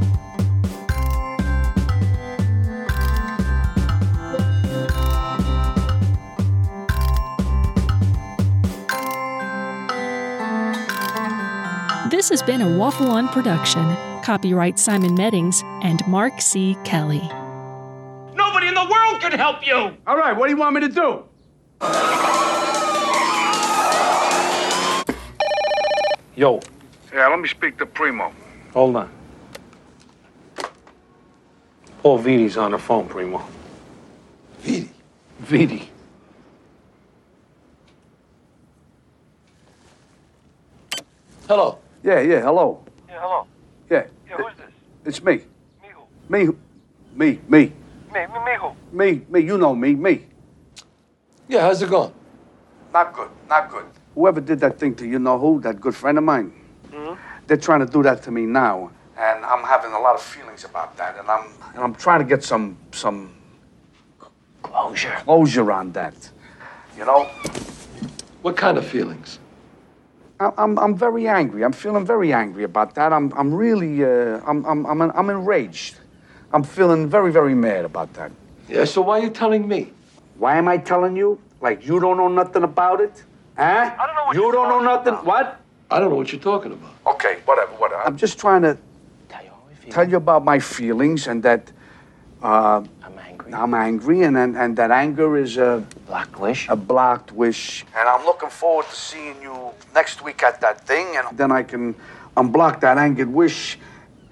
Speaker 9: This has been a Waffle On production. Copyright Simon Meddings and Mark C. Kelly.
Speaker 10: Nobody in the world can help you!
Speaker 6: All right, what do you want me to do? Yo,
Speaker 11: Yeah, let me speak to Primo.
Speaker 6: hold on. Paul Vitti's on the phone, Primo.
Speaker 11: Vitti.
Speaker 6: Vitti.
Speaker 11: Hello. Yeah, yeah, hello.
Speaker 10: Yeah, hello.
Speaker 11: Yeah.
Speaker 10: Yeah, who's this?
Speaker 11: It's me.
Speaker 10: Me who?
Speaker 11: Me. who- Me, me.
Speaker 10: Me, me, me who?
Speaker 11: Me, me, you know me, me.
Speaker 6: Yeah, how's it going?
Speaker 11: Not good, not good. Whoever did that thing to you know who, that good friend of mine, Hmm. they're trying to do that to me now. And I'm having a lot of feelings about that. And I'm and I'm trying to get some some closure. Closure on that. You know?
Speaker 6: What kind of feelings?
Speaker 11: I- I'm, I'm very angry. I'm feeling very angry about that. I'm, I'm really, uh, I'm, I'm, I'm, I'm enraged. I'm feeling very, very mad about that.
Speaker 6: Yeah, so why are you telling me?
Speaker 11: Why am I telling you? Like you don't know nothing about it? Huh?
Speaker 10: I don't know what
Speaker 11: you
Speaker 10: you're
Speaker 11: don't know
Speaker 10: talking
Speaker 11: nothing.
Speaker 10: about.
Speaker 11: What?
Speaker 6: I don't know what you're talking about.
Speaker 11: Okay, whatever, whatever. I'm just trying to tell you about my feelings and that uh,
Speaker 3: I'm angry.
Speaker 11: I'm angry and, and, and that anger is uh, a,
Speaker 3: Black wish.
Speaker 11: a blocked wish. And I'm looking forward to seeing you next week at that thing and then I can unblock that angered wish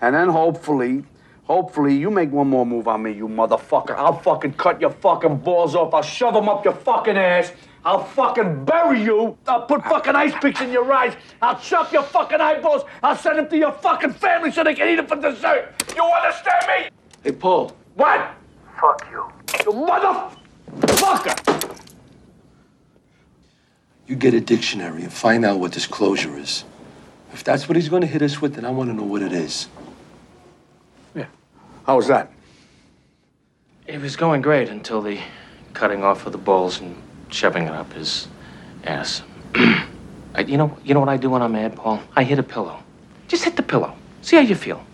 Speaker 11: and then hopefully, hopefully you make one more move on me, you motherfucker. I'll fucking cut your fucking balls off. I'll shove them up your fucking ass. I'll fucking bury you. I'll put fucking ice picks in your eyes. I'll chop your fucking eyeballs. I'll send them to your fucking family so they can eat them for dessert. You understand me?
Speaker 6: Hey, Paul.
Speaker 11: What? Fuck you. You motherfucker!
Speaker 6: You get a dictionary and find out what disclosure is. If that's what he's going to hit us with, then I want to know what it is. Yeah.
Speaker 11: How was that?
Speaker 3: It was going great until the cutting off of the balls and shoving it up his ass. I, you know, you know what I do when I'm mad, Paul? I hit a pillow. Just hit the pillow. See how you feel.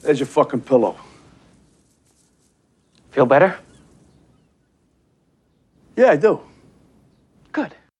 Speaker 11: There's your fucking pillow.
Speaker 3: Feel better?
Speaker 11: Yeah, I do.